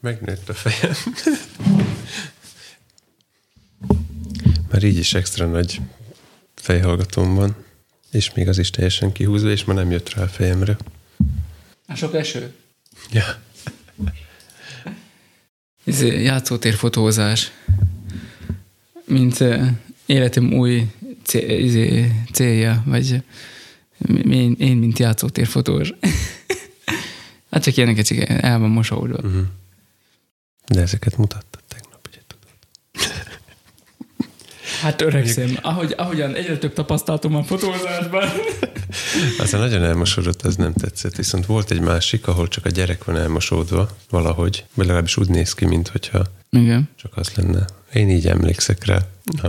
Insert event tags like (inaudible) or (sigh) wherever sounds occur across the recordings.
Megnőtt a fejem. Már így is extra nagy fejhallgatóm van, és még az is teljesen kihúzva, és már nem jött rá a fejemre. A sok eső? Ja. Ez játszótér fotózás. Mint uh, életem új izé, célja, vagy én, én mint játszótér fotós. Hát csak ilyeneket csak el van mosódva. Uh-huh. De ezeket mutattad tegnap, ugye tudod. (laughs) Hát öregszem. Ahogy, ahogyan egyre több tapasztalatom van fotózásban. (laughs) Aztán nagyon elmosódott, ez nem tetszett. Viszont volt egy másik, ahol csak a gyerek van elmosódva valahogy, vagy legalábbis úgy néz ki, mintha Igen. csak az lenne. Én így emlékszek rá.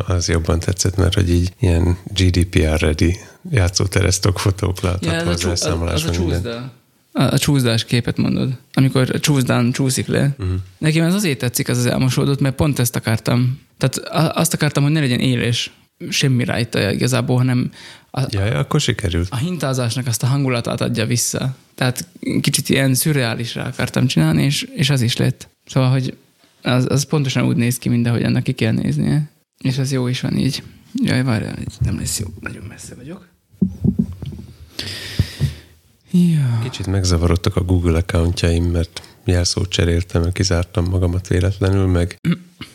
Az jobban tetszett, mert hogy így ilyen GDPR ready játszóteres fotók látható az, az, a, az a elszámolásban minden. csúszda. A, a csúszdás képet mondod. Amikor a csúszdán csúszik le. Uh-huh. Nekem ez azért tetszik az az elmosódott, mert pont ezt akartam. Tehát azt akartam, hogy ne legyen élés semmi rajta igazából, hanem a, Ja, ja, akkor sikerült. a hintázásnak azt a hangulatát adja vissza. Tehát kicsit ilyen szürreálisra akartam csinálni, és, és az is lett. Szóval, hogy az, az pontosan úgy néz ki, mint ahogy ennek ki kell néznie. És az jó is van így. Jaj, várjál, nem lesz jó. Nagyon messze vagyok. Ja. Kicsit megzavarodtak a Google accountjaim, mert jelszót cseréltem, mert kizártam magamat véletlenül, meg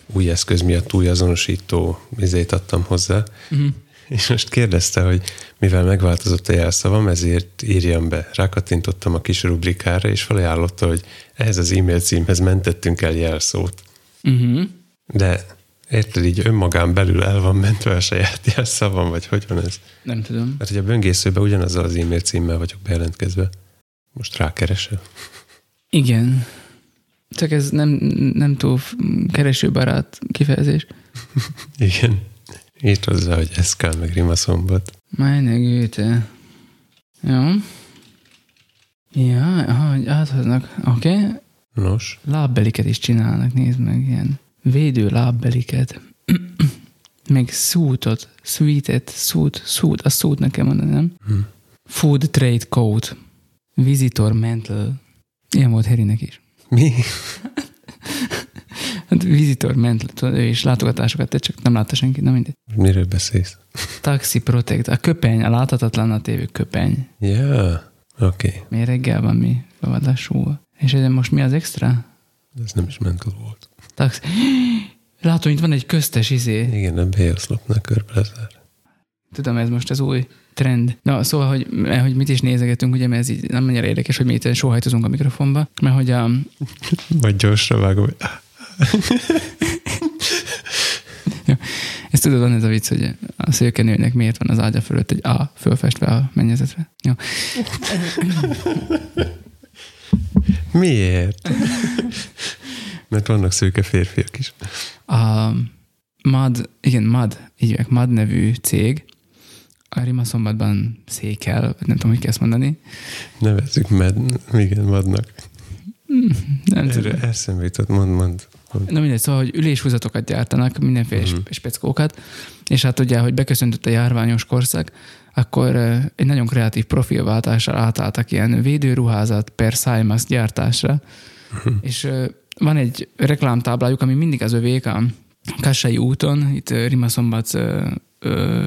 új eszköz miatt új azonosító izét adtam hozzá. Uh-huh. És most kérdezte, hogy mivel megváltozott a jelszavam, ezért írjam be. Rákattintottam a kis rubrikára, és felajánlotta, hogy ehhez az e-mail címhez mentettünk el jelszót. Uh-huh. De érted, így önmagán belül el van mentve a saját jelszavam, vagy hogy van ez? Nem tudom. Mert hogy a böngészőben ugyanazzal az e-mail címmel vagyok bejelentkezve. Most rákeresel. Igen. Csak ez nem, nem túl keresőbarát kifejezés. (laughs) Igen. Írt hozzá, hogy ez kell, meg rimaszombat. Meine Güte. Jó. Ja, ahogy áthoznak. Oké. Okay. Nos, Lábbeliket is csinálnak, nézd meg, ilyen védő lábbeliket. (clears throat) meg szútot, sweetet, szút, szút, a szút nekem mondani, nem? Hm. Food Trade Code. Visitor Mental. Ilyen volt Herinek is. mi? (laughs) Hát Visitor Mental, ő is látogatásokat tett, csak nem látta senki, na mindegy. Miről beszélsz? Taxi Protect, a köpeny, a láthatatlan a tévő köpeny. Ja, oké. Okay. Miért reggel van mi bevadású? És ez most mi az extra? Ez nem is mental volt. Taxi. Látom, itt van egy köztes izé. Igen, a B-oszlopnál körbe lezár. Tudom, ez most az új trend. Na, szóval, hogy, hogy mit is nézegetünk, ugye, mert ez így nem annyira érdekes, hogy mi itt sóhajtozunk a mikrofonba, mert hogy a, Vagy gyorsra vágom, hogy ezt tudod, van ez a vicc, hogy a szőkenőnek miért van az ágya fölött egy A fölfestve a mennyezetre. Jó. miért? Mert vannak szőke férfiak is. A MAD, igen, MAD, így MAD nevű cég, a Rimaszombatban székel, vagy nem tudom, hogy kell ezt mondani. Nevezzük med, igen, madnak. Nem tudom. Erre eszembe jutott, mond, mond. mond. Na mindegy, szóval, hogy üléshúzatokat gyártanak, mindenféle mm. speckókat, és hát ugye, hogy beköszöntött a járványos korszak, akkor egy nagyon kreatív profilváltással átálltak ilyen védőruházat per Simax gyártásra, Mhm. és van egy reklámtáblájuk, ami mindig az övék a Kassai úton, itt Rimaszombat,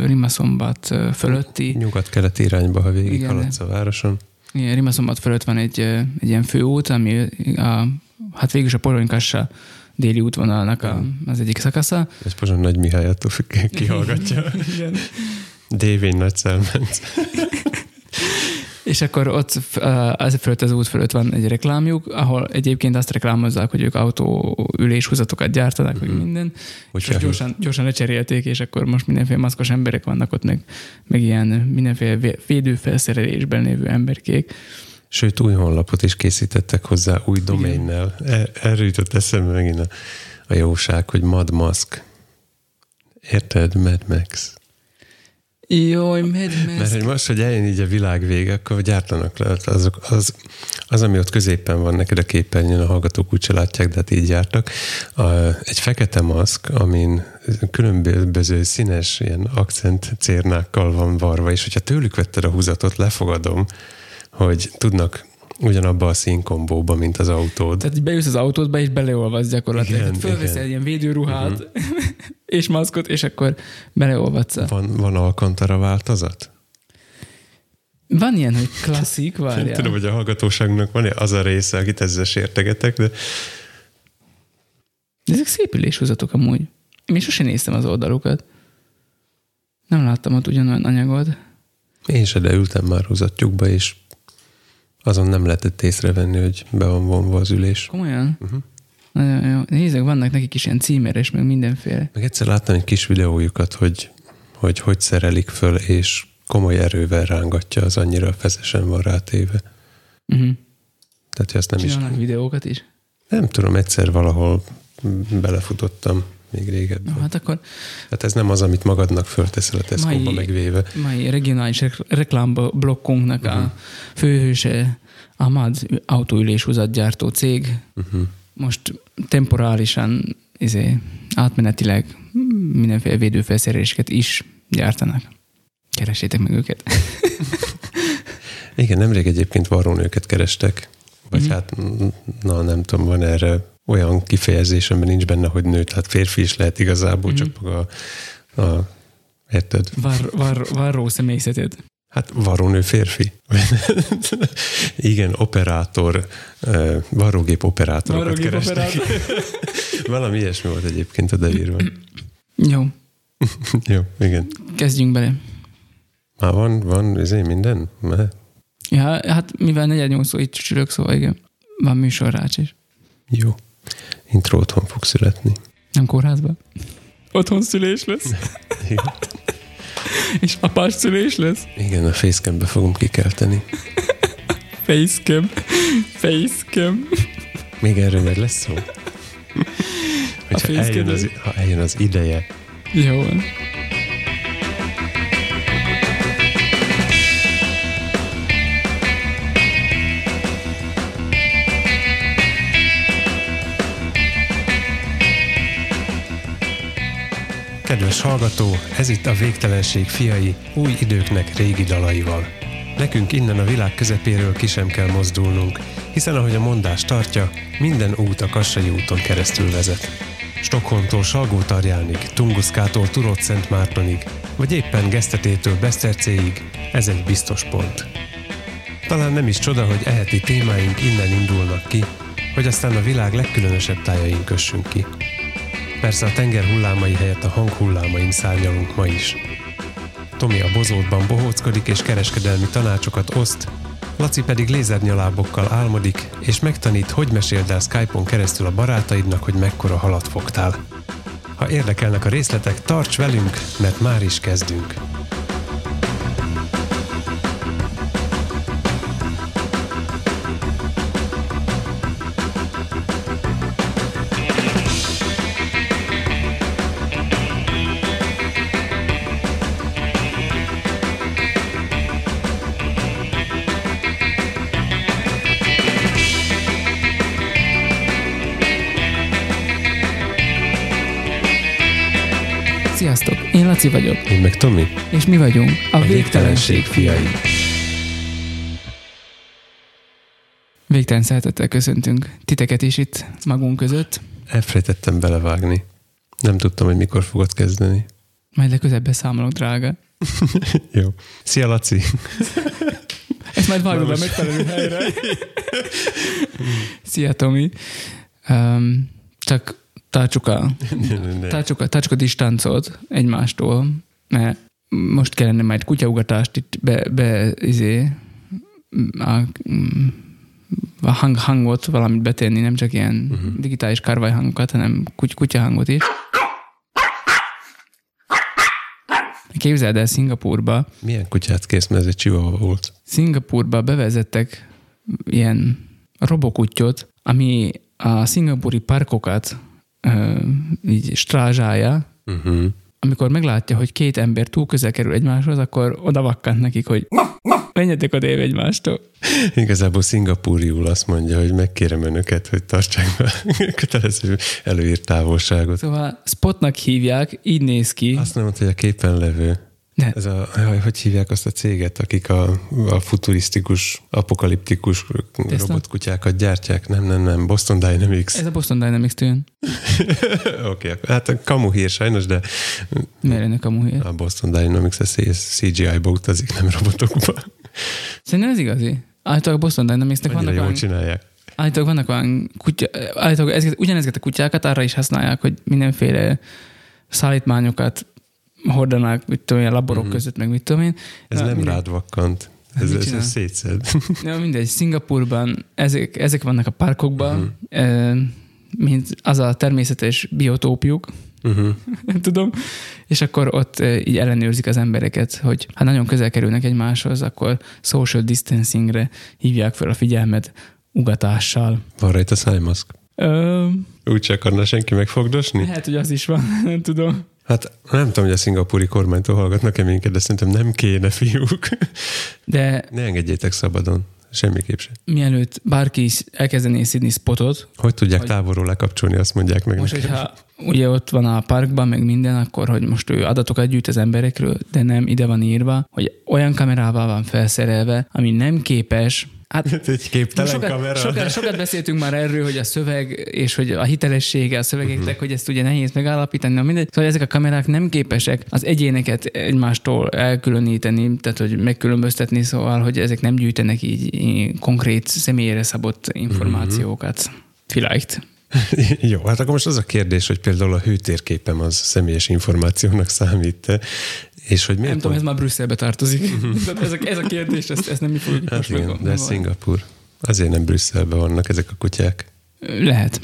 Rimaszombat fölötti, Nyugat-kelet irányba, ha végig Igen, haladsz a városon. igen, Rimaszombat fölött van egy, egy ilyen főút, ami a, hát végül is a Poronykassa déli útvonalnak a, az egyik szakasza. Ez Pozsony Nagy Mihály attól kihallgatja. Igen. Dévény Nagy Szelmenc. (laughs) És akkor ott az fölött az út fölött van egy reklámjuk, ahol egyébként azt reklámozzák, hogy ők autóüléshúzatokat gyártanak, meg minden. Hogy és gyorsan, gyorsan lecserélték, és akkor most mindenféle maszkos emberek vannak ott, meg, meg ilyen mindenféle vé- védőfelszerelésben lévő emberkék. Sőt, új honlapot is készítettek hozzá, új doménnel. Er- Erről jutott eszembe megint a, a jóság, hogy Mad Mask. Érted? Mad Max. Jaj, Mad Mert hogy most, hogy eljön így a világ vége, akkor gyártanak le. Azok, az, az, ami ott középen van neked a képernyőn, a hallgatók úgyse látják, de hát így gyártak. A, egy fekete maszk, amin különböző színes ilyen akcent cérnákkal van varva, és hogyha tőlük vetted a húzatot, lefogadom, hogy tudnak Ugyanabba a színkombóba, mint az autód. Tehát bejössz az autódba, és beleolvadsz gyakorlatilag. Igen, Tehát fölveszel igen. ilyen védőruhát, uh-huh. (laughs) és maszkot, és akkor beleolvadsz. Van, van Alcantara változat? Van ilyen, hogy klasszik, Nem várjál. tudom, hogy a hallgatóságnak van az a része, akit ezzel sértegetek, de De ezek szép üléshúzatok amúgy. Én sosem néztem az oldalukat. Nem láttam ott ugyanolyan anyagot. én se, de ültem már húzatjukba, és azon nem lehetett észrevenni, hogy be van vonva az ülés. Komolyan? Uh-huh. Nagyon jó. Nézzük, vannak nekik is ilyen címer, és meg mindenféle. Meg egyszer láttam egy kis videójukat, hogy hogy, hogy szerelik föl, és komoly erővel rángatja, az annyira feszesen van rátéve. Uh-huh. Tehát, hogy azt nem is... Csinálnak videókat is? Nem tudom, egyszer valahol belefutottam még régebben. Hát akkor Hát ez nem az, amit magadnak fölteszel a Tesco-ba megvéve. mai regionális rek- reklámblokkunknak uh-huh. a főhőse Ahmad autóüléshúzatgyártó cég Uh-huh. most temporálisan izé, átmenetileg mindenféle védőfelszereléseket is gyártanak. Keresétek meg őket. Igen, nemrég egyébként varrónőket kerestek, vagy Mhm. hát, na nem tudom, van erre olyan kifejezés, amiben nincs benne, hogy nő, tehát férfi is lehet igazából, Mhm. csak maga a, a érted? Var, var, varró személyzeted. Hát varrónő férfi. (laughs) Igen, operátor, varrógép operátorokat Varrógép kerestek. operátor. (laughs) Valami ilyesmi volt egyébként a deírva. Jó, (laughs) Jó, igen. kezdjünk bele. Már van, van, izé minden? Mehet? Ja, hát mivel 48 itt csülök, szóval igen, van műsorrács is. Jó. Intro otthon fog születni. Nem kórházban. Otthon szülés lesz, (laughs) Igen, és apás szülés lesz. Igen a facecambe fogom kikelteni. Facecam. Facecam. Még erről meg lesz szó? Hogyha facecam eljön az, ha eljön az ideje. Jó van. Kedves hallgató, ez itt a Végtelenség fiai, új időknek régi dalaival. Nekünk innen a világ közepéről ki sem kell mozdulnunk, hiszen ahogy a mondás tartja, minden út a Kassai úton keresztül vezet. Stockholmtól Salgótarjánig, Tunguszkától Turott Szent Mártonig, vagy éppen Gesztetétől Besztercéig, ez egy biztos pont. Talán nem is csoda, hogy eheti témáink innen indulnak ki, hogy aztán a világ legkülönösebb tájain kössünk ki. Persze a tenger hullámai helyett a hang hullámain szárnyalunk ma is. Tomi a bozótban bohóckodik és kereskedelmi tanácsokat oszt, Laci pedig lézernyalábokkal álmodik, és megtanít, hogy meséld el Skype-on keresztül a barátaidnak, hogy mekkora halat fogtál. Ha érdekelnek a részletek, tarts velünk, mert már is kezdünk. Laci vagyok, Én meg Tomi. és mi vagyunk a, A Végtelenség fiai. Végtelen szeretettel köszöntünk titeket is itt magunk között, Elfelejtettem belevágni. Nem tudtam, hogy mikor fogod kezdeni. majd legközelebb beszámolok, drága. (laughs) Jó. Szia, Laci! (laughs) Ezt majd be Most- megfelelő helyre. (laughs) Szia, Tomi. Um, csak tartsuk a, (laughs) tartsuk, a, tartsuk a distancot egymástól, mert most kellene majd kutyaugatást itt be, be izé, a, a hang, hangot valamit betenni, nem csak ilyen uh-huh. digitális kárvajhangokat, hanem kuty, kutyahangot is. Képzeld el Szingapurba, Milyen kutyát kész, mert ez egy chihuahua volt. Szingapurba bevezettek ilyen robokutyot, ami a szingapúri parkokat ö, így strázsálja, Uh-huh. amikor meglátja, hogy két ember túl közel kerül egymáshoz, akkor oda vakkant nekik, hogy menjetek odébb egymástól. Igazából szingapúriul azt mondja, hogy megkérem önöket, hogy tartsák be (laughs) kötelező előírt távolságot. Szóval spotnak hívják, így néz ki. Azt nem mondta, hogy a képen levő. De Ez a, jaj, hogy hívják azt a céget, akik a, a futurisztikus, apokaliptikus Tesla? robotkutyákat gyártják? Nem, nem, nem. Boston Dynamics. ez a Boston Dynamics-től jön. (laughs) Oké, okay. hát a kamu hír sajnos, de Miért ennek a muhír? a Boston Dynamics a CGI-ba utazik, nem robotokba. Szerintem ez igazi. Állítólag a Boston Dynamics-nek Annyira vannak jól olyan, csinálják. állítólag vannak olyan kutya, állítólag ezeket, ugyanezeket a kutyákat arra is használják, hogy mindenféle szállítmányokat hordanak, mit tudom én, laborok Mhm. között, meg mit tudom én. Ez Na, nem mindegy. rád vakkant. Hát Ez, ez, ez szétszed. Ja, mindegy, Szingapurban ezek, ezek vannak a parkokban, uh-huh. mint az a természetes biotópjuk, uh-huh. (laughs) tudom, és akkor ott így ellenőrzik az embereket, hogy ha nagyon közel kerülnek egymáshoz, akkor social distancingre hívják fel a figyelmet ugatással. Van rajta szájmaszk. Ö, Úgy se akarna senki megfogdosni? lehet, hogy az is van, (laughs) nem tudom. Hát nem tudom, hogy a szingapúri kormánytól hallgatnak-e minket, de szerintem nem kéne, fiúk. De Ne engedjétek szabadon. Semmiképp sem. mielőtt bárki is elkezdené szidni spotot, Hogy tudják Hogy- távolról lekapcsolni, azt mondják meg most, nekem. hogyha ugye ott van a parkban, meg minden, akkor hogy most ő adatokat gyűjt az emberekről, de nem ide van írva, hogy olyan kamerával van felszerelve, ami nem képes Hát (laughs) Egy képtelen sokat, kamera. sokat, sokat beszéltünk már erről, hogy a szöveg és hogy a hitelessége a szövegeknek, uh-huh. hogy ezt ugye nehéz megállapítani, na mindegy. Szóval ezek a kamerák nem képesek az egyéneket egymástól elkülöníteni, tehát hogy megkülönböztetni, szóval, hogy ezek nem gyűjtenek így, így konkrét személyre szabott információkat. Mhm. Vielleicht. (laughs) Jó, hát akkor most az a kérdés, hogy például a hőtérképem az személyes információnak számít és hogy miért Nem tudom, ez már Brüsszelbe tartozik. (laughs) Ez, a, ez a kérdés, ezt, ezt nem mi fogjuk Hát most igen, meg- de ez Szingapur. Azért nem Brüsszelben vannak ezek a kutyák. Lehet.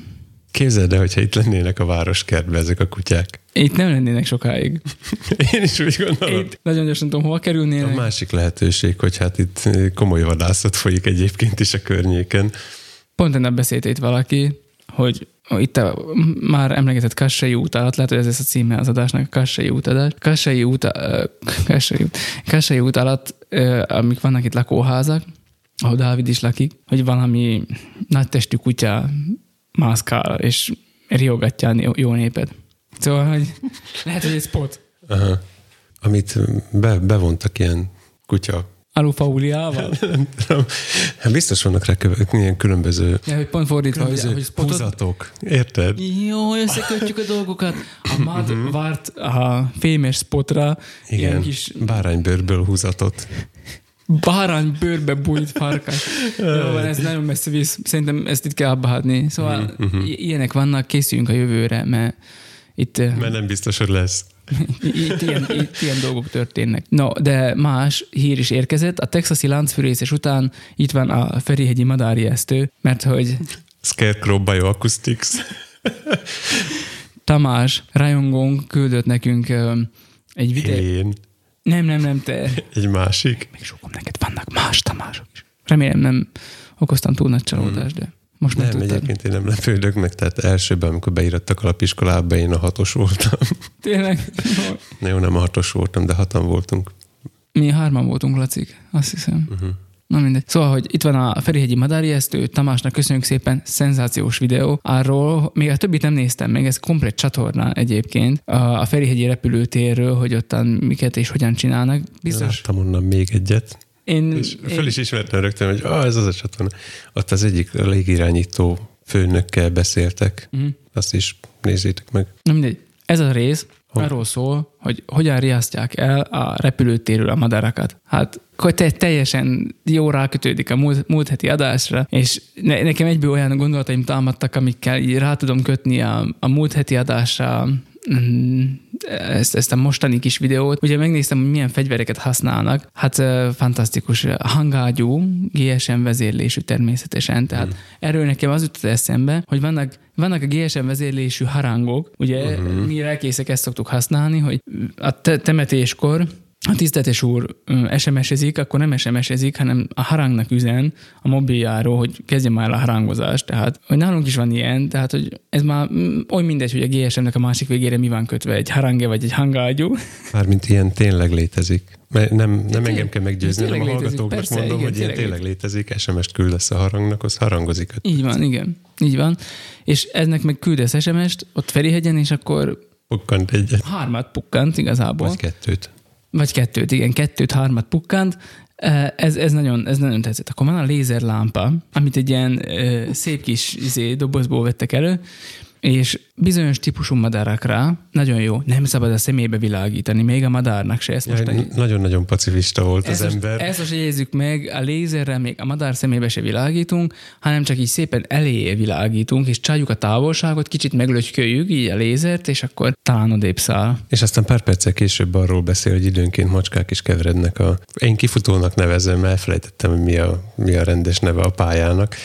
Képzeld el, hogyha itt lennének a városkertben ezek a kutyák. Itt nem lennének sokáig. (laughs) Én is úgy gondolom. Itt nagyon gyorsan tudom, hova A kerülnének. másik lehetőség, hogy hát itt komoly vadászat folyik egyébként is a környéken. Pont ennek beszélt itt valaki, hogy itt a már emlegetett Kassai út alatt, lehet, hogy ez lesz a címe az adásnak, Kassai út adás. Kassai út, Kassai út, Kassai út alatt, amik vannak itt lakóházak, ahol Dávid is lakik, hogy valami nagy testű kutya mászkál, és riogatja a jó- népet. Szóval, hogy lehet, hogy egy spot. Aha. Amit be, bevontak ilyen kutya Alufauliával? nem. Hát biztos vannak rá köve, ilyen különböző, Ja, hogy pont fordítva, hogy, hogy spotot, húzatok. Érted? Jó, összekötjük a dolgokat. A Mad várt a fémes spotra ilyen Mhm. Igen, kis báránybőrből húzatot. bárány bőrbe bújt farkas. Jó, van, ez nagyon messze visz. Szerintem ezt itt kell abba hagyni. Szóval Mhm, i- ilyenek vannak, készüljünk a jövőre, mert itt, Mert nem biztos, hogy lesz. Itt, ilyen, itt ilyen dolgok történnek. No, de más hír is érkezett. A texasi láncfűrészes után itt van a Ferihegyi madárjesztő, mert hogy Scarecrow Bioacoustics. Tamás rajongónk küldött nekünk egy videót. Én. Nem, nem, nem, te. Egy másik. Még sokom neked vannak más Tamások is. Remélem nem okoztam túl nagy csalódást, de most Nem, megtudtad. egyébként én nem lepődök meg, tehát elsőben, amikor beírattak alapiskolába, én a hatos voltam. (laughs) Tényleg? Na jó, nem a hatos voltam, de hatan voltunk. Mi hárman voltunk, Lacik, azt hiszem. Uh-huh. Na mindegy. Szóval, hogy itt van a Ferihegyi Madárjesztő, Tamásnak köszönjük szépen, szenzációs videó. Arról, még a többit nem néztem meg, ez komplet csatorna egyébként, a, a Ferihegyi repülőtérről, hogy ottan miket és hogyan csinálnak. Biztos. Láttam onnan még egyet. Én, És föl is ismertem rögtön, hogy ah, ez az a csatorna. Ott az egyik légirányító főnökkel beszéltek. Mhm. Azt is nézzétek meg. Na mindegy. Ez a rész Hogy? arról szól, hogy hogyan riasztják el a repülőtérről a madarakat. Hát hogy te, teljesen jó rákötődik a múlt, múlt heti adásra, és ne, nekem egyből olyan gondolataim támadtak, amikkel így rá tudom kötni a, a múlt heti adásra mm, ezt, ezt a mostani kis videót. Ugye megnéztem, hogy milyen fegyvereket használnak. Hát fantasztikus. Hangágyú, GSM vezérlésű természetesen. Tehát hmm. erről nekem az jutott eszembe, hogy vannak vannak a GSM vezérlésű harangok, ugye uh-huh. mi lelkészek ezt szoktuk használni, hogy a te- temetéskor a tiszteletes úr SMS-ezik, akkor nem SMS-ezik, hanem a harangnak üzen a mobiljáról, hogy kezdje már a harangozást. Tehát, hogy nálunk is van ilyen, tehát, hogy ez már oly mindegy, hogy a GSM-nek a másik végére mi van kötve, egy harange vagy egy hangágyú. Mármint ilyen tényleg létezik. Mert nem, nem tényleg- engem kell meggyőzni, hanem a hallgatóknak persze, mondom, igen, hogy ilyen tényleg tényleg létezik, SMS-t küldesz a harangnak, az harangozik. Így van, igen. Így van. És eznek meg küldesz SMS-t ott Ferihegyen, és akkor Pukkant egyet, hármat pukkant igazából. vagy kettőt. Vagy kettőt, igen, kettőt, hármat pukkant, ez, ez, nagyon, ez nagyon tetszett. Akkor van a lézerlámpa, amit egy ilyen ö, szép kis izé, dobozból vettek elő, és bizonyos típusú madarakra nagyon jó, nem szabad a szemébe világítani, még a madárnak se. Ezt most ja, nagyon-nagyon pacifista volt ezt az most, ember. Ezt most jegyezzük meg, a lézerrel még a madár szemébe se világítunk, hanem csak így szépen eléje világítunk, és csaljuk a távolságot, kicsit meglötyköljük így a lézert, és akkor talán odébb száll. És aztán pár perccel később arról beszél, hogy időnként macskák is keverednek a... Én kifutónak nevezem, elfelejtettem, hogy mi a, mi a rendes neve a pályának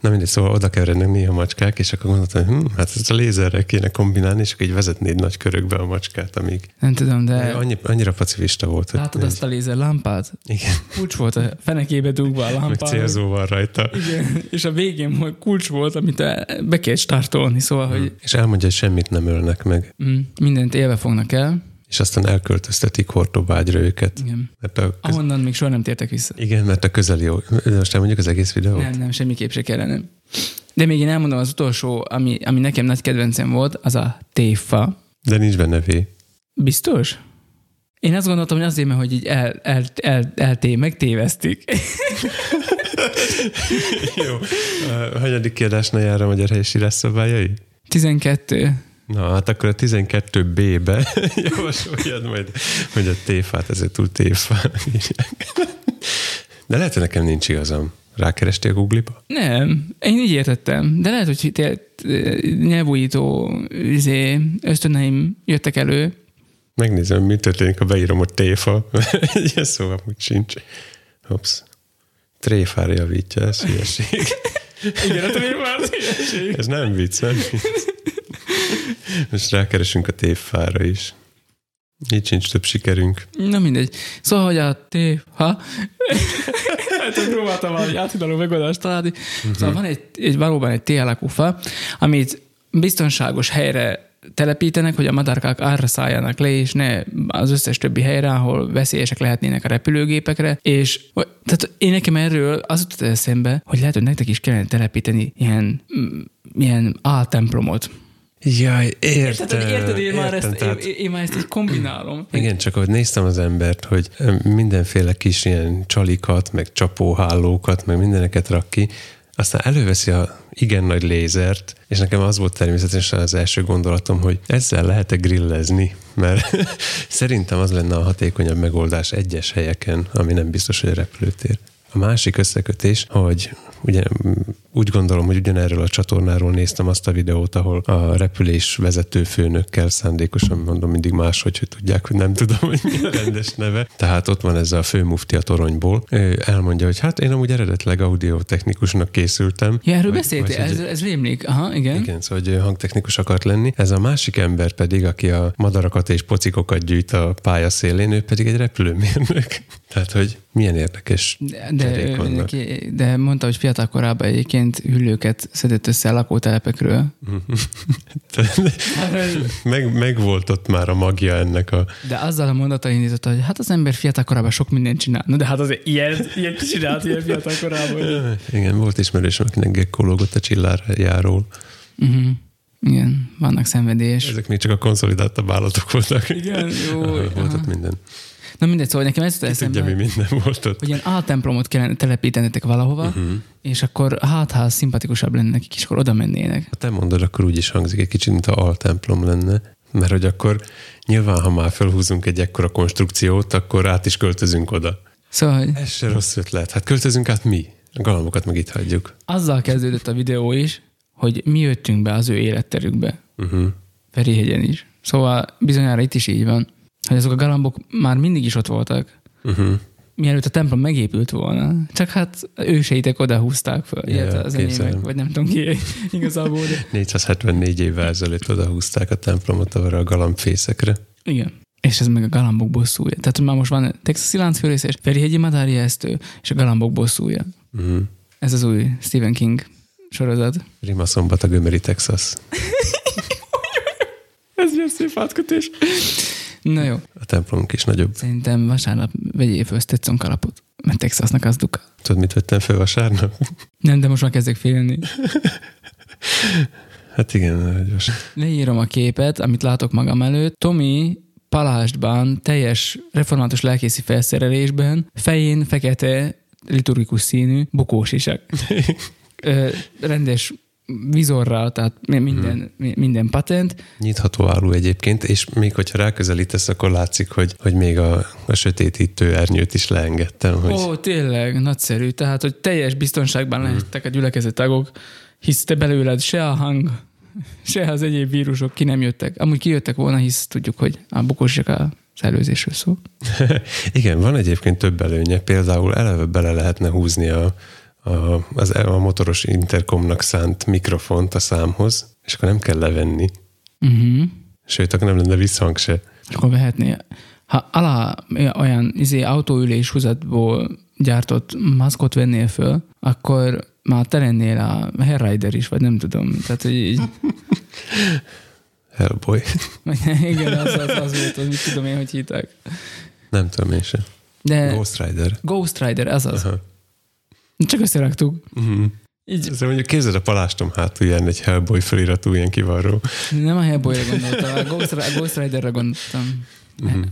Na mindegy, szóval oda keverednek néha macskák, és akkor gondoltam, hogy hm, hát ezt a lézerrel kéne kombinálni, és akkor így vezetnéd nagy körökbe a macskát, amíg... Nem tudom, de... Annyi, annyira pacifista volt. Látod azt a lézer lámpát? Igen. Kulcs volt a fenekébe dugva a lámpát. Meg célzó van rajta. Igen, és a végén kulcs volt, amit be kell startolni, szóval, hmm. hogy... És elmondja, hogy semmit nem ölnek meg. Mm, mindent élve fognak el és aztán elköltöztetik Hortobágyra őket. Igen. Mert a köz... Ahonnan még soha nem tértek vissza. Igen, mert a közeli jó. Most elmondjuk az egész videót? Nem, nem, semmiképp se kellene. De még én elmondom az utolsó, ami, ami nekem nagy kedvencem volt, az a téfa. De nincs benne V. Biztos? Én azt gondoltam, hogy azért, mert hogy így el, el, el, elté, megtévesztik. (laughs) Jó. A hanyadik kiadásnál jár a magyar helyisírás szabályai? 12. Na, hát akkor a 12B-be (laughs) javasoljad majd, hogy a téfát, ezért túl téfá De lehet, hogy nekem nincs igazam. Rákerestél Google-ba? Nem, én így értettem. De lehet, hogy nyelvújító izé, ösztöneim jöttek elő. Megnézem, mi történik, ha beírom, hogy téfa. (laughs) Ilyen szó amúgy sincs. Hops. Tréfára javítja, ez hülyeség. (laughs) Igen, a tréfára hülyeség. Ez nem vicc, nem vicc. Most rákeresünk a tévfára is. Így sincs több sikerünk. Na mindegy. Szóval, hogy a tév, ha? hát próbáltam valami áthidaló megoldást találni. Uh-huh. Szóval van egy, egy valóban egy TLQ fa, amit biztonságos helyre telepítenek, hogy a madárkák arra szálljanak le, és ne az összes többi helyre, ahol veszélyesek lehetnének a repülőgépekre, és tehát én nekem erről az jutott eszembe, hogy lehet, hogy nektek is kellene telepíteni ilyen, ilyen áltemplomot, Jaj, értem. Érted, én, már ezt, tehát, én, én már ezt így kombinálom. Igen, csak ahogy néztem az embert, hogy mindenféle kis ilyen csalikat, meg csapóhálókat, meg mindeneket rak ki, aztán előveszi a igen nagy lézert, és nekem az volt természetesen az első gondolatom, hogy ezzel lehet-e grillezni, mert (laughs) szerintem az lenne a hatékonyabb megoldás egyes helyeken, ami nem biztos, hogy a repülőtér. A másik összekötés, hogy ugye úgy gondolom, hogy ugyanerről a csatornáról néztem azt a videót, ahol a repülés vezető főnökkel szándékosan mondom mindig máshogy, hogy tudják, hogy nem tudom, hogy mi a rendes neve. Tehát ott van ez a főmufti a toronyból. Ő elmondja, hogy hát én amúgy eredetleg audiotechnikusnak készültem. Ja, erről beszéltél, ez, ez rémlik. Aha, igen. Igen, szóval hogy hangtechnikus akart lenni. Ez a másik ember pedig, aki a madarakat és pocikokat gyűjt a pálya szélén, ő pedig egy repülőmérnök. (laughs) Tehát, hogy milyen érdekes de, de, neki, de mondta, hogy fiatal korában egyébként hüllőket szedett össze a lakótelepekről. (laughs) meg, meg volt ott már a magja ennek a... De azzal a mondata indított, hogy hát az ember fiatal korában sok mindent csinál. Na de hát azért ilyen, ilyen csinált ilyen fiatal korában. Igen, volt ismerős, akinek gekkológott a csillárjáról. Uh-huh. Igen, vannak szenvedélyes. Ezek még csak a konszolidáltabb állatok voltak. Igen, jó. (laughs) volt ott minden. Na mindegy, szóval nekem ez jutott eszembe, tudja, mi minden volt ott. hogy ilyen áltemplomot kellene telepítenetek valahova, uh-huh. és akkor hát, ha szimpatikusabb lenne nekik, és akkor oda mennének. Ha te mondod, akkor úgy is hangzik egy kicsit, mint a altemplom lenne. Mert hogy akkor nyilván, ha már felhúzunk egy ekkora konstrukciót, akkor át is költözünk oda. Szóval, hogy... Ez se rossz ötlet. Hát költözünk át mi? A galambokat meg itt hagyjuk. Azzal kezdődött a videó is, hogy mi jöttünk be az ő életterükbe. Uh-huh. Ferihegyen is. Szóval bizonyára itt is így van hogy azok a galambok már mindig is ott voltak. Uh-huh. Mielőtt a templom megépült volna. Csak hát őseitek oda húzták föl. Yeah, az enyémek, vagy nem tudom ki igazából. (laughs) De... 474 évvel ezelőtt oda húzták a templomot arra a galambfészekre. Igen. És ez meg a galambok bosszúja. Tehát már most van texasi láncfőrészés, Ferihegyi Madári esztő, és a galambok bosszúja. Uh-huh. Ez az új Stephen King sorozat. Rima szombat a gömöri Texas. (laughs) ez milyen szép átkötés. Na jó. A templomunk is nagyobb. Szerintem vasárnap vegyél föl Stetson kalapot, mert Texasnak az duka. Tudod, mit vettem fel vasárnap? Nem, de most már kezdek félni. (laughs) hát igen, gyors. Leírom a képet, amit látok magam előtt. Tomi palástban, teljes református lelkészi felszerelésben, fején fekete, liturgikus színű, bukós isak. (laughs) Ö, rendes vizorral, tehát minden, hmm. minden patent. Nyitható áru egyébként, és még hogyha ráközelítesz, akkor látszik, hogy, hogy még a, a sötétítő ernyőt is leengedtem. Hogy... Ó, tényleg, nagyszerű. Tehát, hogy teljes biztonságban hmm. lehettek a gyülekezet tagok, hisz te belőled se a hang, se az egyéb vírusok ki nem jöttek. Amúgy kijöttek volna, hisz tudjuk, hogy a bukósak a előzésről szó. (laughs) Igen, van egyébként több előnye. Például eleve bele lehetne húzni a, a, az, a motoros interkomnak szánt mikrofont a számhoz, és akkor nem kell levenni. Uh-huh. Sőt, akkor nem lenne visszhang se. Akkor vehetné. Ha alá olyan izé, autóülés húzatból gyártott maszkot vennél föl, akkor már te lennél a Rider is, vagy nem tudom. Tehát, hogy így... Hellboy. (laughs) Igen, az, az, az volt, hogy mit tudom én, hogy hívták. Nem tudom én sem. De Ghost Rider. Ghost Rider, ez az. Aha. Csak összeraktuk. Uh-huh. Így. Ezzel mondjuk képzeld a palástom hátul ilyen egy Hellboy feliratú ilyen kivarró. Nem a Hellboy-ra gondoltam, a Ghost, a Ghost Rider-re gondoltam. Uh-huh.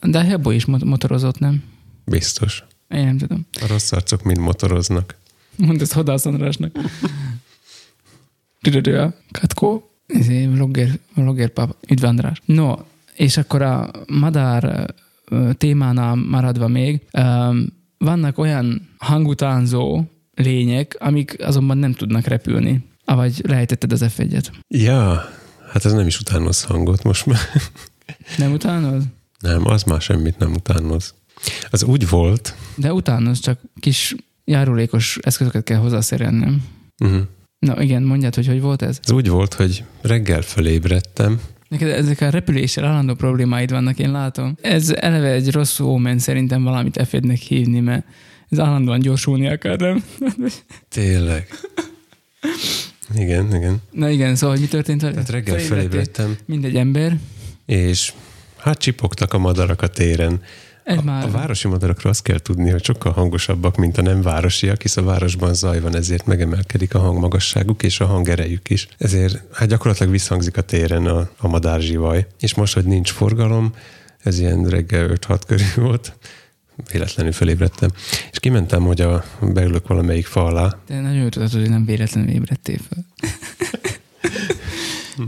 De a Hellboy is motorozott, nem? Biztos. Én nem tudom. A rossz arcok mind motoroznak. Mondd ezt Hodász Andrásnak. Tudod, Katko, vlogger, vlogger pap, üdv András. No, és akkor a madár témánál maradva még, vannak olyan hangutánzó lények, amik azonban nem tudnak repülni. Avagy lejtetted az F1-et. Ja, hát ez nem is utánoz hangot most már. Nem utánoz? Nem, az már semmit nem utánoz. Az úgy volt. De utánoz, csak kis járulékos eszközöket kell hozzászerelni. Uh-huh. Na igen, mondjad, hogy hogy volt ez? Ez úgy volt, hogy reggel fölébredtem, Neked ezek a repüléssel állandó problémáid vannak, én látom. Ez eleve egy rossz ómen szerintem valamit f hívni, mert ez állandóan gyorsulni akar, nem? Tényleg. Igen, igen. Na igen, szóval mi történt? Tehát reggel felébredtem. Mindegy ember. És hát csipogtak a madarak a téren. Ez a, már... a városi madarakról azt kell tudni, hogy sokkal hangosabbak, mint a nem városiak, hisz a városban zaj van, ezért megemelkedik a hangmagasságuk és a hangerejük is. Ezért hát gyakorlatilag visszhangzik a téren a, a madárzsivaj. És most, hogy nincs forgalom, ez ilyen reggel 5-6 körül (laughs) volt, véletlenül felébredtem. És kimentem, hogy a, beülök valamelyik fa alá. De nagyon tudod, hogy nem véletlenül ébredtél fel. (laughs)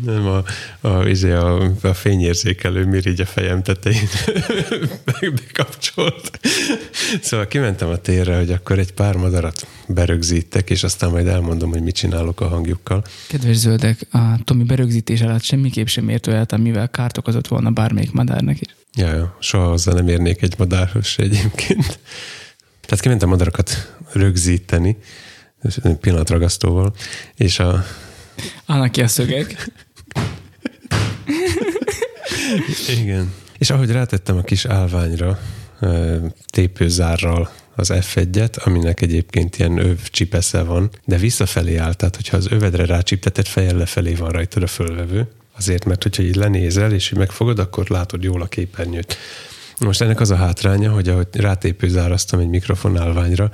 Nem, a, a, izé, a, a fényérzékelő mirigy a fejem tetején (laughs) bekapcsolt. Szóval kimentem a térre, hogy akkor egy pár madarat berögzítek, és aztán majd elmondom, hogy mit csinálok a hangjukkal. Kedves zöldek, a Tomi berögzítés alatt semmiképp sem ért olyat, amivel kárt okozott volna bármelyik madárnak is. Ja, ja, soha hozzá nem érnék egy madárhoz egyébként. Tehát kimentem madarakat rögzíteni, pillanatragasztóval, és a Állnak ki a szögek. Igen. És ahogy rátettem a kis állványra tépőzárral az F1-et, aminek egyébként ilyen öv csipesze van, de visszafelé áll, tehát hogyha az övedre rácsiptetett fejjel lefelé van rajta a fölvevő, azért, mert hogyha így lenézel, és így megfogod, akkor látod jól a képernyőt. Most ennek az a hátránya, hogy ahogy rátépőzárasztam egy mikrofon állványra,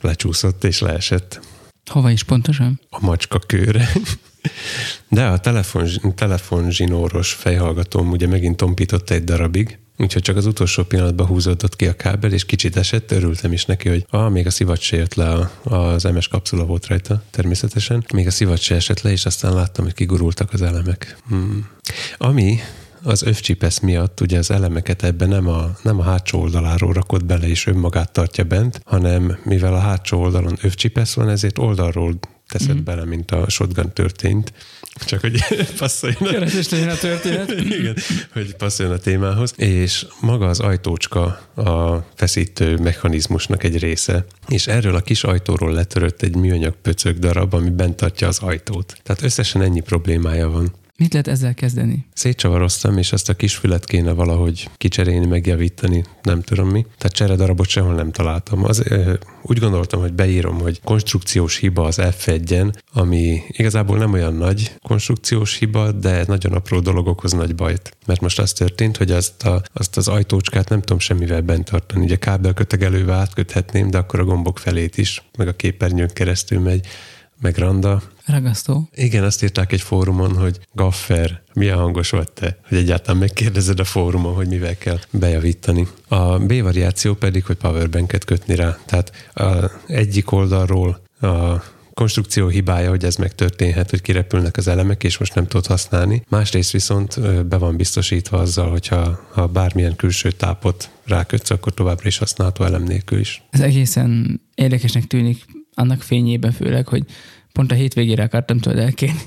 lecsúszott és leesett. Hova is pontosan? A macska kőre. (laughs) De a telefon, telefonzsinóros fejhallgatóm ugye megint tompított egy darabig, úgyhogy csak az utolsó pillanatban húzódott ki a kábel, és kicsit esett, örültem is neki, hogy ah, még a szivacs se jött le, az MS kapszula volt rajta természetesen, még a szivacs se esett le, és aztán láttam, hogy kigurultak az elemek. Hmm. Ami az övcsipesz miatt ugye az elemeket ebbe nem a, nem a hátsó oldaláról rakott bele és önmagát tartja bent, hanem mivel a hátsó oldalon övcsipesz van, ezért oldalról teszed mm. bele, mint a shotgun történt. Csak hogy (laughs) passzoljon a... legyen a történet. (laughs) Igen, hogy passzoljon a témához. És maga az ajtócska a feszítő mechanizmusnak egy része. És erről a kis ajtóról letörött egy műanyag pöcög darab, ami bent tartja az ajtót. Tehát összesen ennyi problémája van. Mit lehet ezzel kezdeni? Szétcsavaroztam, és ezt a kis fület kéne valahogy kicserélni, megjavítani, nem tudom mi. Tehát cseredarabot sehol nem találtam. Az, úgy gondoltam, hogy beírom, hogy konstrukciós hiba az F1-en, ami igazából nem olyan nagy konstrukciós hiba, de nagyon apró dolog okoz nagy bajt. Mert most az történt, hogy azt, a, azt az ajtócskát nem tudom semmivel bent tartani. Ugye kábelkötegelővel átköthetném, de akkor a gombok felét is, meg a képernyőn keresztül megy meg Randa. Ragasztó. Igen, azt írták egy fórumon, hogy Gaffer, milyen hangos vagy te, hogy egyáltalán megkérdezed a fórumon, hogy mivel kell bejavítani. A B variáció pedig, hogy powerbanket kötni rá. Tehát a egyik oldalról a konstrukció hibája, hogy ez megtörténhet, hogy kirepülnek az elemek, és most nem tudod használni. Másrészt viszont be van biztosítva azzal, hogyha ha bármilyen külső tápot rákötsz, akkor továbbra is használható elem nélkül is. Ez egészen érdekesnek tűnik, annak fényében főleg, hogy pont a hétvégére akartam tőled elkérni.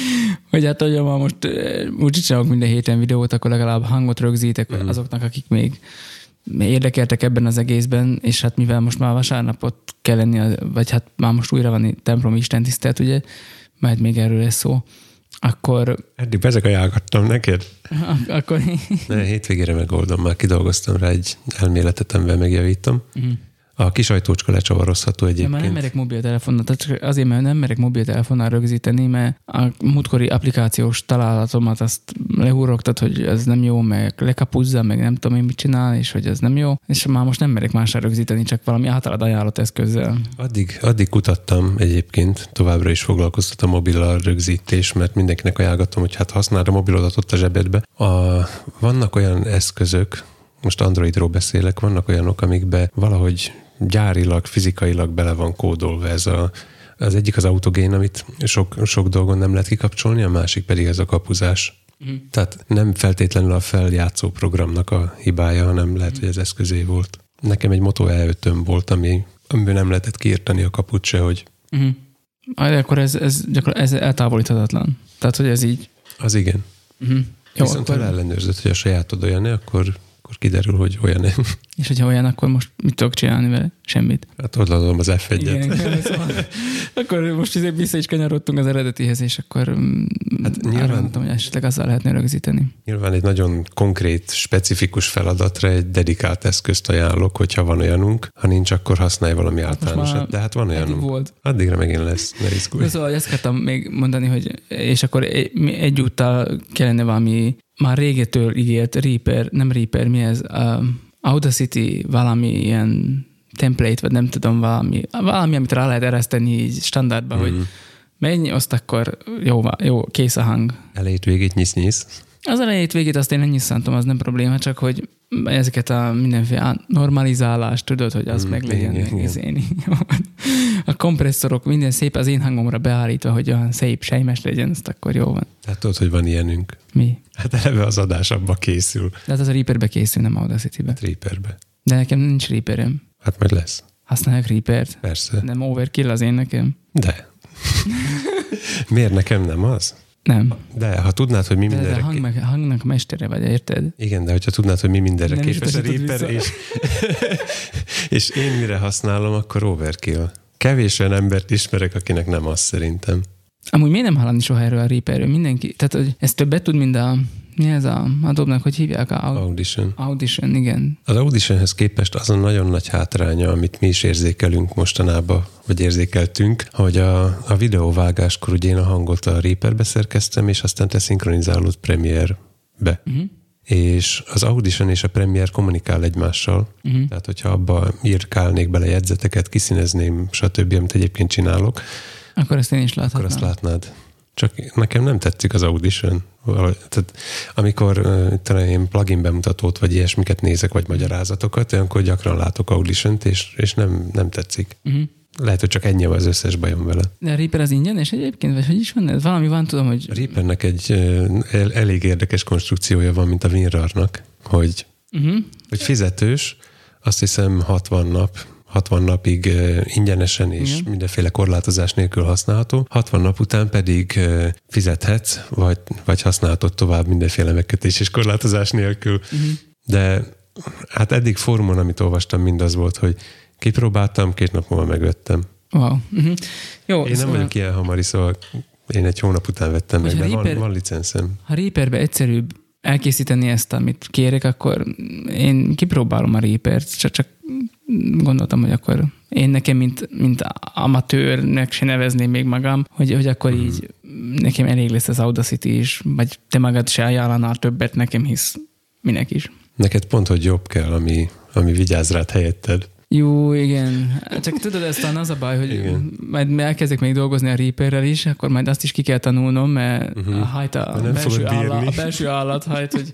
(laughs) hogy hát, hogy ma most úgy csinálok minden héten videót, akkor legalább hangot rögzítek mm. azoknak, akik még érdekeltek ebben az egészben, és hát mivel most már vasárnapot kell lenni, vagy hát már most újra van templomi Isten tisztelt, ugye, majd még erről lesz szó, akkor... Eddig bezeg ajánlgattam neked. Ak- (laughs) akkor... ne, hétvégére megoldom, már kidolgoztam rá egy elméletet, amivel megjavítom. Uh-huh. A kis ajtócska lecsavarozható egyébként. De már nem merek mobiltelefonnal, tehát azért, mert nem merek mobiltelefonnal rögzíteni, mert a múltkori applikációs találatomat azt lehúrogtat, hogy ez nem jó, meg lekapuzza, meg nem tudom én mit csinál, és hogy ez nem jó, és már most nem merek másra rögzíteni, csak valami általad ajánlott eszközzel. Addig, addig kutattam egyébként, továbbra is foglalkoztat a mobil rögzítés, mert mindenkinek ajánlgatom, hogy hát használd a mobilodat ott a zsebedbe. A, vannak olyan eszközök, most Androidról beszélek, vannak olyanok, amikbe valahogy gyárilag, fizikailag bele van kódolva ez a, az egyik az autogén, amit sok, sok dolgon nem lehet kikapcsolni, a másik pedig ez a kapuzás. Mm. Tehát nem feltétlenül a feljátszó programnak a hibája, hanem lehet, mm. hogy az eszközé volt. Nekem egy Moto e volt, ami, amiből nem lehetett kiírtani a kaput se, hogy... Mm. Akkor ez, ez, ez eltávolíthatatlan. Tehát, hogy ez így... Az igen. Mm. Jó, Viszont akkor... ha ellenőrzött, hogy a sajátod olyan akkor akkor kiderül, hogy olyan nem. (laughs) És hogyha olyan, akkor most mit tudok csinálni vele? Semmit. Hát odaadom az F1-et. Igen, szóval, (laughs) akkor most vissza is kanyarodtunk az eredetihez, és akkor mm, hát nyilván, mondtam, hogy esetleg azzal lehetne rögzíteni. Nyilván egy nagyon konkrét, specifikus feladatra egy dedikált eszközt ajánlok, hogyha van olyanunk. Ha nincs, akkor használj valami általánosat. De hát van olyanunk. Volt. Addigra megint lesz, ne izgulj. Szóval ezt akartam még mondani, hogy és akkor egyúttal kellene valami már régetől ígért Reaper, nem Reaper, mi ez? Uh, Audacity valami ilyen template, vagy nem tudom, valami, valami amit rá lehet ereszteni így standardba, mm. hogy mhm. mennyi, azt akkor jó, jó, kész a hang. Elejét végét nyisz-nyisz. Az elejét végét azt én nem nyisszantom, az nem probléma, csak hogy ezeket a mindenféle normalizálást, tudod, hogy az mm, meg legyen igen, (laughs) A kompresszorok minden szép az én hangomra beállítva, hogy olyan szép, sejmes legyen, azt akkor jó van. Hát tudod, hogy van ilyenünk. Mi? Hát eleve az adás abba készül. De hát az a Reaperbe készül, nem Audacity-be. Hát Reaperbe. De nekem nincs Reaperem. Hát majd lesz. Használják Reapert? Persze. Nem overkill az én nekem? De. (laughs) Miért nekem nem az? Nem. De ha tudnád, hogy mi de, mindenre... De hang, meg, hangnak mestere vagy, érted? Igen, de hogyha tudnád, hogy mi mindenre nem képes a Reaper, és, (laughs) és én mire használom, akkor overkill. Kevés olyan embert ismerek, akinek nem az szerintem. Amúgy miért nem hallani soha erről a Reaperről? Mindenki, tehát hogy ez többet tud, mint a mi ez a Adobe-nak, hogy hívják? A Audition. Audition, igen. Az Auditionhez képest az a nagyon nagy hátránya, amit mi is érzékelünk mostanában, vagy érzékeltünk, hogy a, a videóvágáskor ugye én a hangot a Reaperbe szerkeztem, és aztán te szinkronizálod Premiere-be. Uh-huh és az Audition és a Premiere kommunikál egymással, uh-huh. tehát hogyha abba írkálnék bele jegyzeteket, kiszínezném, stb., amit egyébként csinálok, akkor ezt én is láthatnám. Akkor azt látnád. Csak nekem nem tetszik az Audition. Tehát amikor talán én plugin bemutatót, vagy ilyesmiket nézek, vagy magyarázatokat, olyankor gyakran látok Audition-t, és, és nem, nem tetszik. Uh-huh. Lehet, hogy csak ennyi az összes bajom vele. De a Reaper az ingyen, és egyébként, vagy hogy is van? Ez valami van, tudom, hogy... A Reapernek egy el, elég érdekes konstrukciója van, mint a WinRAR-nak, hogy, uh-huh. hogy fizetős, azt hiszem 60 nap, 60 napig ingyenesen és Igen. mindenféle korlátozás nélkül használható, 60 nap után pedig fizethetsz, vagy, vagy használhatod tovább mindenféle megkötés és korlátozás nélkül. Uh-huh. De hát eddig fórumon, amit olvastam, mindaz volt, hogy kipróbáltam, két nap múlva megvettem. Wow. Uh-huh. Jó, én nem szóval... vagyok ilyen hamari, szóval én egy hónap után vettem meg, de Reaper, van, van licenszem. Ha Reaperbe egyszerűbb elkészíteni ezt, amit kérek, akkor én kipróbálom a Reapert, csak, csak gondoltam, hogy akkor én nekem, mint, mint amatőrnek se nevezném még magam, hogy, hogy akkor hmm. így nekem elég lesz az Audacity is, vagy te magad se ajánlanál többet nekem, hisz minek is. Neked pont, hogy jobb kell, ami, ami vigyáz rád helyetted. Jó, igen. Csak tudod, ezt az a baj, hogy Igen. majd elkezdek még dolgozni a Reaperrel is, akkor majd azt is ki kell tanulnom, mert uh-huh. a hajt a, nem belső állat, a belső állat hajt, hogy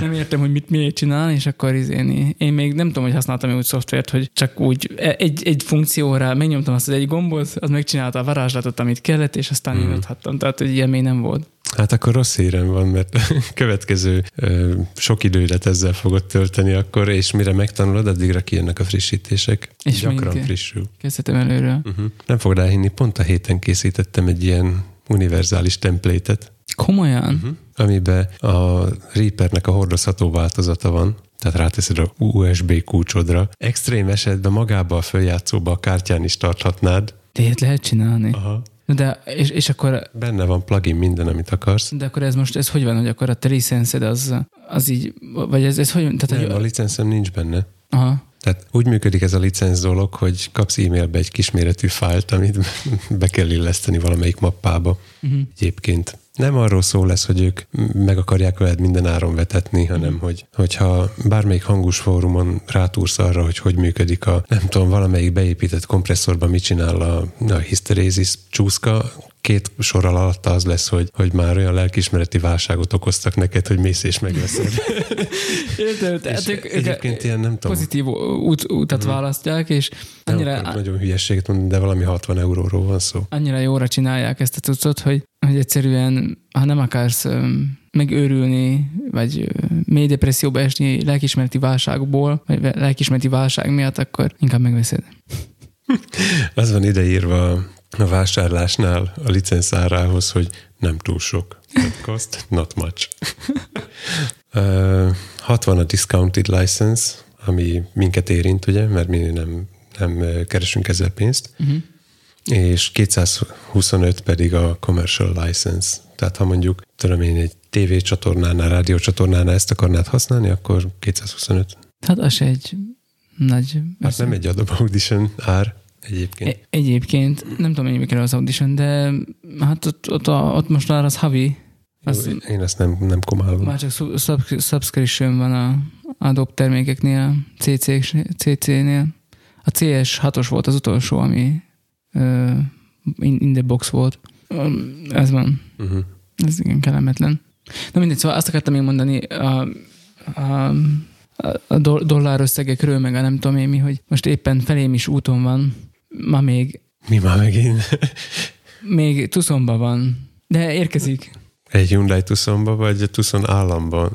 nem értem, hogy mit miért csinál, és akkor én, én még nem tudom, hogy használtam úgy szoftvert, hogy csak úgy egy, egy funkcióra megnyomtam azt az egy gombot, az megcsinálta a varázslatot, amit kellett, és aztán Mhm. mm. nyithattam. Tehát, hogy ilyen még nem volt. Hát akkor rossz hírem van, mert (laughs) következő ö, sok idődet ezzel fogod tölteni akkor, és mire megtanulod, addigra kijönnek a frissítések. És Gyakran még- frissül. Kezdhetem előről. Uh-huh. Nem fogod elhinni, pont a héten készítettem egy ilyen univerzális templétet, Komolyan? uh-huh. amiben a Reapernek a hordozható változata van, tehát ráteszed a USB kulcsodra. Extrém esetben magába a följátszóba a kártyán is tarthatnád. De ilyet lehet csinálni. Aha. De, és, és akkor Benne van plugin minden, amit akarsz. De akkor ez most, ez hogy van, hogy akkor a te licenszed az, az így, vagy ez, ez hogy, tehát, Nem, a licenszem nincs benne. aha, Tehát úgy működik ez a licenc dolog, hogy kapsz e-mailbe egy kisméretű fájlt, amit (laughs) be kell illeszteni valamelyik mappába. uh-huh. Egyébként nem arról szó lesz, hogy ők meg akarják veled minden áron vetetni, hanem hogy, hogyha bármelyik hangus fórumon rátúrsz arra, hogy hogy működik a, nem tudom, valamelyik beépített kompresszorban mit csinál a, a hysteresis csúszka, két sorral alatta az lesz, hogy, hogy már olyan lelkismereti válságot okoztak neked, hogy mész és megveszed. (laughs) Értem, tehát ők, ők egyébként ilyen, nem tudom, pozitív út, utat Mhm. választják, és nem annyira, akarok nagyon hülyességet mondani, de valami 60 euróról van szó. annyira jóra csinálják ezt a cuccot, hogy, hogy egyszerűen, ha nem akarsz megőrülni, vagy mély depresszióba esni lelkismereti válságból, vagy lelkismereti válság miatt, akkor inkább megveszed. Az van ideírva a vásárlásnál a licenszárához, hogy nem túl sok. That cost, not much. Ö, 60 a discounted license, ami minket érint, ugye, mert mi nem, nem keresünk ezzel pénzt, Uh-huh. és 225 pedig a commercial license. Tehát ha mondjuk, tudom én, egy TV csatornánál, rádió csatornánál ezt akarnád használni, akkor 225. Hát az egy nagy... Hát nem egy Adobe Audition ár egyébként. E- egyébként, nem tudom, mennyi kell az audition, de hát ott, ott, a, ott most már az havi, az, Jó, én ezt nem, nem komálom. már csak sub- sub- subscription van a Adobe termékeknél, CC, CC-nél. A CS6-os volt az utolsó, ami uh, in, in the box volt. Um, ez van. Uh-huh. Ez igen kellemetlen. Na mindegy, szóval azt akartam én mondani a, a, a do- dollár összegekről, meg a nem tudom én mi, hogy most éppen felém is úton van, ma még, Mi már megint? még Tucsonban van, de érkezik. Egy Hyundai Tucsonba, vagy a Tucson államban?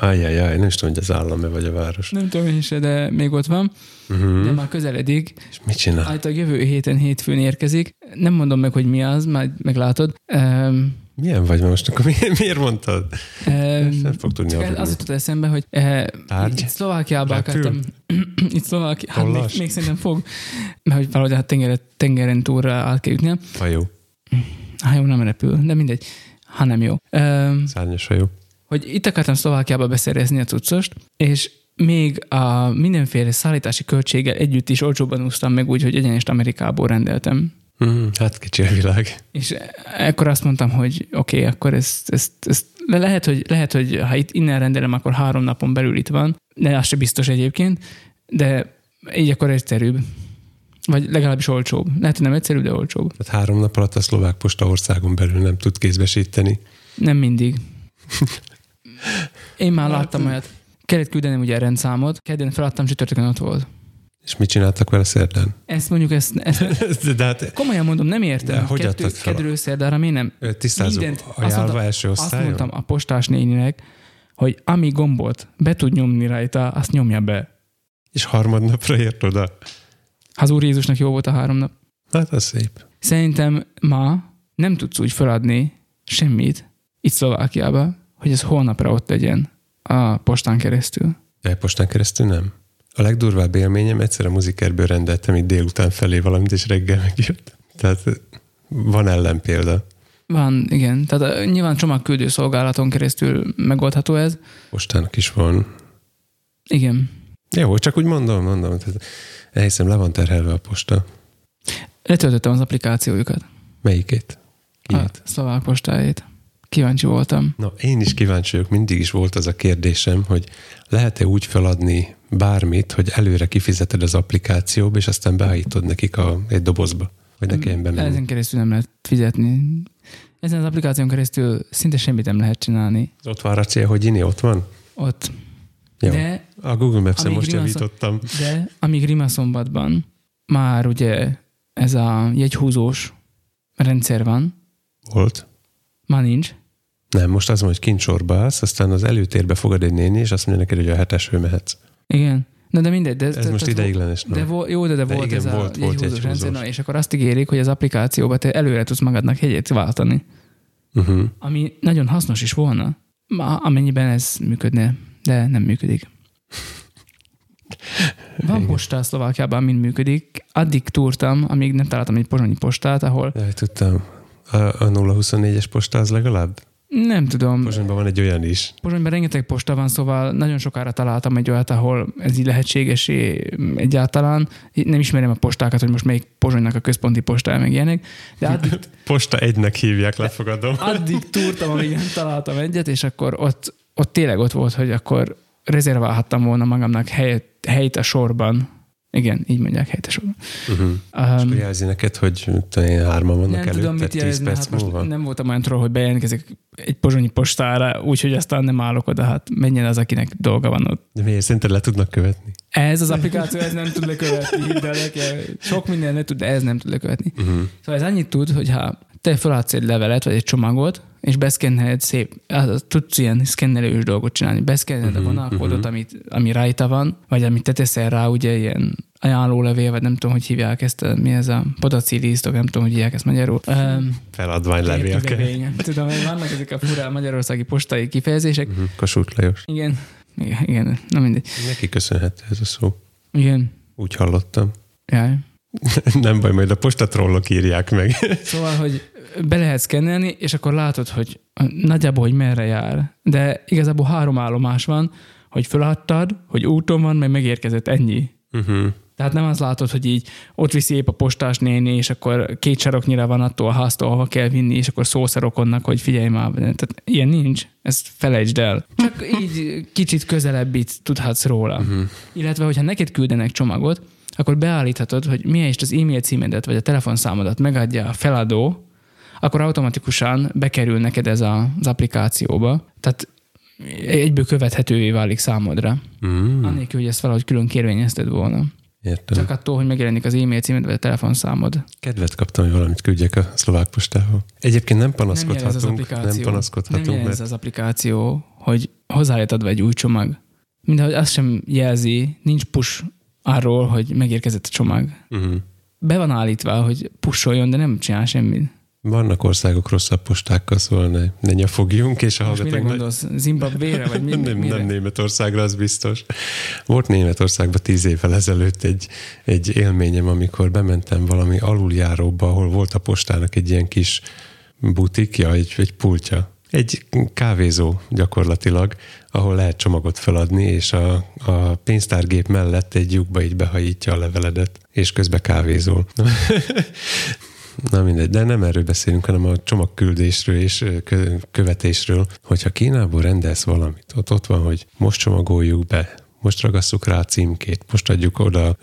Ajjajjaj, nem is tudom, hogy az állam-e vagy a város. Nem tudom én se, de még ott van, Uh-huh. de már közeledik. És mit csinál? Általában jövő héten hétfőn érkezik. Nem mondom meg, hogy mi az, majd meglátod. Um, Milyen vagy most? Akkor miért, (laughs) miért mondtad? um, Nem fog tudni Csak az jutott eszembe, hogy eh, Tárgy? itt Szlovákiába akartam. (clears throat) itt Szlovákiába, hát még, még, szerintem fog, mert hogy valahogy a tengeren, tengeren túlra át kell jutnia. Hajó, Hát jó, nem repül, de mindegy. Ha nem jó. Um, szárnyas hajó. hogy itt akartam Szlovákiába beszerezni a cuccost, és még a mindenféle szállítási költséggel együtt is olcsóban úsztam meg úgy, hogy egyenest Amerikából rendeltem. Uh-huh. Hát kicsi a világ. És ekkor azt mondtam, hogy oké, okay, akkor ezt, ezt, ezt le- lehet, hogy, lehet, hogy ha itt innen rendelem, akkor három napon belül itt van, de az se biztos egyébként, de így akkor egyszerűbb. Vagy legalábbis olcsóbb. Lehet, hogy nem egyszerűbb, de olcsóbb. Tehát három nap alatt a szlovák posta országon belül nem tud kézbesíteni. Nem mindig. Én már láttam olyat. Kellett küldenem ugye a rendszámot, kedden feladtam, csütörtökön ott volt. És mit csináltak vele szerdán? Ezt mondjuk, ezt, ezt (laughs) De hát komolyan mondom, nem értem. De hogy Kettő, kedről szerdára miért nem? ö, tisztázó Mindent. Azt mondtam- első Azt osztályon? mondtam a postás néninek, hogy ami gombot be tud nyomni rajta, azt nyomja be. És harmadnapra ért oda. Az Úr Jézusnak jó volt a három nap. Hát az szép. Szerintem ma nem tudsz úgy feladni semmit itt Szlovákiában, hogy ez holnapra ott legyen a postán keresztül. De postán keresztül nem. A legdurvább élményem egyszer a muzikerből rendeltem így délután felé valamit, és reggel megjött. Tehát van ellenpélda. Van, igen. Tehát nyilván csomagküldő szolgálaton keresztül megoldható ez. Postának is van. Igen. Jó, csak úgy mondom, mondom. Tehát elhiszem, le van terhelve a posta. Letöltöttem az applikációjukat. Melyikét? A Kiét? szlovák postájét. kíváncsi voltam. Na, én is kíváncsi vagyok, mindig is volt az a kérdésem, hogy lehet-e úgy feladni bármit, hogy előre kifizeted az applikációba, és aztán beállítod nekik a, egy dobozba, vagy ne kelljen bemenni. Ezen keresztül nem lehet fizetni. Ezen az applikáción keresztül szinte semmit nem lehet csinálni. Ott van a cél, hogy inni ott van? Ott. Jó. De, A Google Maps-en amíg most Rimaszon- javítottam. de amíg Rimaszombatban már ugye ez a jegyhúzós rendszer van, Volt. már nincs. Nem, most az van, hogy kint sorba állsz, aztán az előtérbe fogad egy néni, és azt mondja neked, hogy a hetesről mehetsz. Igen. Na de mindegy. De, Ez de, most ideiglenes. De vo- jó, de, de, De volt igen, ez a volt- volt jegyhúzós. rendszer, na, és akkor azt ígérik, hogy az applikációba te előre tudsz magadnak jegyet váltani, Uh-huh. ami nagyon hasznos is volna, amennyiben ez működne, de nem működik. (laughs) Van Igen. posta a Szlovákiában, mind működik. Addig túrtam, amíg nem találtam egy pozsonyi postát, ahol Jaj, tudtam. A, a 024-es posta az legalább? Nem tudom, Pozsonyban van egy olyan is. Pozsonyban rengeteg posta van, szóval nagyon sokára találtam egy olyat, ahol ez így lehetséges egyáltalán. Nem ismerem a postákat, hogy most melyik Pozsonynak a központi postája meg ilyenek, de addig, (laughs) Posta egynek hívják, lefogadom. addig (laughs) túrtam, amíg nem találtam egyet, és akkor ott, ott tényleg ott volt, hogy akkor rezerválhattam volna magamnak helyet, helyt a sorban. Igen, így mondják helyt a sorban. Uh-huh. És Um, akkor jelzi neked, hogy én, hárman vannak nem előtted, tudom, mit 10 jelezni, perc hát múlva. nem voltam olyan troll, hogy bejelentkezek egy pozsonyi postára, úgyhogy aztán nem állok oda, hát menjen az, akinek dolga van ott. De miért? Szerinted le tudnak követni? Ez az applikáció, ez nem tud lekövetni, el nekem. Sok minden le tud, de ez nem tud lekövetni. Uh-huh. Szóval ez annyit tud, hogy ha te feladsz egy levelet, vagy egy csomagot, és beszkenneled szép, az- tudsz ilyen szkennelős dolgot csinálni. Beszkenneled Mhm, a vonalkódot, mhm. amit, ami rajta van, vagy amit te teszel rá, ugye ilyen ajánlólevél, vagy nem tudom, hogy hívják ezt, mi ez a podacilisztok, nem tudom, hogy hívják ezt magyarul. Um, Feladvány levélke. Tudom, hogy vannak ezek a furá magyarországi postai kifejezések. Uh-huh. Kossuth Lajos. Igen, igen, igen, na mindegy. Neki köszönhető ez a szó. Igen, Úgy hallottam. jaj. (laughs) Nem baj, majd a postatrollok írják meg. (laughs) Szóval, hogy be lehet szkennelni, és akkor látod, hogy nagyjából, hogy merre jár. De igazából három állomás van, hogy feladtad, hogy úton van, meg megérkezett ennyi. Uh-huh. Tehát nem azt látod, hogy így ott viszi épp a postás néni, és akkor két saroknyira van attól a háztól, ahova kell vinni, és akkor szószarokonnak, hogy figyelj már. Tehát ilyen nincs, ezt felejtsd el. Csak így kicsit közelebb itt tudhatsz róla. Uh-huh. Illetve, hogyha neked küldenek csomagot, akkor beállíthatod, hogy milyen is az e-mail címedet vagy a telefonszámodat megadja a feladó, akkor automatikusan bekerül neked ez a, az applikációba. Tehát egyből követhetővé válik számodra. Mm, Annélkül, hogy ezt valahogy külön kérvényezted volna. értem. Csak attól, hogy megjelenik az e-mail címed vagy a telefonszámod. Kedvet kaptam, hogy valamit küldjek a szlovák postához. Egyébként nem Nem jelez az panaszkodhatunk, nem, panaszkodhatunk, nem mert az applikáció, hogy hozzájött adva egy új csomag. Mindehogy azt sem jelzi, nincs push arról, hogy megérkezett a csomag. uh-huh. Be van állítva, hogy pusoljon, de nem csinál semmit. vannak országok rosszabb postákkal, szóval ne, ne nyafogjunk, és a Most mire gondolsz? Zimbabvére? Vagy (laughs) mi, nem, mire? nem Németországra, az biztos. Volt Németországban tíz évvel ezelőtt egy, egy élményem, amikor bementem valami aluljáróba, ahol volt a postának egy ilyen kis butikja, egy, egy pultja. Egy kávézó gyakorlatilag, ahol lehet csomagot feladni, és a, a pénztárgép mellett egy lyukba így behajítja a leveledet, és közben kávézol. (laughs) Na mindegy, de nem erről beszélünk, hanem a csomagküldésről és követésről, hogyha Kínából rendelsz valamit, ott, ott van, hogy most csomagoljuk be, most ragasszuk rá a címkét, most adjuk oda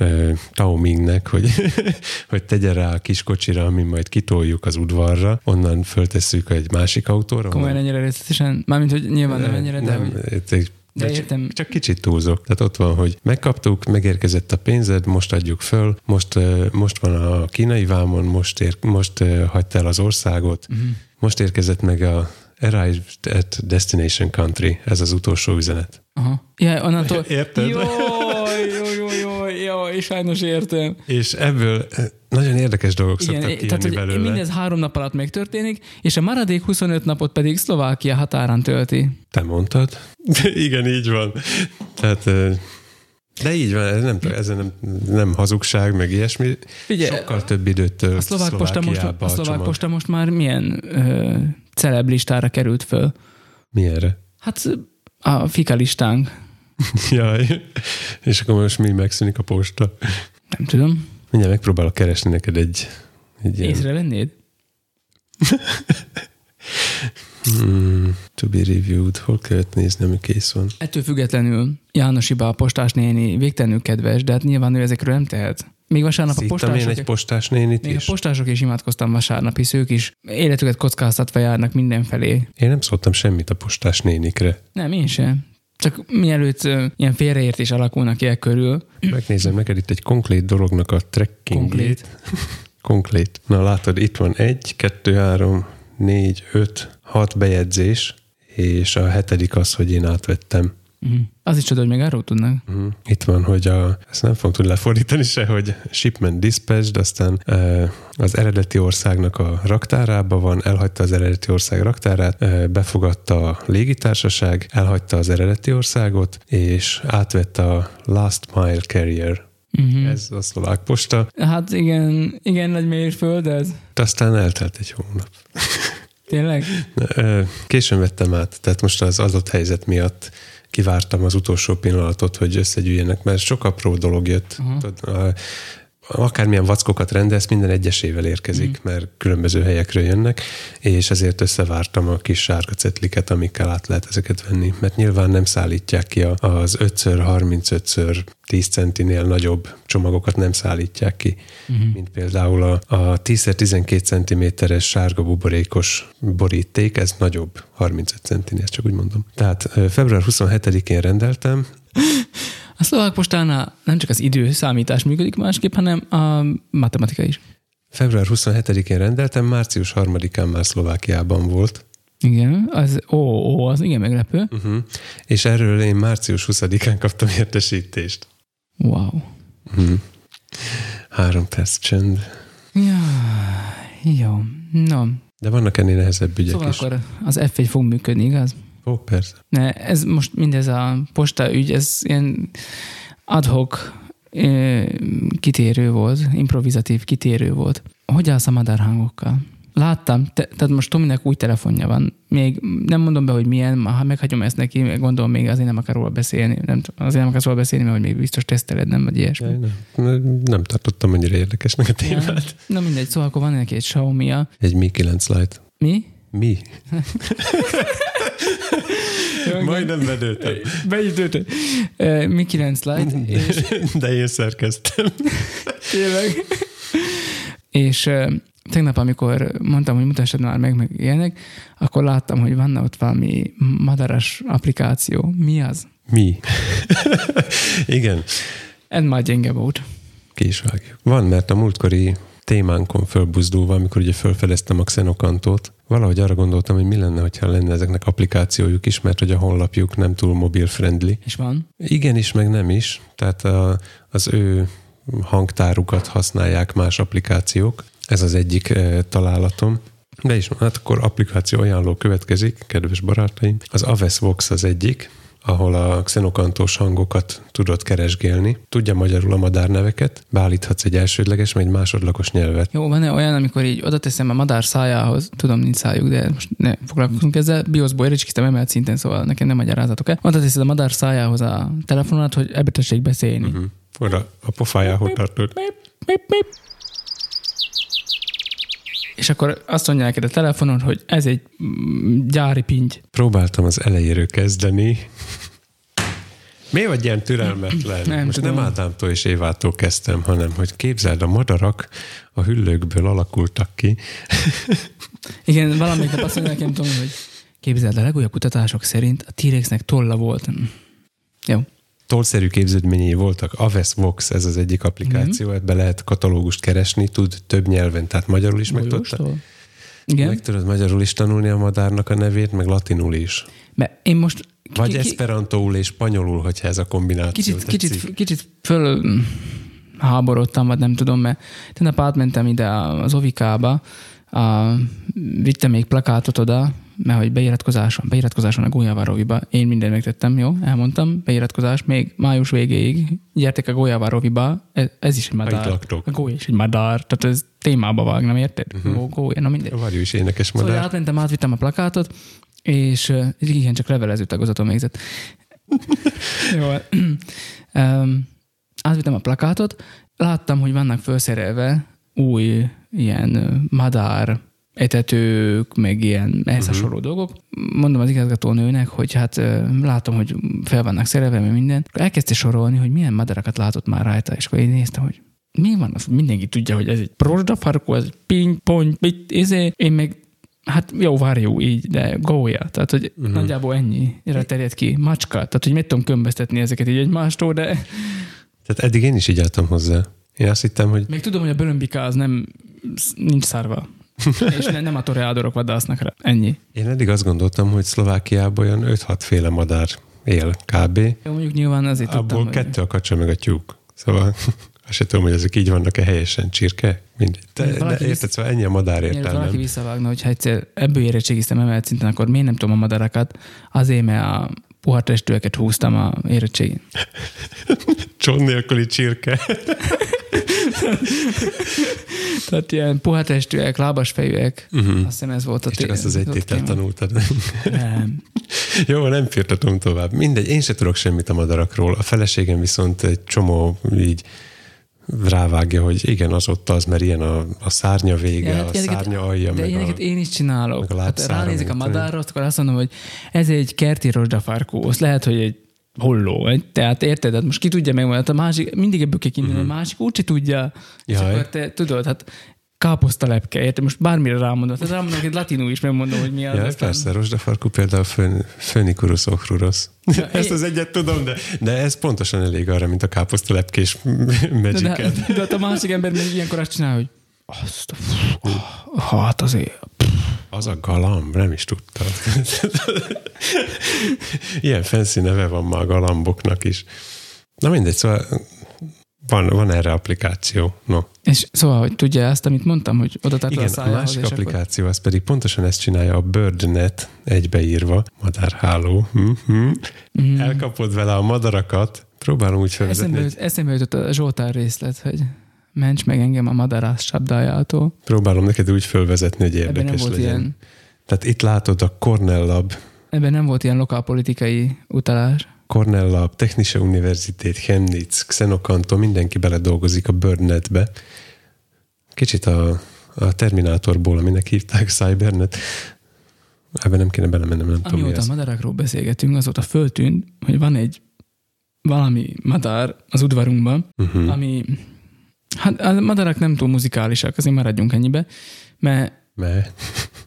Tao Mingnek, hogy, (laughs) hogy tegye rá a kis kocsira, amin majd kitoljuk az udvarra, onnan föltesszük egy másik autóra. Komolyan onnan- ennyire részletesen? Mármint, hogy nyilván nem ennyire, de nem, hogy... De csak- értem. Csak kicsit túlzok. Tehát ott van, hogy megkaptuk, megérkezett a pénzed, most adjuk föl, most, most van a kínai vámon, most, ér, most hagyta el az országot, Mhm. most érkezett meg a Arrived at Destination Country, ez az utolsó üzenet. Aha. Ja, onnantól... (laughs) Érted? Jó, jó, jó, jó, jó, sajnos értem. És ebből ö, nagyon érdekes dolgok Igen, szoktak kijönni tehát belőle. mindez három nap alatt megtörténik, és a maradék 25 napot pedig Szlovákia határán tölti. Te mondtad? Igen, így van. Tehát, ö, de így van, ez nem, ezen nem, nem hazugság, meg ilyesmi. Figyelj, Sokkal több időt tölt a szlovák, posta most, Szlovákiába a szlovák posta most már milyen ö, celeb listára került föl? Milyenre? Hát a fika listánk. (laughs) Jaj. És akkor most mi megszűnik a posta? Nem tudom. Mindjárt megpróbálok keresni neked egy, egy ilyen... Észrevennéd? (laughs) Hmm, to be reviewed. Hol kellett nézni, ami kész van? Ettől függetlenül Jánosiba a postás néni végtelenül kedves, de hát nyilván ő ezekről nem tehet. Még vasárnap a Szittam postások... én egy postás nénit Még a is. postások is imádkoztam vasárnap, hisz ők is életüket kockáztatva járnak mindenfelé. Én nem szóltam semmit a postás nénikre. Nem, én sem. Csak mielőtt ilyen félreértés alakulnak ki e körül. Megnézem neked itt egy konkrét dolognak a trekkingjét. Konkrét. (laughs) Konkrét. Na látod, itt van egy, kettő, három, négy, öt, hat bejegyzés, és a hetedik az, hogy én átvettem. Uh-huh. Az is csoda, hogy még arról tudnak. Mhm. Itt van, hogy a, ezt nem fogom tudni lefordítani se, hogy shipment dispatched, aztán e, az eredeti országnak a raktárába van, elhagyta az eredeti ország raktárát, e, befogadta a légitársaság, elhagyta az eredeti országot, és átvette a last mile carrier. Uh-huh. Ez a szlovák posta. Hát igen, igen nagy mérföld ez. De aztán eltelt egy hónap. Tényleg? (laughs) Későn vettem át, tehát most az adott helyzet miatt kivártam az utolsó pillanatot, hogy összegyűjjenek, mert sok apró dolog jött. Aha. Akármilyen vackokat rendelsz, minden egyesével érkezik, mert különböző helyekről jönnek, és ezért összevártam a kis sárga cetliket, amikkel át lehet ezeket venni. Mert nyilván nem szállítják ki az 5x35x 10 centinél nagyobb csomagokat nem szállítják ki, Uh-huh. mint például a, a 10x12 centiméteres sárga buborékos boríték, ez nagyobb, 35 centinél, csak úgy mondom. Tehát február 27-én rendeltem, (laughs) A szlovák postánál nem csak az időszámítás működik másképp, hanem a matematika is. február 27-én rendeltem, március 3-án már Szlovákiában volt, Igen, az, ó, ó, az igen meglepő. uh-huh. és erről én március 20-án kaptam értesítést. Wow. Uh-huh. Három perc csend. Ja, jó. No, De vannak ennél nehezebb ügyek szóval is. akkor az F1 fog működni, igaz? Ó, persze. Ez most mindez a posta ügy, ez ilyen adhok kitérő volt, improvizatív kitérő volt. Hogy állsz a madárhangokkal? Láttam, te, tehát most Tominek új telefonja van. Még nem mondom be, hogy milyen, ha meghagyom ezt neki, gondolom még azért nem akar róla beszélni. Nem, azért nem akarsz róla beszélni, mert hogy még biztos teszteled, nem, vagy ilyesmi. Nem, nem, nem tartottam annyira érdekesnek a témát. Ja. Na mindegy, szóval akkor van neki egy Xiaomi-ja. Egy Mi 9 Lite. Mi? Mi? (laughs) Majdnem bedőltem. Beütőtő. Mi 9 Lite, és De én szerkeztem. Tényleg. És uh, tegnap, amikor mondtam, hogy mutassad már meg, meg ilyenek, akkor láttam, hogy van ott valami madaras applikáció. Mi az? Mi? Igen, Ez már gyenge volt. ki is vágjuk. Van, mert a múltkori témánkon fölbuzdulva, amikor ugye fölfedeztem a Xenokantót, valahogy arra gondoltam, hogy mi lenne, ha lenne ezeknek applikációjuk is, mert hogy a honlapjuk nem túl mobil-friendly. És van? Igen is, meg nem is. Tehát a, az ő hangtárukat használják más applikációk. Ez az egyik e, találatom. De is van, hát akkor applikáció ajánló következik, kedves barátaim. Az Aves Vox az egyik, ahol a xenokantós hangokat tudod keresgélni. Tudja magyarul a madárneveket, beállíthatsz egy elsődleges, meg egy másodlagos nyelvet. Jó, van-e olyan, amikor így oda teszem a madár szájához, tudom, nincs szájuk, de most ne foglalkozunk ezzel, BIOS-ból éricskiztem emelt szinten, szóval nekem nem magyarázatok el. Oda teszed a madár szájához a telefonodat, hogy ebbe tessék beszélni. Uh-huh. Oda a pofájához tartod. Mip, mip, mip. És akkor azt mondja neked a telefonon, hogy ez egy mm, gyári pinty. Próbáltam az elejéről kezdeni. Miért vagy ilyen türelmetlen? Nem Most tudom. nem Ádámtól és Évától kezdtem, hanem hogy képzeld, a madarak a hüllőkből alakultak ki. Igen, valamelyik nap azt mondja nekem, Tomi, hogy képzeld, a legújabb kutatások szerint a T-rexnek tolla volt. Mm. Jó. Tollszerű képződményei voltak. Aves Vox, ez az egyik applikáció, Mhm. ebbe lehet katalógust keresni, tud több nyelven, tehát magyarul is meg tudta. Golyóstól? Igen. Meg tudod magyarul is tanulni a madárnak a nevét, meg latinul is. Mert én most Vagy esperantóul és spanyolul, hogyha ez a kombináció kicsit, tetszik. kicsit, kicsit föl mm, háborodtam, vagy nem tudom, mert tegnap átmentem ide az Ovikába, a, vittem még plakátot oda, mert hogy beiratkozáson, beiratkozáson a Golyavároviba. Én mindent megtettem, jó? Elmondtam, beiratkozás még május végéig. Gyertek a Golyavároviba, ez, ez is egy Ha itt madár. A gólya is egy madár, tehát ez témába vág, nem érted? Uh-huh. Gólya, na mindegy. A varjú is énekes Szóval madár. átmentem, átvittem a plakátot, és igen, csak levelező tagozaton végzett. (laughs) Jó. (clears throat) um, átvittem a plakátot, láttam, hogy vannak felszerelve új ilyen madár etetők, meg ilyen ehhez uh-huh. hasonló dolgok. Mondom az igazgatónőnek, hogy hát látom, hogy fel vannak szerelve, meg minden. Elkezdte sorolni, hogy milyen madarakat látott már rajta, és akkor én néztem, hogy mi van, az mindenki tudja, hogy ez egy prosdafarkó, ez egy ping, pony, mit, izé. Én meg Hát jó, várjú így, de gólya. Tehát, hogy uh-huh. nagyjából ennyi erre terjed ki. Macska. Tehát, hogy meg tudom kömböztetni ezeket így egymástól, de... Tehát eddig én is így álltam hozzá. Én azt hittem, hogy... Még tudom, hogy a bölömbika az nem, nincs szárva. És ne, nem a toreadorok vadásznak rá. Ennyi. Én eddig azt gondoltam, hogy Szlovákiában olyan 5-6 féle madár él kb. Jó, mondjuk nyilván azért Abból tudtam, kettő a kacsa meg a tyúk. Szóval (laughs) azt se tudom, hogy ezek így vannak-e helyesen csirke. Mindegy. De, Valaki de visz- érted, szóval ennyi a madár hogy valaki visszavágna, hogy ha egyszer ebből érettségiztem emelt szinten, akkor miért nem tudom a madarakat? Azért, mert a puha testűeket húztam a érettségén. (laughs) Cson nélküli csirke. (laughs) (laughs) Tehát ilyen puha testűek, lábas fejűek. Uh-huh. Azt hiszem ez volt a És csak azt az egy tételt tanultad. Nem. (laughs) Jó, nem firtatom tovább. Mindegy, én se tudok semmit a madarakról. A feleségem viszont egy csomó így rávágja, hogy igen, az ott az, mert ilyen a, a szárnya vége, Ja, a hát ilyeneket- szárnya alja, De ilyeneket a... én is csinálok. meg a Hát ránézek a madárra, akkor azt mondom, hogy ez egy kerti rozsdafarkó. Azt lehet, hogy egy holló. egy- Tehát érted? Hát most ki tudja megmondani? Hát a másik, mindig ebből kell kiindulni, uh-huh. a másik úgyse tudja. És Mhm. Jaj. akkor te tudod, hát káposztalepke, érted? Most bármire rámondod. Tehát rámondok egy latinul is, megmondom, hogy mi az. Ja, aztán- persze, rozsdafarkú például fön, Fönikurus ochruros. (laughs) Ezt az egyet tudom, de, de ez pontosan elég arra, mint a káposztalepkés (laughs) De, magic de, de, hát a másik ember még ilyenkor azt csinál, hogy azt a hát azért. Az a galamb, nem is tudtam. Ilyen fancy neve van már a galamboknak is. Na mindegy, szóval van, van erre applikáció. No. És szóval, hogy tudja ezt, amit mondtam, hogy oda a Igen, a szájához, másik és akkor... applikáció az pedig pontosan ezt csinálja a BirdNet egybeírva, madárháló. Hm, hm. Mm. Elkapod vele a madarakat, próbálom úgy felvezetni, Eszembe, jut, eszembe jutott a Zsoltár részlet, hogy ments meg engem a madarász sabdájától. próbálom neked úgy felvezetni, hogy Ebben nem érdekes volt legyen. ilyen, Tehát itt látod a Cornell Lab, ebben nem volt ilyen lokálpolitikai utalás. Cornell Lab, Technische Universität, Chemnitz, Xenokanto, mindenki beledolgozik a BirdNetbe. Kicsit a, a Terminátorból, aminek hívták Cybernet. Ebben nem kéne belemennem, nem tudom mi Amióta a ez. madarakról beszélgetünk, azóta föltűnt, hogy van egy valami madár az udvarunkban, Uh-huh. ami hát a madarak nem túl muzikálisak, azért maradjunk ennyibe, mert Mert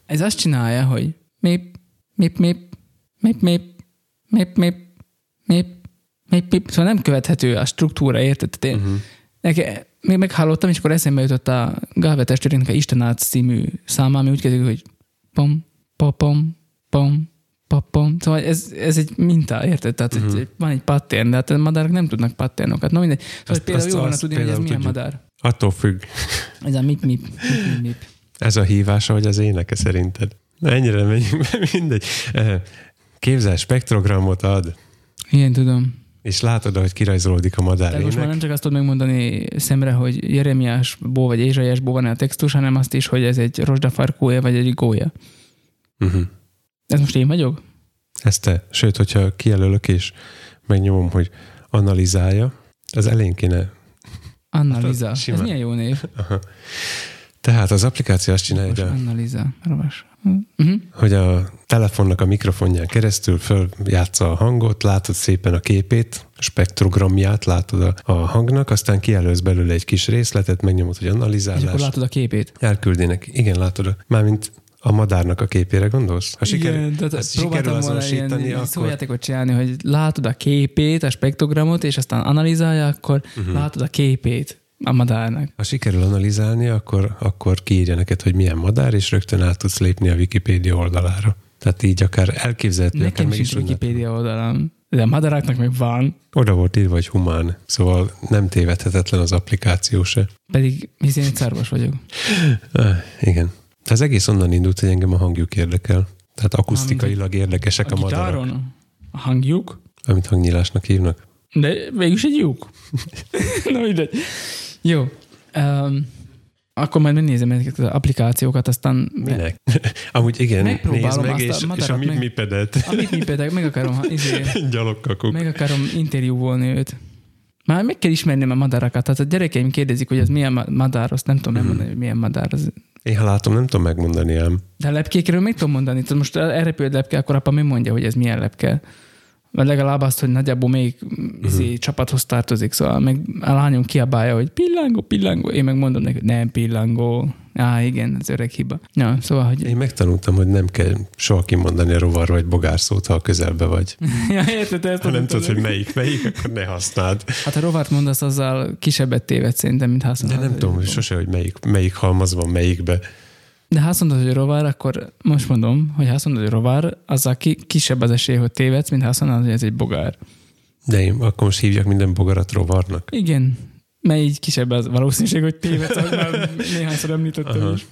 ez azt csinálja, hogy mép, mép, mép, mép, mép, mép, mép, mép, mép, mép, szóval nem követhető a struktúra, érted? Tehát én, uh-huh. Neke, még meghallottam, és akkor eszembe jutott a Galve testvérünknek a Isten át című száma, ami úgy kezdődik, hogy pom, popom, pom, popom. Szóval ez, ez egy minta, érted? Tehát uh-huh. egy, van egy pattern, de hát a madarak nem tudnak patternokat. No mindegy. Szóval Azt- például azt- jó van azt tudni, hogy ez milyen tudjuk. madár. attól függ. Ez a mip, mip, mip, mip. Ez a hívása, hogy az éneke szerinted. Na ennyire megyünk, (laughs) mindegy. Eh, Képzel, spektrogramot ad, Igen, tudom. és látod, hogy kirajzolódik a madár Tehát most már nem csak azt tudod megmondani szemre, hogy Jeremiásból vagy Ézsaiásból van a textus, hanem azt is, hogy ez egy rozsdafarkója vagy egy gólya. Uh-huh. Ez most én vagyok? Ez te. Sőt, hogyha kijelölök és megnyomom, hogy analizálja, az elén kéne. Annaliza. Hát ez milyen jó név? Aha. Tehát az applikáció azt csinálja, hogy Most a, Annaliza. Ravas. Uh-huh. hogy a telefonnak a mikrofonján keresztül följátsza a hangot, látod szépen a képét, spektrogramját látod a, a hangnak, aztán kijelölsz belőle egy kis részletet, megnyomod, hogy És analizálás. akkor látod a képét. Elküldinek. Igen, látod. a- Mármint a madárnak a képére gondolsz? Ha siker, Igen, tehát sikerül próbáltam volna ilyen akkor... szójátékot csinálni, hogy látod a képét, a spektrogramot, és aztán analizálja, akkor uh-huh. látod a képét a madárnak. Ha sikerül analizálni, akkor, akkor kiírja neked, hogy milyen madár, és rögtön át tudsz lépni a Wikipédia oldalára. Tehát így akár elképzelhető, akár Nekem meg is sincs. Wikipédia oldalam, de a madaráknak meg van, Oda volt írva, hogy humán, szóval nem tévedhetetlen az applikáció se. pedig hiszen egy szarvas vagyok. Ah, igen. De az egész onnan indult, hogy engem a hangjuk érdekel. Tehát akusztikailag érdekesek a, A madarak, gitáron a hangjuk, amit hangnyilásnak hívnak. de végülis egy lyuk. (laughs) Na mindegy. Jó. Um, akkor majd megnézem ezeket az applikációkat, aztán Minek? (laughs) Amúgy igen, nézd meg, azt a és, és a mi, meg- mipedet. a mit mipedek, meg akarom, izé, (laughs) Gyalogkakuk. meg akarom interjúvolni őt. Már meg kell ismernem a madarakat. Tehát a gyerekeim kérdezik, hogy az milyen ma- madár, azt nem tudom Mhm. megmondani, hogy milyen madár. Az Én ha látom, nem tudom megmondani ám. De a lepkékről mit tudom mondani? Tehát most elrepült lepke, akkor apa mi mondja, hogy ez milyen lepke? Vagy legalább azt, hogy nagyjából még uh-huh. csapathoz tartozik, szóval meg a lányom kiabálja, hogy pillangó, pillangó, én meg mondom neki, hogy nem pillangó. Á, igen, az öreg hiba. Ja, szóval, hogy... Én megtanultam, hogy nem kell soha kimondani a rovar vagy bogárszót, ha a közelbe vagy. (laughs) ja, érted, ezt ha nem tudod, hogy melyik, melyik, akkor ne használd. Hát ha rovart mondasz, azzal kisebbet téved szerintem, mint használod. De nem tudom, hogy sose, hogy melyik, melyik halmaz van melyikbe. De ha azt mondod, hogy rovar, akkor most mondom, hogy ha azt mondod, hogy rovar, azzal ki, kisebb az esély, hogy tévedsz, mint ha azt mondod, hogy ez egy bogár. De én akkor most hívjak minden bogarat rovarnak. Igen, mert így kisebb az valószínűség, hogy tévedsz, már néhányszor említettem is.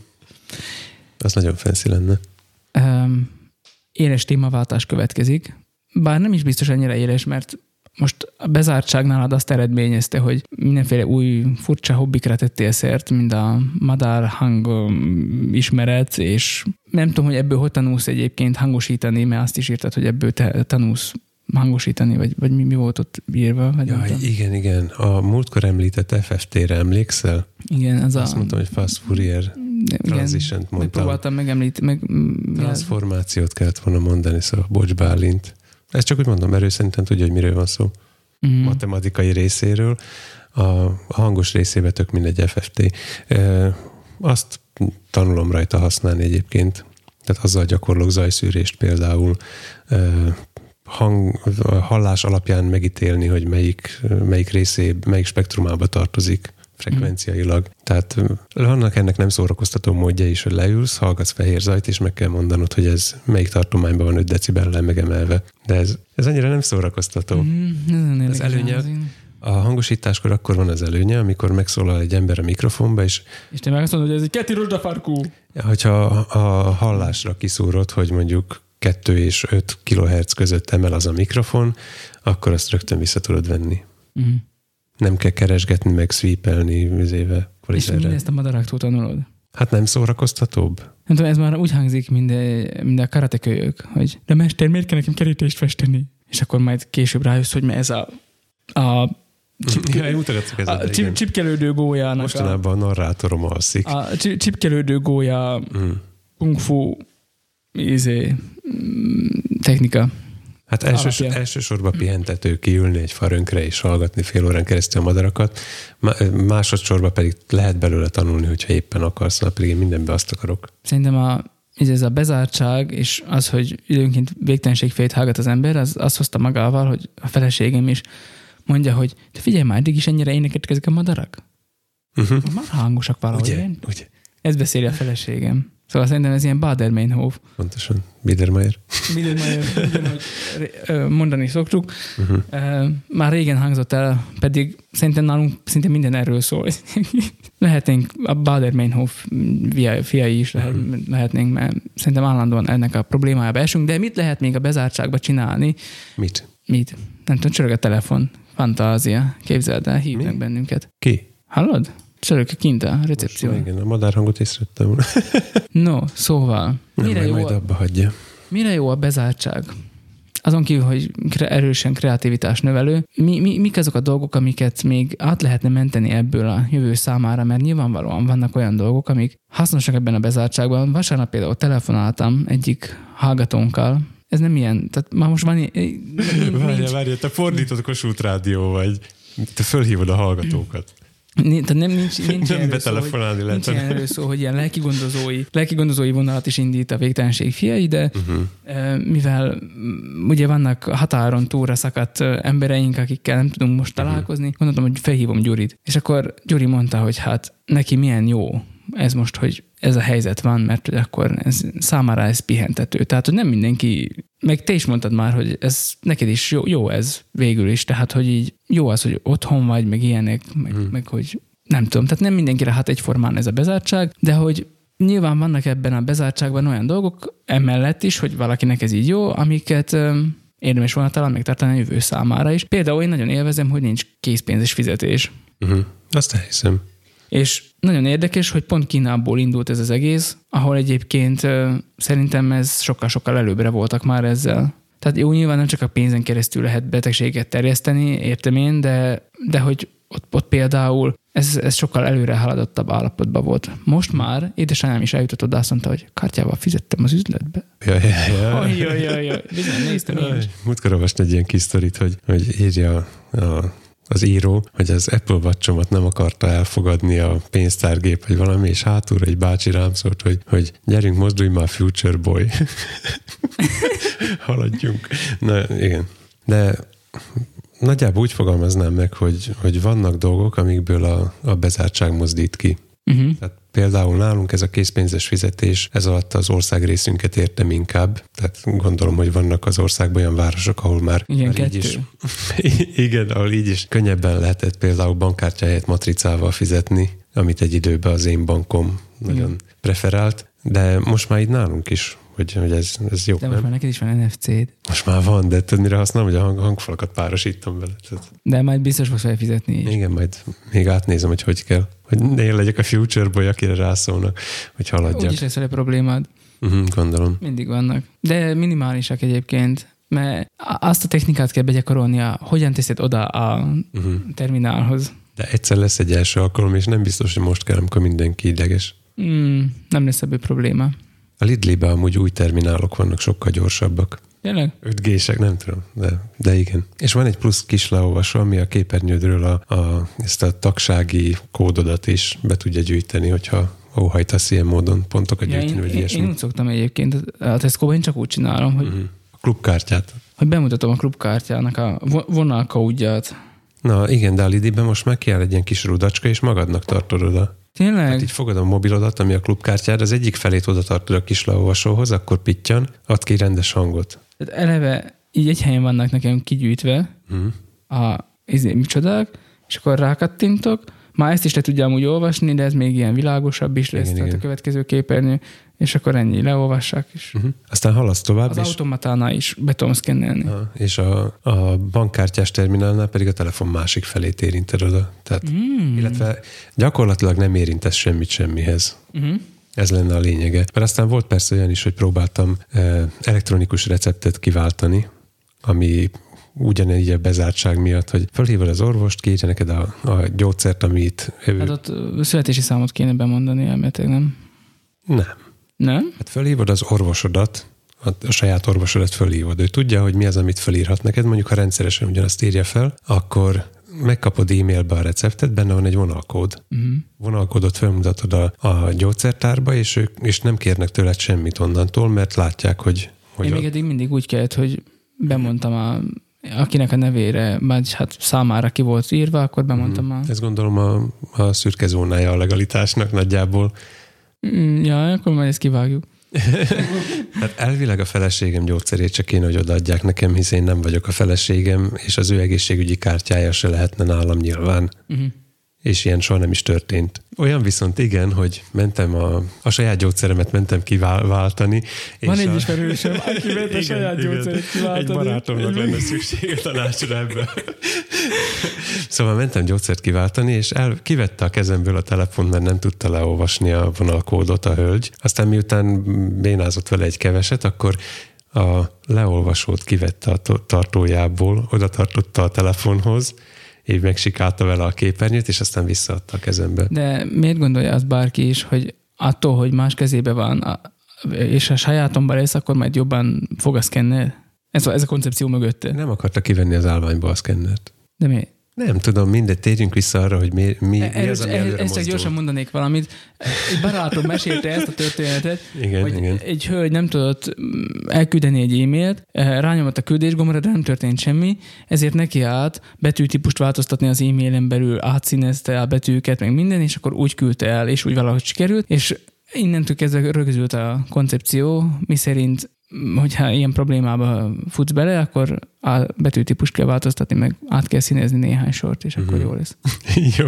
Az nagyon fancy lenne. Um, éles témaváltás következik. Bár nem is biztos ennyire éles, mert most a bezártság nálad azt eredményezte, hogy mindenféle új furcsa hobbikra tettél szert, mint a madár hang ismeret, és nem tudom, hogy ebből hogy tanulsz egyébként hangosítani, mert azt is írtad, hogy ebből te tanulsz hangosítani, vagy, vagy mi, mi volt ott írva? Vagy ja, igen, igen. A múltkor említett FFT-re emlékszel? Igen, az Azt a... mondtam, hogy fast Fourier transition mondtam. Megpróbáltam megemlíteni. Meg, Transformációt kellett volna mondani, szóval bocs Bálint. Ezt csak úgy mondom, mert ő szerintem tudja, hogy miről van szó. Mm. Matematikai részéről. A, a hangos részébe tök mindegy FFT. E, azt tanulom rajta használni egyébként. Tehát azzal gyakorlok zajszűrést például, e, hang, hallás alapján megítélni, hogy melyik, melyik részé, melyik spektrumába tartozik frekvenciailag. Mm. Tehát vannak ennek nem szórakoztató módja is, hogy leülsz, hallgatsz fehér zajt, és meg kell mondanod, hogy ez melyik tartományban van 5 decibellel megemelve. De ez, ez annyira nem szórakoztató. Mm, az előnye, a hangosításkor akkor van az előnye, amikor megszólal egy ember a mikrofonba, és... És te meg azt mondod, hogy ez egy keti farkú. Hogyha a hallásra kiszúrod, hogy mondjuk 2 és 5 kHz között emel az a mikrofon, akkor azt rögtön vissza tudod venni. Mm nem kell keresgetni, meg sweepelni vizével. És mindezt a madaraktól tanulod? Hát nem szórakoztatóbb? Nem tudom, ez már úgy hangzik, mint mint a karatekölyök, hogy de mester, miért kell nekem kerítést festeni? És akkor majd később rájössz, hogy ez a, a Csipke, ja, a csip, csipkelődő gólyának. Mostanában a, a narrátorom alszik. A csipkelődő gólya mm. kung fu izé, technika. Hát elsős, elsősorban pihentető kiülni egy farönkre és hallgatni fél órán keresztül a madarakat, másodszorban pedig lehet belőle tanulni, hogyha éppen akarsz, na pedig én mindenbe azt akarok. Szerintem a, ez a bezártság, és az, hogy időnként végtelenség fejét hallgat az ember, az azt hozta magával, hogy a feleségem is mondja, hogy te figyelj már, eddig is ennyire énekeltek a madarak? Uh-huh. Már hangosak valahogy. Ugye? Ugye? Ez beszéli a feleségem. Szóval szerintem ez ilyen Bader-Meinhof. Pontosan. Biedermeier. Biedermeier, mondani szoktuk. Uh-huh. Már régen hangzott el, pedig szerintem nálunk szinte minden erről szól. (laughs) Lehetnénk a Bader-Meinhof fiai is lehet, uh-huh. lehetnénk, mert szerintem állandóan ennek a problémájába esünk, de mit lehet még a bezártságba csinálni? Mit? Mit? Nem tudom, csörög a telefon. Fantázia. Képzeld el, hívnak Mi? bennünket. Ki? Hallod? Csörök kint a recepció. Most, igen, a madárhangot észrevettem. (laughs) no, szóval. Nem, mire jó majd a, abba hagyja. Mire jó a bezártság? Azon kívül, hogy erősen kreativitás növelő, mi, mi, mik azok a dolgok, amiket még át lehetne menteni ebből a jövő számára, mert nyilvánvalóan vannak olyan dolgok, amik hasznosak ebben a bezártságban. Vasárnap például telefonáltam egyik hallgatónkkal, ez nem ilyen, tehát már most van... Várja, várja, te fordított Kossuth Rádió vagy. Te fölhívod a hallgatókat. Tehát nem, nincs, (laughs) nincs nem betelefonálni lehet. Nincs erről szó, hogy ilyen lelkigondozói, lelkigondozói vonalat is indít a végtelenség fiai, de uh-huh. mivel ugye vannak határon túlra szakadt embereink, akikkel nem tudunk most mhm. találkozni, uh-huh. gondoltam, hogy felhívom Gyurit. És akkor Gyuri mondta, hogy hát neki milyen jó ez most, hogy ez a helyzet van, mert akkor ez, számára ez pihentető. Tehát, hogy nem mindenki, meg te is mondtad már, hogy ez neked is jó, jó ez végül is, tehát, hogy így jó az, hogy otthon vagy, meg ilyenek, meg, hmm. meg hogy nem tudom, tehát nem mindenkire hát egyformán ez a bezártság, de hogy nyilván vannak ebben a bezártságban olyan dolgok, emellett is, hogy valakinek ez így jó, amiket érdemes volna talán megtartani a jövő számára is. Például én nagyon élvezem, hogy nincs készpénzes fizetés. Uh-huh. Azt elhiszem. És nagyon érdekes, hogy pont Kínából indult ez az egész, ahol egyébként szerintem ez sokkal-sokkal előbbre voltak már ezzel. Tehát jó, nyilván nem csak a pénzen keresztül lehet betegséget terjeszteni, értem én, de, de hogy ott, ott például ez, ez sokkal előre haladottabb állapotban volt. Most már édesanyám is eljutott oda, azt mondta, hogy kártyával fizettem az üzletbe. Ja, ja, ja. Jaj, jaj, jaj. Bizony, néztem én is. Múltkor olvasni egy ilyen kis sztorit, hogy, hogy írja a, az író, hogy az Apple watch nem akarta elfogadni a pénztárgép, vagy valami, és hátulra egy bácsi rám szólt, hogy, hogy gyerünk, mozdulj már, future boy. (laughs) Haladjunk. Na, igen. De nagyjából úgy fogalmaznám meg, hogy, hogy vannak dolgok, amikből a, a bezártság mozdít ki. Uh-huh. Tehát például nálunk ez a készpénzes fizetés, ez alatt az ország részünket értem inkább. Tehát gondolom, hogy vannak az országban olyan városok, ahol már, Igen, már így is, (laughs) igen, ahol így is könnyebben lehetett például bankkártyáját matricával fizetni, amit egy időben az én bankom nagyon Igen. preferált, de most már így nálunk is, hogy, hogy ez, ez jó. De nem? most már neked is van NFC-d. Most már van, de tudod, mire használom, hogy a hang, hangfalakat párosítom vele. Tehát, De majd biztos fogsz felfizetni is. igen, majd még átnézem, hogy hogy kell. Hogy ne én legyek a future boy, akire rászólnak, hogy haladjak. Úgyis lesz vele problémád. Uh-huh, gondolom. Mindig vannak. De minimálisak egyébként, mert azt a technikát kell begyakorolnia, hogyan teszed oda a Uh-huh. terminálhoz. De egyszer lesz egy első alkalom, és nem biztos, hogy most kell, amikor mindenki ideges. Mm, nem lesz ebből probléma. A Lidl-ben amúgy új terminálok vannak, sokkal gyorsabbak. Tényleg? 5G-sek, nem tudom, de, de igen. És van egy plusz kis leolvasó, ami a képernyődről a, a, ezt a tagsági kódodat is be tudja gyűjteni, hogyha óhajtasz ilyen módon pontokat Ja, gyűjteni, én, vagy ilyesmi. én úgy szoktam egyébként, a tesco én csak úgy csinálom, hogy, Mhm. A klubkártyát. hogy bemutatom a klubkártyának a vo- vonalkódját. Na igen, de a Lidl-ben most meg kell egy ilyen kis rudacska, és magadnak tartod oda. Tényleg? Hát így fogod a mobilodat, ami a klubkártyád, az egyik felét oda tartod a kis leolvasóhoz, akkor pittyan, ad ki rendes hangot. Tehát eleve így egy helyen vannak nekem kigyűjtve Mhm. a izé, micsodák, és akkor rákattintok, már ezt is le tudja amúgy olvasni, de ez még ilyen világosabb is lesz, Igen, tehát igen. a következő képernyő, és akkor ennyi, leolvassák is. Uh-huh. Aztán haladsz tovább, Az és, automatánál is be tudom szkennelni. a, és a, a bankkártyás terminálnál pedig a telefon másik felét érinted oda. Tehát, Mm. Illetve gyakorlatilag nem érintesz semmit semmihez. Uh-huh. Ez lenne a lényege. Mert aztán volt persze olyan is, hogy próbáltam eh, elektronikus receptet kiváltani, ami ugyanígy a bezártság miatt, hogy fölhívod az orvost, kiírja neked a, a gyógyszert, amit. Hát ott születési számot kéne bemondani elméletileg, nem? Nem. Nem? Hát fölhívod az orvosodat, a, saját orvosodat fölhívod. Ő tudja, hogy mi az, amit fölírhat neked. Mondjuk, ha rendszeresen ugyanazt írja fel, akkor megkapod e-mailbe a receptet, benne van egy vonalkód. Uh-huh. Vonalkódot felmutatod a, a gyógyszertárba, és ők és nem kérnek tőled semmit onnantól, mert látják, hogy, hogy Én még eddig mindig úgy kellett, hogy bemondtam a, akinek a nevére, vagy hát számára ki volt írva, akkor bemondtam a... ez gondolom a, a szürke zónája a legalitásnak nagyjából. Mm, Ja, akkor majd ezt kivágjuk. (laughs) Hát elvileg a feleségem gyógyszerét csak kéne, hogy odaadják nekem, hiszen én nem vagyok a feleségem, és az ő egészségügyi kártyája se lehetne nálam nyilván. Uh-huh. És ilyen soha nem is történt. Olyan viszont igen, hogy mentem a, a saját gyógyszeremet mentem kiváltani. Van és egy a, ismerősöm, aki ment a saját igen. gyógyszerét kiváltani. Egy barátomnak lenne szüksége tanácsra ebbe. Szóval mentem gyógyszert kiváltani, és el, kivette a kezemből a telefon, mert nem tudta leolvasni a vonalkódot a hölgy. Aztán miután bénázott vele egy keveset, akkor a leolvasót kivette a tartójából, oda tartotta a telefonhoz, így megsikálta vele a képernyőt, és aztán visszaadta a kezembe. De miért gondolja azt bárki is, hogy attól, hogy más kezébe van, és a sajátomban lesz, akkor majd jobban fog a szkennel? Ez a, ez a koncepció mögötte. Nem akarta kivenni az állványba a szkennert. De mi? Nem tudom, mindegy, térjünk vissza arra, hogy mi, mi, mi Erről- az, ami előre ezt csak gyorsan mondanék valamit. Egy barátom mesélte ezt a történetet, Igen, hogy igen. egy hölgy nem tudott mm, elküldeni egy e-mailt, eh, rányomott a küldés gombra, de nem történt semmi, ezért neki állt betűtípust változtatni az e-mailen belül, átszínezte a betűket, meg minden, és akkor úgy küldte el, és úgy valahogy sikerült, és innentől kezdve rögzült a koncepció, miszerint hogyha ilyen problémába futsz bele, akkor a betűtípust kell változtatni, meg át kell színezni néhány sort, és akkor Mhm. jó lesz. (laughs) Jó,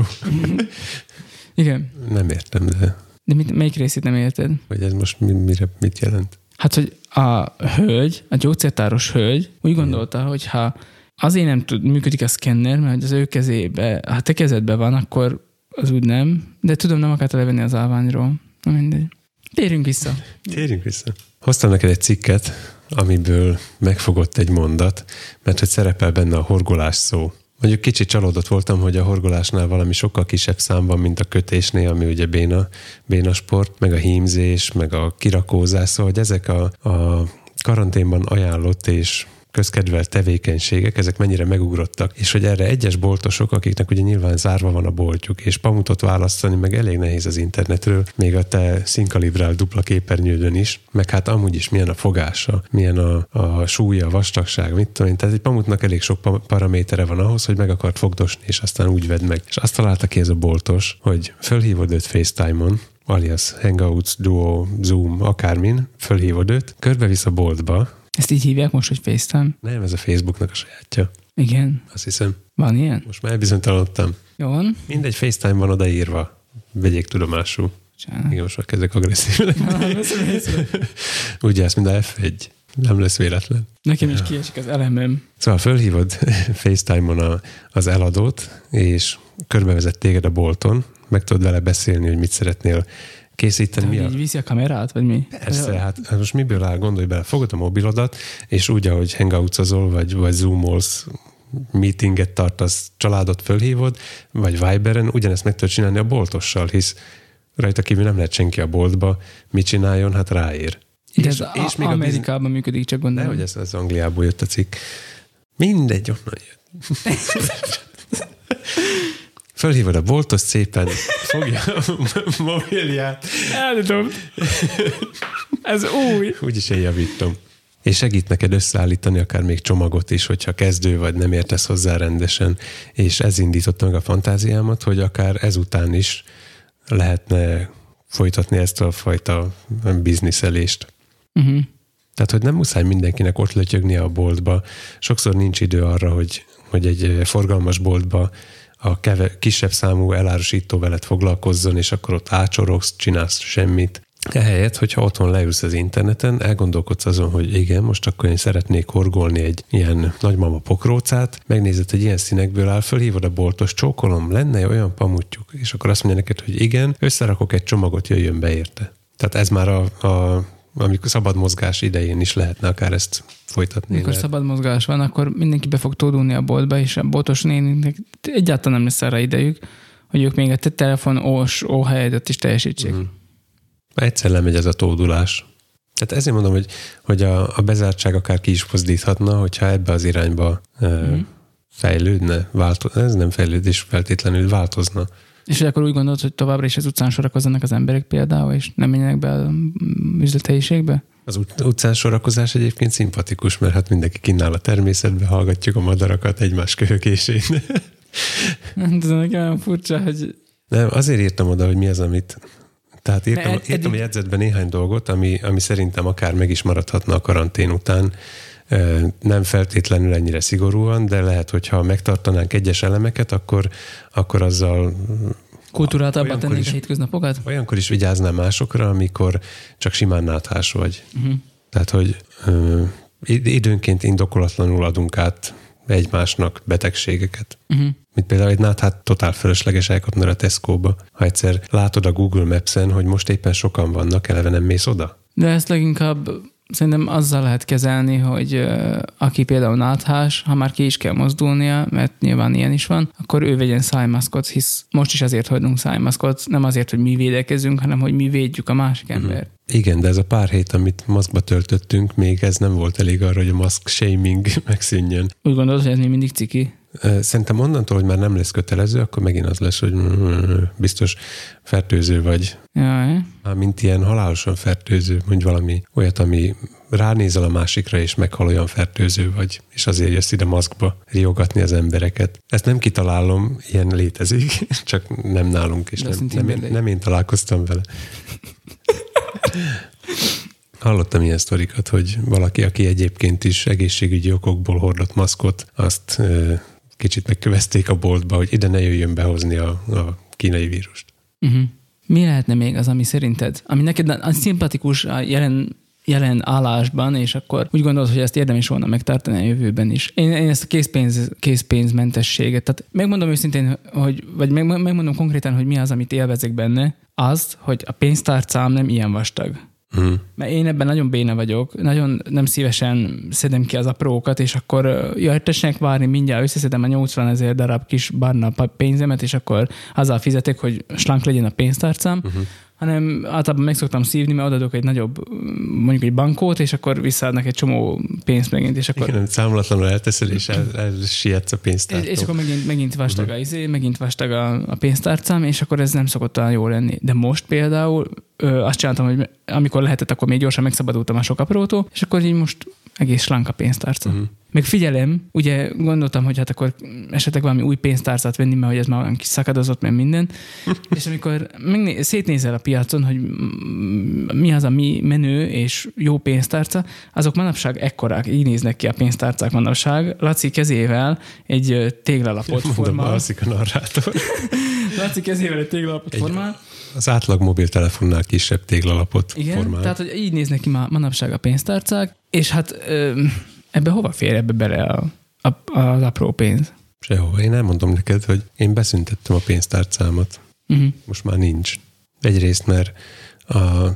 Igen. nem értem, de De mit, melyik részét nem érted? hogy ez most mi, mire, mit jelent. Hát, hogy a hölgy, a gyógyszertáros hölgy úgy gondolta, hogy ha azért nem tud, működik a szkenner, mert az ő kezébe, ha te kezedbe van, akkor az úgy nem. De tudom, nem akarta levenni az állványról. Na mindegy. Térjünk vissza. Térjünk vissza. Hoztam neked egy cikket, amiből megfogott egy mondat, mert hogy szerepel benne a horgolás szó. Mondjuk kicsit csalódott voltam, hogy a horgolásnál valami sokkal kisebb szám van, mint a kötésnél, ami ugye béna, béna sport, meg a hímzés, meg a kirakózás, szóval hogy ezek a, a karanténban ajánlott és közkedvelt tevékenységek, ezek mennyire megugrottak, és hogy erre egyes boltosok, akiknek ugye nyilván zárva van a boltjuk, és pamutot választani meg elég nehéz az internetről, még a te színkalibrál dupla képernyődön is, meg hát amúgy is milyen a fogása, milyen a, a súlya, a vastagság, mit tudom én. Tehát egy pamutnak elég sok paramétere van ahhoz, hogy meg akart fogdosni, és aztán úgy vedd meg. És azt találta ki ez a boltos, hogy fölhívod őt FaceTime-on, alias Hangouts, Duo, Zoom, akármin, fölhívod őt, körbevisz a boltba, ezt így hívják most, hogy FaceTime? Nem, ez a Facebooknak a sajátja. Igen. Azt hiszem. Van ilyen? Most már elbizonytalanodtam. Jó van. Mindegy FaceTime van odaírva. Vegyék tudomásul. Csán. Igen, most már kezdek agresszív (laughs) Úgy jársz, mint a F1. Nem lesz véletlen. Nekem is kiesik az elemem. Szóval fölhívod (laughs) FaceTime-on a, az eladót, és körbevezet téged a bolton, meg tudod vele beszélni, hogy mit szeretnél készíteni. mi a... így viszi a kamerát, vagy mi? Persze, hát, hát most miből áll, gondolj bele, fogod a mobilodat, és úgy, ahogy hangoutozol, vagy, vagy zoomolsz, meetinget tartasz, családot fölhívod, vagy Viberen, ugyanezt meg tudod csinálni a boltossal, hisz rajta kívül nem lehet senki a boltba, mit csináljon, hát ráér. De és, ez és még Amerikában bizony... működik, csak gondolom. hogy ez, ez Angliából jött a cikk. Mindegy, onnan jött. (laughs) Fölhívod a boltot szépen, fogja a mobilját. Eldom. Ez új. Úgyis én javítom. És segít neked összeállítani akár még csomagot is, hogyha kezdő vagy nem értesz hozzá rendesen. És ez indította meg a fantáziámat, hogy akár ezután is lehetne folytatni ezt a fajta bizniszelést. Uh-huh. Tehát, hogy nem muszáj mindenkinek ott lötyögnie a boltba. Sokszor nincs idő arra, hogy, hogy egy forgalmas boltba a keve, kisebb számú elárusító veled foglalkozzon, és akkor ott ácsorogsz, csinálsz semmit. Ehelyett, hogyha otthon leülsz az interneten, elgondolkodsz azon, hogy igen, most akkor én szeretnék horgolni egy ilyen nagymama pokrócát, megnézed, hogy ilyen színekből áll, fölhívod a boltos, csókolom, lenne olyan pamutjuk, és akkor azt mondja neked, hogy igen, összerakok egy csomagot, jöjjön be érte. Tehát ez már a, a amikor szabad mozgás idején is lehetne akár ezt folytatni. Amikor lehet. szabad mozgás van, akkor mindenki be fog tódulni a boltba, és a boltos néninek egyáltalán nem lesz arra idejük, hogy ők még a te telefon ós óhelyedet is teljesítsék. Mm. Egyszer lemegy ez a tódulás. Tehát ezért mondom, hogy, hogy a, a bezártság akár ki is mozdíthatna, hogyha ebbe az irányba mm. fejlődne, változna, ez nem fejlődés feltétlenül változna. És akkor úgy gondolod, hogy továbbra is az utcán sorakozzanak az emberek például, és nem menjenek be a üzlethelyiségbe? Az utcán sorakozás egyébként szimpatikus, mert hát mindenki kínál a természetbe, hallgatjuk a madarakat egymás köhögésén. (laughs) Ez nekem olyan furcsa, hogy... Nem, azért írtam oda, hogy mi az, amit... Tehát írtam, írtam a jegyzetben néhány dolgot, ami, ami szerintem akár meg is maradhatna a karantén után, nem feltétlenül ennyire szigorúan, de lehet, hogyha megtartanánk egyes elemeket, akkor, akkor azzal Kultúráltabban tennénk a hétköznapokat? Olyankor is vigyáznál másokra, amikor csak simán náthás vagy. Uh-huh. Tehát, hogy ö, időnként indokolatlanul adunk át egymásnak betegségeket. Uh-huh. Mint például egy náthát totál fölösleges elkapni a Tesco-ba. Ha egyszer látod a Google Maps-en, hogy most éppen sokan vannak, eleve nem mész oda. De ezt leginkább szerintem azzal lehet kezelni, hogy aki például náthás, ha már ki is kell mozdulnia, mert nyilván ilyen is van, akkor ő vegyen szájmaszkot, hisz most is azért hagyunk szájmaszkot, nem azért, hogy mi védekezünk, hanem hogy mi védjük a másik uh-huh. embert. Igen, de ez a pár hét, amit maszkba töltöttünk, még ez nem volt elég arra, hogy a maszk shaming (laughs) megszűnjön. Úgy gondolod, hogy ez még mindig ciki? Szerintem onnantól, hogy már nem lesz kötelező, akkor megint az lesz, hogy biztos fertőző vagy. Jaj. Mint ilyen halálosan fertőző, mondj valami olyat, ami ránézel a másikra, és meghal olyan fertőző vagy, és azért jössz ide maszkba riogatni az embereket. Ezt nem kitalálom, ilyen létezik, (laughs) csak nem nálunk, és nem, nem, én, nem én találkoztam vele. Hallottam ilyen sztorikat, hogy valaki, aki egyébként is egészségügyi okokból hordott maszkot, azt kicsit megkövezték a boltba, hogy ide ne jöjjön behozni a, a kínai vírust. Uh-huh. Mi lehetne még az, ami szerinted, ami neked az szimpatikus a jelen jelen állásban, és akkor úgy gondolod, hogy ezt érdemes volna megtartani a jövőben is. Én, én ezt a készpénz, készpénzmentességet, tehát megmondom őszintén, hogy, vagy meg, megmondom konkrétan, hogy mi az, amit élvezek benne, az, hogy a pénztárcám nem ilyen vastag. Mm. Mert én ebben nagyon béna vagyok, nagyon nem szívesen szedem ki az aprókat, és akkor jaj, tessenek várni, mindjárt összeszedem a 80 ezer darab kis barna pénzemet, és akkor azzal fizetek, hogy slank legyen a pénztárcám, uh-huh hanem általában meg szoktam szívni, mert adok egy nagyobb, mondjuk egy bankót, és akkor visszaadnak egy csomó pénzt megint, és akkor... Igen, számolatlanul elteszed, és el, el sietsz a pénztárcát. És, és akkor megint, megint vastag a izé, megint vastag a, a pénztárcám, és akkor ez nem szokott olyan jó lenni. De most például ö, azt csináltam, hogy amikor lehetett, akkor még gyorsan megszabadultam a sok aprótól, és akkor így most egész slank a pénztárca. Uh-huh. Meg figyelem, ugye gondoltam, hogy hát akkor esetleg valami új pénztárcát venni, mert hogy ez már olyan kis szakadozott, mert minden. (laughs) és amikor megné- szétnézel a piacon, hogy mi az, ami menő és jó pénztárca, azok manapság ekkorák, így néznek ki a pénztárcák manapság. Laci kezével egy téglalapot formál. Mondom, a narrátor. (laughs) Laci kezével egy téglalapot egy, formál. Az átlag mobiltelefonnál kisebb téglalapot Igen, formál. tehát hogy így néznek ki ma, manapság a pénztárcák, és hát ö, Ebbe hova fér ebbe bele a, a, az apró pénz? Sehova. Én elmondom neked, hogy én beszüntettem a pénztárcámat. Uh-huh. Most már nincs. Egyrészt, mert a,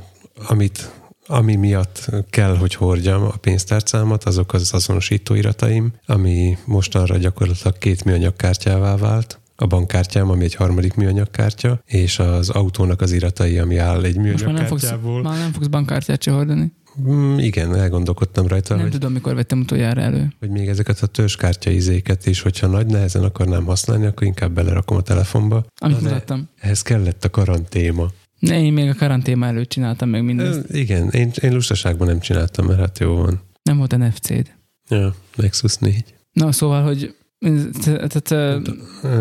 amit, ami miatt kell, hogy hordjam a pénztárcámat, azok az azonosítóirataim, ami mostanra gyakorlatilag két műanyag kártyává vált a bankkártyám, ami egy harmadik műanyagkártya, és az autónak az iratai, ami áll egy műanyagkártyából. Már, már nem fogsz bankkártyát se hordani? Mm, igen, elgondolkodtam rajta. Nem hogy, tudom, mikor vettem utoljára elő. Hogy még ezeket a törzskártya izéket is, hogyha nagy nehezen akarnám használni, akkor inkább belerakom a telefonba. Amit mutattam. Ehhez kellett a karantéma. Ne, én még a karantéma előtt csináltam meg mindezt. E, igen, én, én lustaságban nem csináltam, mert hát jó van. Nem volt NFC-d. Ja, Nexus 4. Na, szóval, hogy tehát,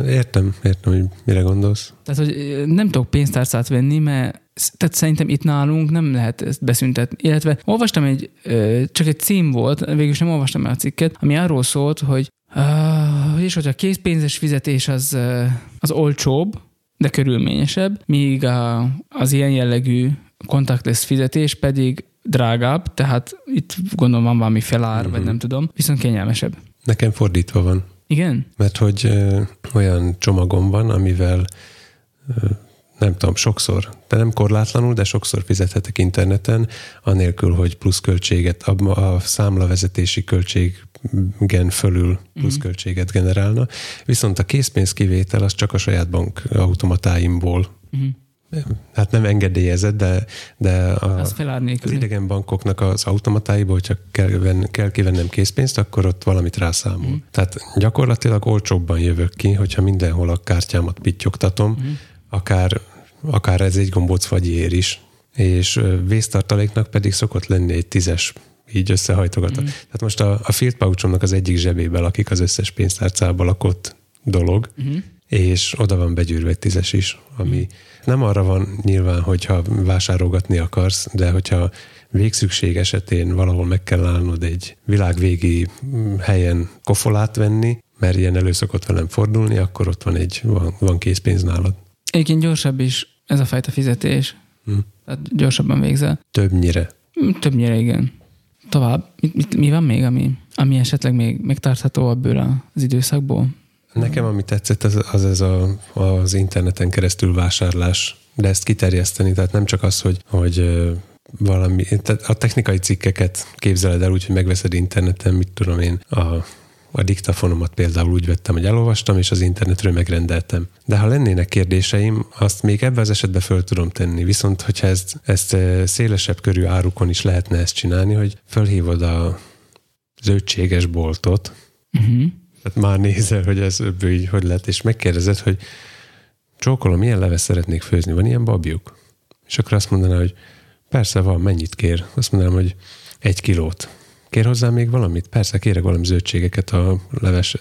értem, értem, hogy mire gondolsz. Tehát, hogy nem tudok pénztárcát venni, mert tehát szerintem itt nálunk nem lehet ezt beszüntetni. Illetve olvastam egy, csak egy cím volt, végülis nem olvastam el a cikket, ami arról szólt, hogy uh, és hogy a készpénzes fizetés az, az olcsóbb, de körülményesebb, míg a, az ilyen jellegű contactless fizetés pedig drágább, tehát itt gondolom van valami felár, uh-huh. vagy mhm. nem tudom, viszont kényelmesebb. Nekem fordítva van. Igen? Mert hogy ö, olyan csomagom van, amivel ö, nem tudom, sokszor, de nem korlátlanul, de sokszor fizethetek interneten, anélkül, hogy pluszköltséget, a, a számlavezetési költségen fölül pluszköltséget mhm. generálna. Viszont a készpénz kivétel az csak a saját bank automatáimból uh-huh hát nem engedélyezett, de, de a, az, az idegen bankoknak az automatáiból, hogyha kell, kell kivennem készpénzt, akkor ott valamit rászámol. Mm. Tehát gyakorlatilag olcsóbban jövök ki, hogyha mindenhol a kártyámat pittyogtatom, mm. Akár, akár ez egy gombóc vagy ér is, és vésztartaléknak pedig szokott lenni egy tízes így összehajtogatva. Mm. Tehát most a, a field pouchomnak az egyik zsebébe lakik az összes pénztárcába lakott dolog, mm. és oda van begyűrve egy tízes is, ami mm nem arra van nyilván, hogyha vásárolgatni akarsz, de hogyha végszükség esetén valahol meg kell állnod egy világvégi helyen kofolát venni, mert ilyen elő szokott velem fordulni, akkor ott van egy, van, van készpénz nálad. Egyébként gyorsabb is ez a fajta fizetés. Hm. Tehát gyorsabban végzel. Többnyire. Hm, többnyire, igen. Tovább, mi, mi, mi van még, ami, ami esetleg még megtartható ebből az időszakból? Nekem ami tetszett, az, az ez a, az interneten keresztül vásárlás, de ezt kiterjeszteni, tehát nem csak az, hogy, hogy valami, tehát a technikai cikkeket képzeled el úgy, hogy megveszed interneten, mit tudom én, a, a diktafonomat például úgy vettem, hogy elolvastam, és az internetről megrendeltem. De ha lennének kérdéseim, azt még ebben az esetben föl tudom tenni. Viszont, hogyha ezt, ezt szélesebb körű árukon is lehetne ezt csinálni, hogy fölhívod a zöldséges boltot, uh-huh tehát már nézel, hogy ez ebből így hogy lett, és megkérdezed, hogy csókolom, milyen leves szeretnék főzni, van ilyen babjuk? És akkor azt mondaná, hogy persze van, mennyit kér? Azt mondanám, hogy egy kilót. Kér hozzá még valamit? Persze, kérek valami zöldségeket a leves,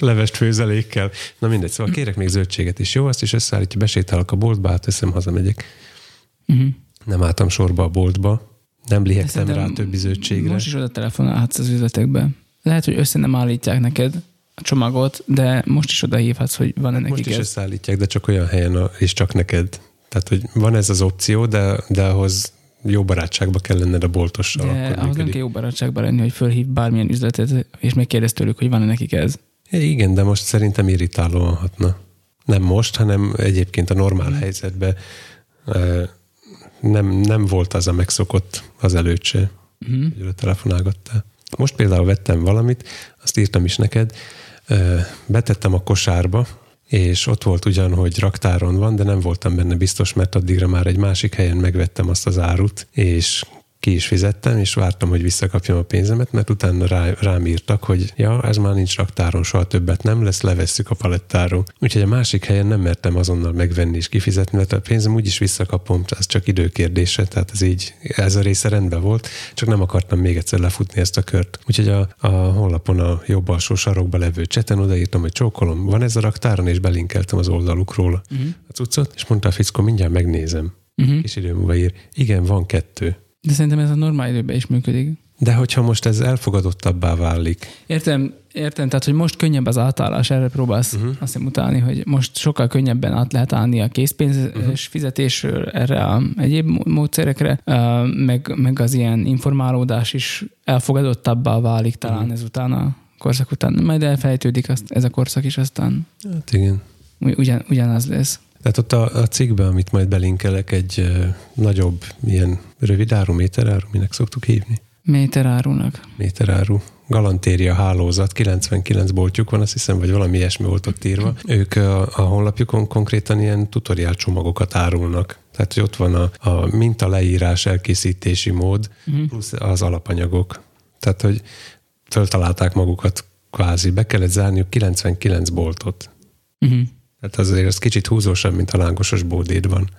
levest főzelékkel. Na mindegy, szóval kérek még zöldséget is. Jó, azt is összeállítja, besétálok a boltba, átveszem, hazamegyek. Uh-huh. Nem álltam sorba a boltba, nem lihegtem rá többi zöldségre. Most is oda telefonálhatsz az üzletekbe. Lehet, hogy össze nem állítják neked, a csomagot, de most is oda hívhatsz, hogy van-e nekik Most is ez? összeállítják, de csak olyan helyen, és csak neked. Tehát, hogy van ez az opció, de, de ahhoz jó barátságba kell lenned a boltossal. De akkor ahhoz nem kell jó barátságban lenni, hogy fölhív bármilyen üzletet, és megkérdez tőlük, hogy van-e nekik ez. É, igen, de most szerintem irritálóan hatna. Nem most, hanem egyébként a normál mm. helyzetben nem, nem volt az a megszokott az előtt se, uh-huh. hogy telefonálgattál. Most például vettem valamit, azt írtam is neked, betettem a kosárba, és ott volt ugyan, hogy raktáron van, de nem voltam benne biztos, mert addigra már egy másik helyen megvettem azt az árut, és ki is fizettem, és vártam, hogy visszakapjam a pénzemet, mert utána rá, rám írtak, hogy ja, ez már nincs raktáron, soha többet nem lesz, levesszük a palettáról. Úgyhogy a másik helyen nem mertem azonnal megvenni és kifizetni, mert a pénzem úgyis visszakapom, ez csak időkérdése, tehát ez így, ez a része rendben volt, csak nem akartam még egyszer lefutni ezt a kört. Úgyhogy a, a honlapon a jobb alsó sarokba levő cseten odaírtam, hogy csókolom, van ez a raktáron, és belinkeltem az oldalukról uh-huh. a cuccot, és mondta a fickó, mindjárt megnézem. Uh-huh. Kis idő múlva ír, igen, van kettő. De szerintem ez a normál időben is működik. De hogyha most ez elfogadottabbá válik. Értem, értem, tehát hogy most könnyebb az átállás, erre próbálsz uh-huh. azt hiszem utáni, hogy most sokkal könnyebben át lehet állni a készpénzes uh-huh. fizetésről erre a egyéb módszerekre, meg, meg az ilyen informálódás is elfogadottabbá válik talán uh-huh. ezután a korszak után. Majd elfelejtődik azt, ez a korszak is aztán. Hát igen. Ugyan, ugyanaz lesz. Tehát ott a, a cikkben, amit majd belinkelek, egy uh, nagyobb, ilyen rövid áru, méteráru, minek szoktuk hívni? Méterárunak. Méteráru. Galantéria hálózat, 99 boltjuk van, azt hiszem, vagy valami ilyesmi volt ott írva. Ők a, a honlapjukon konkrétan ilyen tutoriál csomagokat árulnak. Tehát, hogy ott van a, a minta leírás, elkészítési mód, uh-huh. plusz az alapanyagok. Tehát, hogy föltalálták magukat kvázi, be kellett zárniuk 99 boltot. Uh-huh. Tehát azért az kicsit húzósabb, mint a lángosos bódéd van.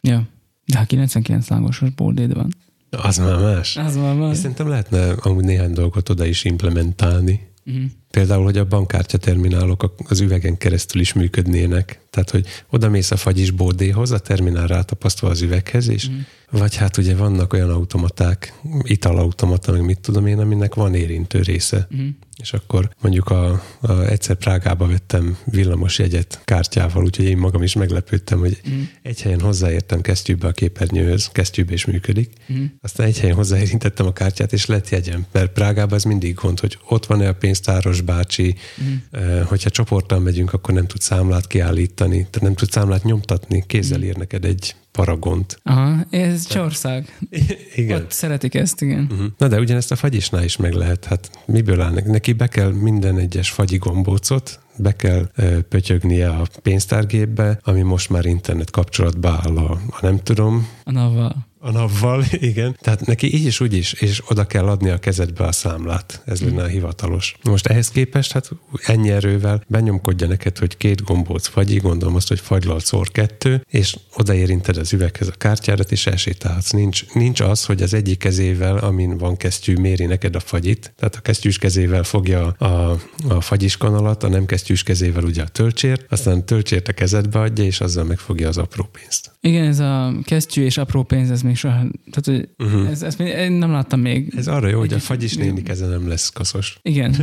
Ja, de ha 99 lángosos bódéd van. Az már más. Az már más. És szerintem lehetne amúgy néhány dolgot oda is implementálni. Uh-huh. Például, hogy a bankkártya terminálok az üvegen keresztül is működnének. Tehát, hogy oda mész a fagyis bódéhoz, a terminál rátapasztva az üveghez, és uh-huh. vagy hát ugye vannak olyan automaták, italautomata, meg mit tudom én, aminek van érintő része. Uh-huh és akkor mondjuk a, a egyszer Prágába vettem villamos jegyet kártyával, úgyhogy én magam is meglepődtem, hogy mm. egy helyen hozzáértem kesztyűbe a képernyőhöz, kesztyűbe is működik, mm. aztán egy helyen hozzáérintettem a kártyát, és lett jegyem, mert Prágában ez mindig gond, hogy ott van-e a pénztáros bácsi, mm. hogyha csoporttal megyünk, akkor nem tud számlát kiállítani, tehát nem tud számlát nyomtatni, kézzel mm. ír neked egy paragont. Aha, ez Csország. (laughs) igen. Ott szeretik ezt, igen. Uh-huh. Na de ugyanezt a fagyisnál is meg lehet. Hát miből áll neki? Be kell minden egyes fagyi gombócot, be kell ö, pötyögnie a pénztárgépbe, ami most már internet kapcsolatba áll a, a nem tudom. A navval. A navval, (laughs) igen. Tehát neki így is úgy is, és oda kell adni a kezedbe a számlát. Ez lenne a hivatalos. Most ehhez képest, hát ennyi erővel benyomkodja neked, hogy két gombóc fagyi, gondolom azt, hogy fagylal szor kettő, és odaérinted az üveghez a kártyádat, és elsétálhatsz. Nincs, nincs az, hogy az egyik kezével, amin van kesztyű, méri neked a fagyit. Tehát a kesztyűs kezével fogja a, a fagyis kanalat, a nem kesztyűs kezével ugye a tölcsért, aztán tölcsért a kezedbe adja, és azzal megfogja az apró pénzt. Igen, ez a kesztyű és apró pénz, ez még soha, tehát hogy uh-huh. ez, ezt még, én nem láttam még. Ez arra jó, hogy a fagyis néni keze nem lesz kaszos. Igen.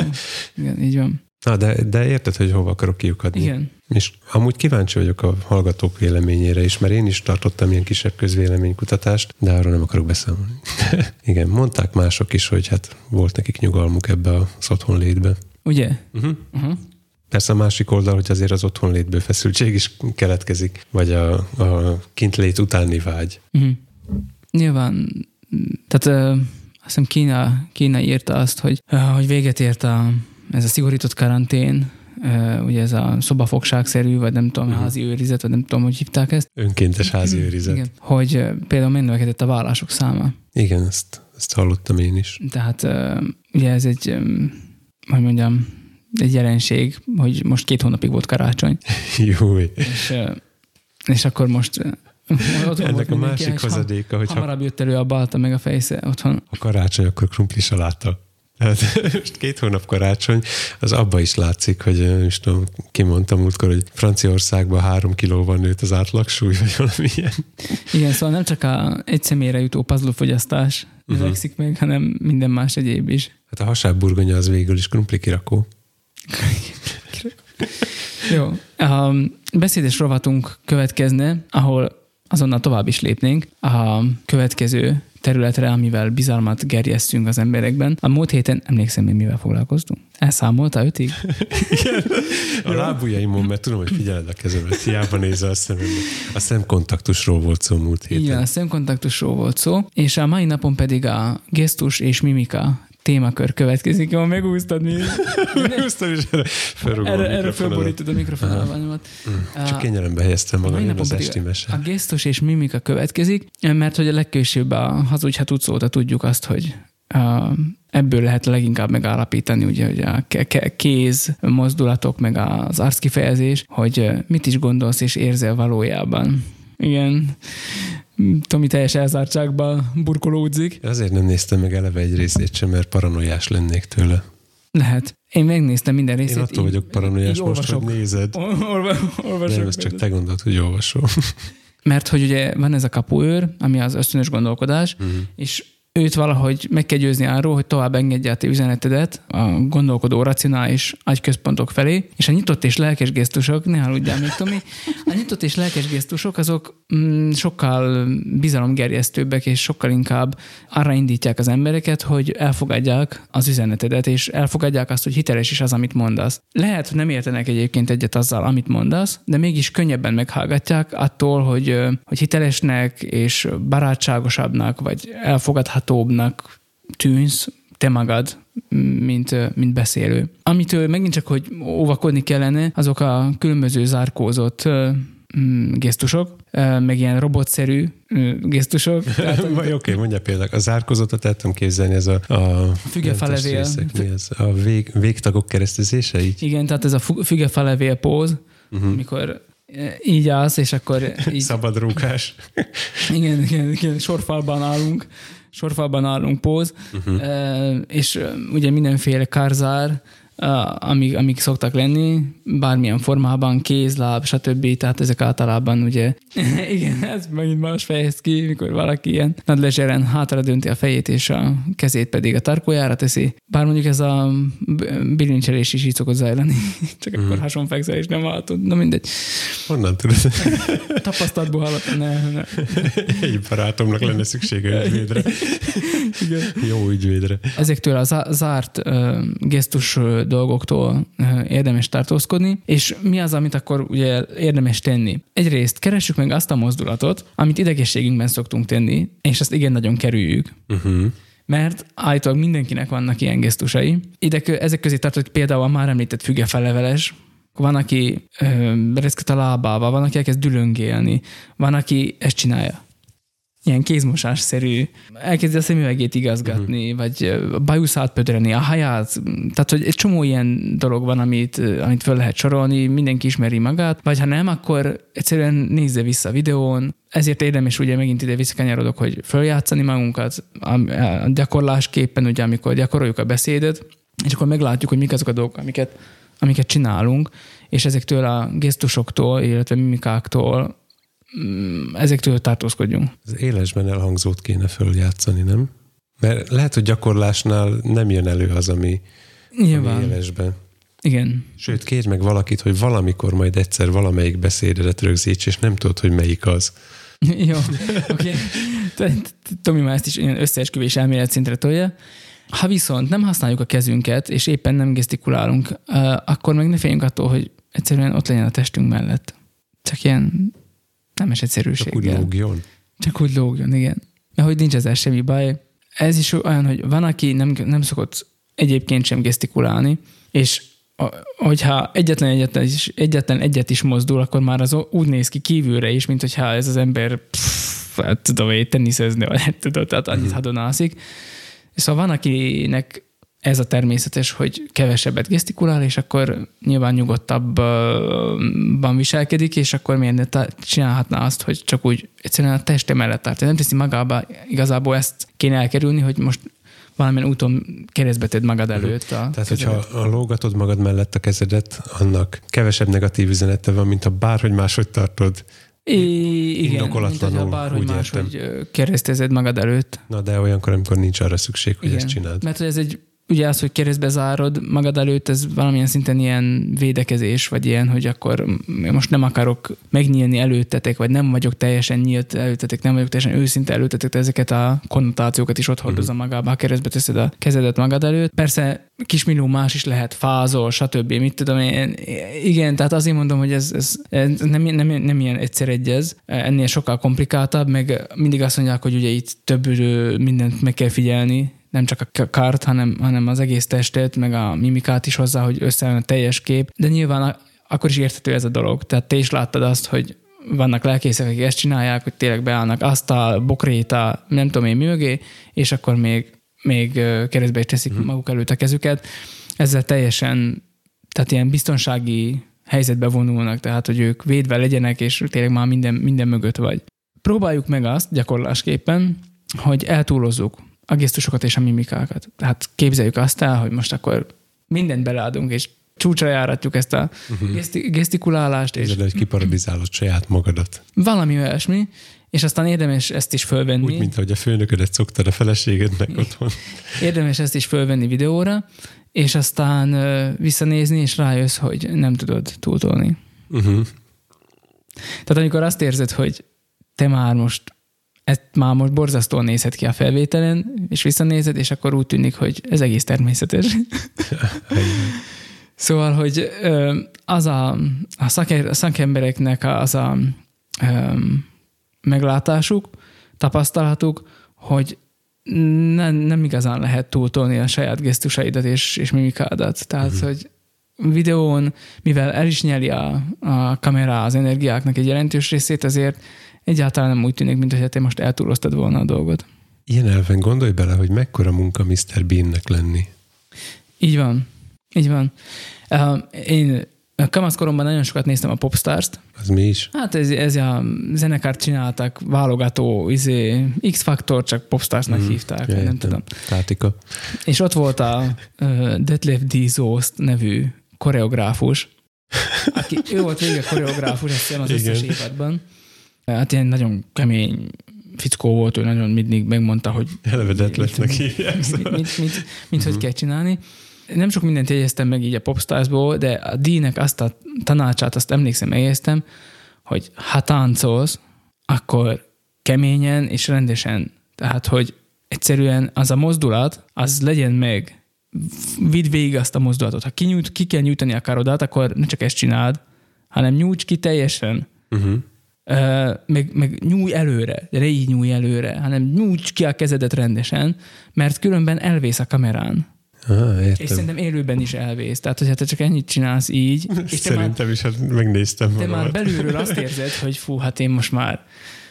(laughs) Igen, így van. Na, de, de érted, hogy hova akarok kiukadni. Igen. És amúgy kíváncsi vagyok a hallgatók véleményére is, mert én is tartottam ilyen kisebb közvéleménykutatást, de arról nem akarok beszámolni. (laughs) Igen, mondták mások is, hogy hát volt nekik nyugalmuk ebbe az otthonlétbe. Ugye? Uh-huh. Uh-huh. Persze a másik oldal, hogy azért az otthonlétből feszültség is keletkezik, vagy a, a kintlét utáni vágy. Uh-huh. Nyilván, tehát uh, azt hiszem Kína, Kína írta azt, hogy, hogy véget ért a, ez a szigorított karantén, uh, ugye ez a szobafogságszerű, vagy nem tudom, uh-huh. házi őrizet, vagy nem tudom, hogy hívták ezt. Önkéntes házi őrizet. Igen. Hogy uh, például megnövekedett a vállások száma. Igen, ezt, ezt hallottam én is. Tehát uh, ugye ez egy, um, hogy mondjam, egy jelenség, hogy most két hónapig volt karácsony. (laughs) Jó. És, és akkor most ennek a másik hozadéka, hogy hamarabb jött elő a balta meg a fejsze otthon. A karácsony, akkor krumpli saláta. Hát, (laughs) most két hónap karácsony, az abba is látszik, hogy nem is tudom, kimondtam múltkor, hogy Franciaországban három kilóval nőtt az átlagsúly, vagy valami ilyen. Igen, szóval nem csak a egy személyre jutó puzzle fogyasztás uh-huh. meg, hanem minden más egyéb is. Hát a hasábburgonya az végül is krumpli kirakó. Jó. A beszédes rovatunk következne, ahol azonnal tovább is lépnénk. A következő területre, amivel bizalmat gerjesztünk az emberekben. A múlt héten emlékszem, hogy mivel foglalkoztunk? Elszámolta ötig? Igen. A lábujjaimon, mert tudom, hogy figyeled a kezemet, hiába nézel a szemembe. A szemkontaktusról volt szó múlt héten. Igen, a szemkontaktusról volt szó, és a mai napon pedig a gesztus és mimika témakör következik. Jól megúsztad mi? (laughs) Megúsztad, és erre Erre, a erre fölborítod a mikrofonálványomat. Mm, Csak kényelembe helyeztem magam, napon az esti mese. A gesztus és mimika következik, mert hogy a legkésőbb a tudsz óta tudjuk azt, hogy ebből lehet leginkább megállapítani, ugye, hogy a kéz mozdulatok, meg az arckifejezés, hogy mit is gondolsz és érzel valójában. Igen. Tomi teljes elzártságban burkolódzik. Azért nem néztem meg eleve egy részét sem, mert paranoiás lennék tőle. Lehet. Én megnéztem minden részét. Én attól vagyok paranoiás így most, hogy olvasok. nézed. Olva, olvasok. Nem, ez csak te gondolod, hogy olvasol. Mert hogy ugye van ez a kapuőr, ami az ösztönös gondolkodás, Mhm. és őt valahogy meg kell győzni arról, hogy tovább engedje a te üzenetedet a gondolkodó racionális agyközpontok felé, és a nyitott és lelkes gesztusok, ne aludjál még, Tomi, a nyitott és lelkes gesztusok azok mm, sokkal bizalomgerjesztőbbek, és sokkal inkább arra indítják az embereket, hogy elfogadják az üzenetedet, és elfogadják azt, hogy hiteles is az, amit mondasz. Lehet, hogy nem értenek egyébként egyet azzal, amit mondasz, de mégis könnyebben meghallgatják attól, hogy, hogy hitelesnek és barátságosabbnak, vagy elfogadhatóbbnak tűnsz te magad, mint, mint beszélő. Amitől megint csak, hogy óvakodni kellene, azok a különböző zárkózott mm, gesztusok, meg ilyen robotszerű gesztusok. (laughs) Oké, mondja például. A zárkozatot el tudom képzelni, ez a... a Fügefalevél. A vég, végtagok keresztezése így? igen, tehát ez a fügefalevél póz, uh-huh. amikor ö, így állsz, és akkor (laughs) így, Szabad rúgás. Igen, igen, igen, sorfalban állunk, sorfalban állunk póz, uh-huh. és ugye mindenféle karzár, amik, amik szoktak lenni, bármilyen formában, kéz, láb, stb. Tehát ezek általában ugye, (laughs) igen, ez megint más fejez ki, mikor valaki ilyen nagy lezseren hátra dönti a fejét, és a kezét pedig a tarkójára teszi. Bár mondjuk ez a bilincselés is így szokott zajlani, (laughs) csak akkor hasonfekszel, és nem hallhatod. Na mindegy. Honnan tudod? (laughs) Tapasztalatból hallottam, ne, ne. Egy barátomnak lenne szüksége ügyvédre. Igen. Jó ügyvédre. Ezektől a zá- zárt uh, gesztus dolgoktól uh, érdemes tartózkodni, és mi az, amit akkor ugye érdemes tenni? Egyrészt keressük meg azt a mozdulatot, amit idegességünkben szoktunk tenni, és azt igen nagyon kerüljük. Uh-huh. Mert állítólag mindenkinek vannak ilyen gesztusai. Ide, ezek közé tartozik például a már említett fügefeleveles, van, aki ö, bereszket a lábába, van, aki elkezd dülöngélni, van, aki ezt csinálja. Ilyen kézmosásszerű. Elkezdi a szemüvegét igazgatni, uh-huh. vagy bajuszát pödreni, a haját. Tehát, hogy egy csomó ilyen dolog van, amit, amit föl lehet sorolni, mindenki ismeri magát, vagy ha nem, akkor egyszerűen nézze vissza a videón. Ezért érdemes ugye megint ide visszakanyarodok, hogy följátszani magunkat a, a gyakorlásképpen, ugye, amikor gyakoroljuk a beszédet, és akkor meglátjuk, hogy mik azok a dolgok, amiket, amiket csinálunk, és ezektől a gesztusoktól, illetve mimikáktól ezektől tartózkodjunk. Az élesben elhangzót kéne följátszani, nem? Mert lehet, hogy gyakorlásnál nem jön elő az, ami, ami Nyilván. élesben. Igen. Sőt, kérj meg valakit, hogy valamikor majd egyszer valamelyik beszédedet rögzíts, és nem tudod, hogy melyik az. (laughs) Jó, oké. Okay. Tomi már ezt is ilyen összeesküvés elmélet szintre tolja. Ha viszont nem használjuk a kezünket, és éppen nem gesztikulálunk, akkor meg ne féljünk attól, hogy egyszerűen ott legyen a testünk mellett. Csak ilyen nemes Csak úgy egyszerűséggel. lógjon. Csak úgy lógjon, igen. Mert hogy nincs ezzel semmi baj. Ez is olyan, hogy van, aki nem, nem szokott egyébként sem gesztikulálni, és a- hogyha egyetlen, egyetlen, is, egyetlen egyet is mozdul, akkor már az úgy néz ki kívülre is, mint hogyha ez az ember pff, hát tudom, hogy teniszezni, vagy tudod, tehát annyit hadonászik. Szóval van, akinek ez a természetes, hogy kevesebbet gesztikulál, és akkor nyilván nyugodtabban viselkedik, és akkor miért csinálhatná azt, hogy csak úgy egyszerűen a teste mellett tart. Nem teszi magába, igazából ezt kéne elkerülni, hogy most valamilyen úton keresztbe tedd magad előtt. A Tehát, hogyha a lógatod magad mellett a kezedet, annak kevesebb negatív üzenete van, mint ha bárhogy máshogy tartod. I- igen, indokolatlanul, mint bárhogy úgy máshogy ö, keresztezed magad előtt. Na, de olyankor, amikor nincs arra szükség, hogy Igen. ezt csináld. Mert hogy ez egy ugye az, hogy keresztbe zárod magad előtt, ez valamilyen szinten ilyen védekezés, vagy ilyen, hogy akkor most nem akarok megnyílni előttetek, vagy nem vagyok teljesen nyílt előttetek, nem vagyok teljesen őszinte előttetek, ezeket a konnotációkat is ott hordozza uh-huh. magába, ha keresztbe teszed a kezedet magad előtt. Persze kismillió más is lehet, fázol, stb. Mit tudom én. Igen, tehát azért mondom, hogy ez, ez, ez nem, nem, nem ilyen egyszer egyez, ennél sokkal komplikáltabb, meg mindig azt mondják, hogy ugye itt több mindent meg kell figyelni, nem csak a kart, hanem, hanem az egész testet, meg a mimikát is hozzá, hogy összeálljon a teljes kép. De nyilván akkor is érthető ez a dolog. Tehát te is láttad azt, hogy vannak lelkészek, akik ezt csinálják, hogy tényleg beállnak azt a bokréta, nem tudom én mi mögé, és akkor még, még keresztbe is teszik hmm. maguk előtt a kezüket. Ezzel teljesen, tehát ilyen biztonsági helyzetbe vonulnak, tehát hogy ők védve legyenek, és tényleg már minden, minden mögött vagy. Próbáljuk meg azt gyakorlásképpen, hogy eltúlozzuk a gesztusokat és a mimikákat. Tehát képzeljük azt el, hogy most akkor mindent beleadunk, és csúcsra járatjuk ezt a uh-huh. geszti- gesztikulálást. és hogy kiparadizálod saját magadat. Valami olyasmi, és aztán érdemes ezt is fölvenni. Úgy, mint ahogy a főnöködet szoktad a feleségednek (laughs) otthon. Érdemes ezt is fölvenni videóra, és aztán visszanézni, és rájössz, hogy nem tudod túltolni. Uh-huh. Tehát amikor azt érzed, hogy te már most ez már most borzasztóan nézhet ki a felvételen, és visszanézed, és akkor úgy tűnik, hogy ez egész természetes. (laughs) szóval, hogy az a, a szakembereknek az a um, meglátásuk, tapasztalatuk, hogy nem, nem igazán lehet túltolni a saját gesztusaidat és, és mimikádat. Tehát, uh-huh. hogy videón, mivel el is nyeli a, a kamera az energiáknak egy jelentős részét, azért egyáltalán nem úgy tűnik, mintha te most eltúloztad volna a dolgot. Ilyen elven gondolj bele, hogy mekkora munka Mr. Beannek lenni. Így van. Így van. Én kamaszkoromban nagyon sokat néztem a Popstars-t. Az mi is? Hát ez, ez a zenekárt csináltak, válogató, izé, X-Factor, csak Popstarsnak mm, hívták, ja, nem tudom. Tátika. És ott volt a uh, Detlef D. Zost nevű koreográfus, aki, ő volt végig a koreográfus, azt hiszem az Igen. összes évadban. Hát ilyen nagyon kemény fickó volt, ő nagyon mindig megmondta, hogy Elvedetletnek hívják. Mit, mit, mit, mit, mit hogy kell csinálni. Nem sok mindent jegyeztem meg így a Popstarsból, de a Dínek azt a tanácsát, azt emlékszem, megjegyeztem, hogy ha táncolsz, akkor keményen és rendesen. Tehát, hogy egyszerűen az a mozdulat, az legyen meg, vidd végig azt a mozdulatot. Ha kinyújt, ki kell nyújtani a karodat, akkor ne csak ezt csináld, hanem nyújts ki teljesen. Uh-huh meg, meg nyúj előre, de ne így nyúj előre, hanem nyújts ki a kezedet rendesen, mert különben elvész a kamerán. Ah, és szerintem élőben is elvész. Tehát, hogyha te csak ennyit csinálsz így. (laughs) És szerintem már, is, hát megnéztem. Te már belülről azt (laughs) érzed, hogy fú, hát én most már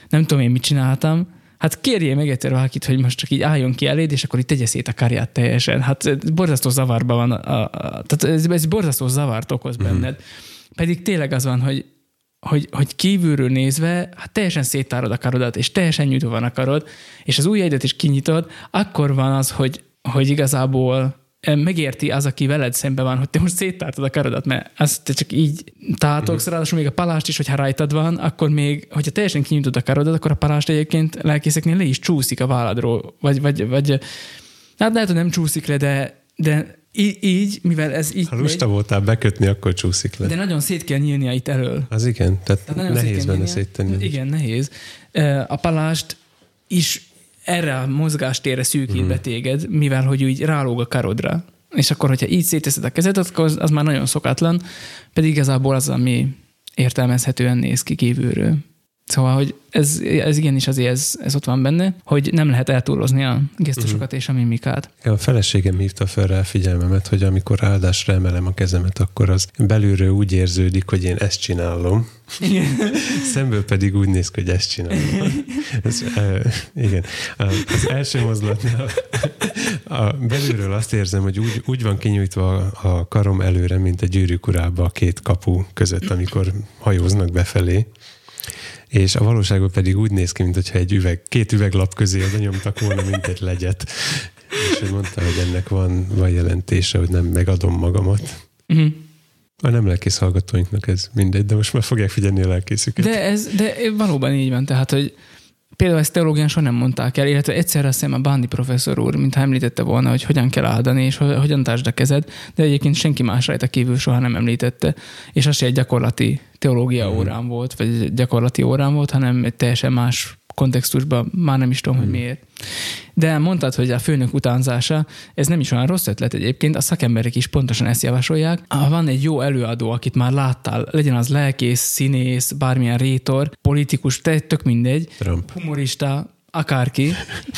nem tudom én mit csináltam, hát kérjél meg egyszer valakit, hogy most csak így álljon ki eléd, és akkor itt tegye szét a karját teljesen. Hát borzasztó zavarban van, a, a, tehát ez, ez borzasztó zavart okoz mhm. benned. Mm. Pedig tényleg az van, hogy hogy, hogy kívülről nézve, hát teljesen széttárod a karodat, és teljesen nyújtva van a karod, és az ujjaidat is kinyitod, akkor van az, hogy, hogy igazából eh, megérti az, aki veled szemben van, hogy te most széttártad a karodat, mert azt te csak így tátogsz, uh-huh. ráadásul még a palást is, hogyha rajtad van, akkor még, hogyha teljesen kinyitod a karodat, akkor a palást egyébként lelkészeknél le is csúszik a válladról, vagy, vagy, vagy hát lehet, hogy nem csúszik le, de, de így, mivel ez így Ha lusta megy, voltál bekötni, akkor csúszik le. De nagyon szét kell nyílnia itt elől. Az igen, tehát, tehát nehéz benne széttenni. Igen, nehéz. A palást is erre a mozgástérre szűkít mm. be téged, mivel hogy úgy rálóg a karodra. És akkor, hogyha így széteszed a kezed, akkor az, az már nagyon szokatlan, pedig igazából az, ami értelmezhetően néz ki kívülről. Szóval, hogy ez, ez igenis azért ez, ez ott van benne, hogy nem lehet eltúlozni a gesztusokat uh-huh. és a mimikát. A feleségem hívta fel rá figyelmemet, hogy amikor áldásra emelem a kezemet, akkor az belülről úgy érződik, hogy én ezt csinálom. Igen. (laughs) Szemből pedig úgy néz ki, hogy ezt csinálom. Ez, e, igen. Az első mozdulatnál a belülről azt érzem, hogy úgy, úgy van kinyújtva a karom előre, mint a gyűrűk urába a két kapu között, amikor hajóznak befelé és a valóságban pedig úgy néz ki, mintha egy üveg, két üveglap közé oda nyomtak volna, mint egy legyet. És ő mondta, hogy ennek van, van jelentése, hogy nem megadom magamat. Uh-huh. A nem lelkész hallgatóinknak ez mindegy, de most már fogják figyelni a lelkészüket. De ez, de valóban így van, tehát, hogy például ezt teológián soha nem mondták el, illetve egyszerre azt hiszem a Bándi professzor úr, mintha említette volna, hogy hogyan kell áldani, és hogyan tártsd a kezed, de egyébként senki más rajta kívül soha nem említette, és az se egy gyakorlati teológia órán volt, vagy egy gyakorlati órán volt, hanem egy teljesen más kontextusban, már nem is tudom, hmm. hogy miért. De mondtad, hogy a főnök utánzása, ez nem is olyan rossz ötlet egyébként, a szakemberek is pontosan ezt javasolják. Ha van egy jó előadó, akit már láttál, legyen az lelkész, színész, bármilyen rétor, politikus, te, tök mindegy, Trump. humorista, akárki,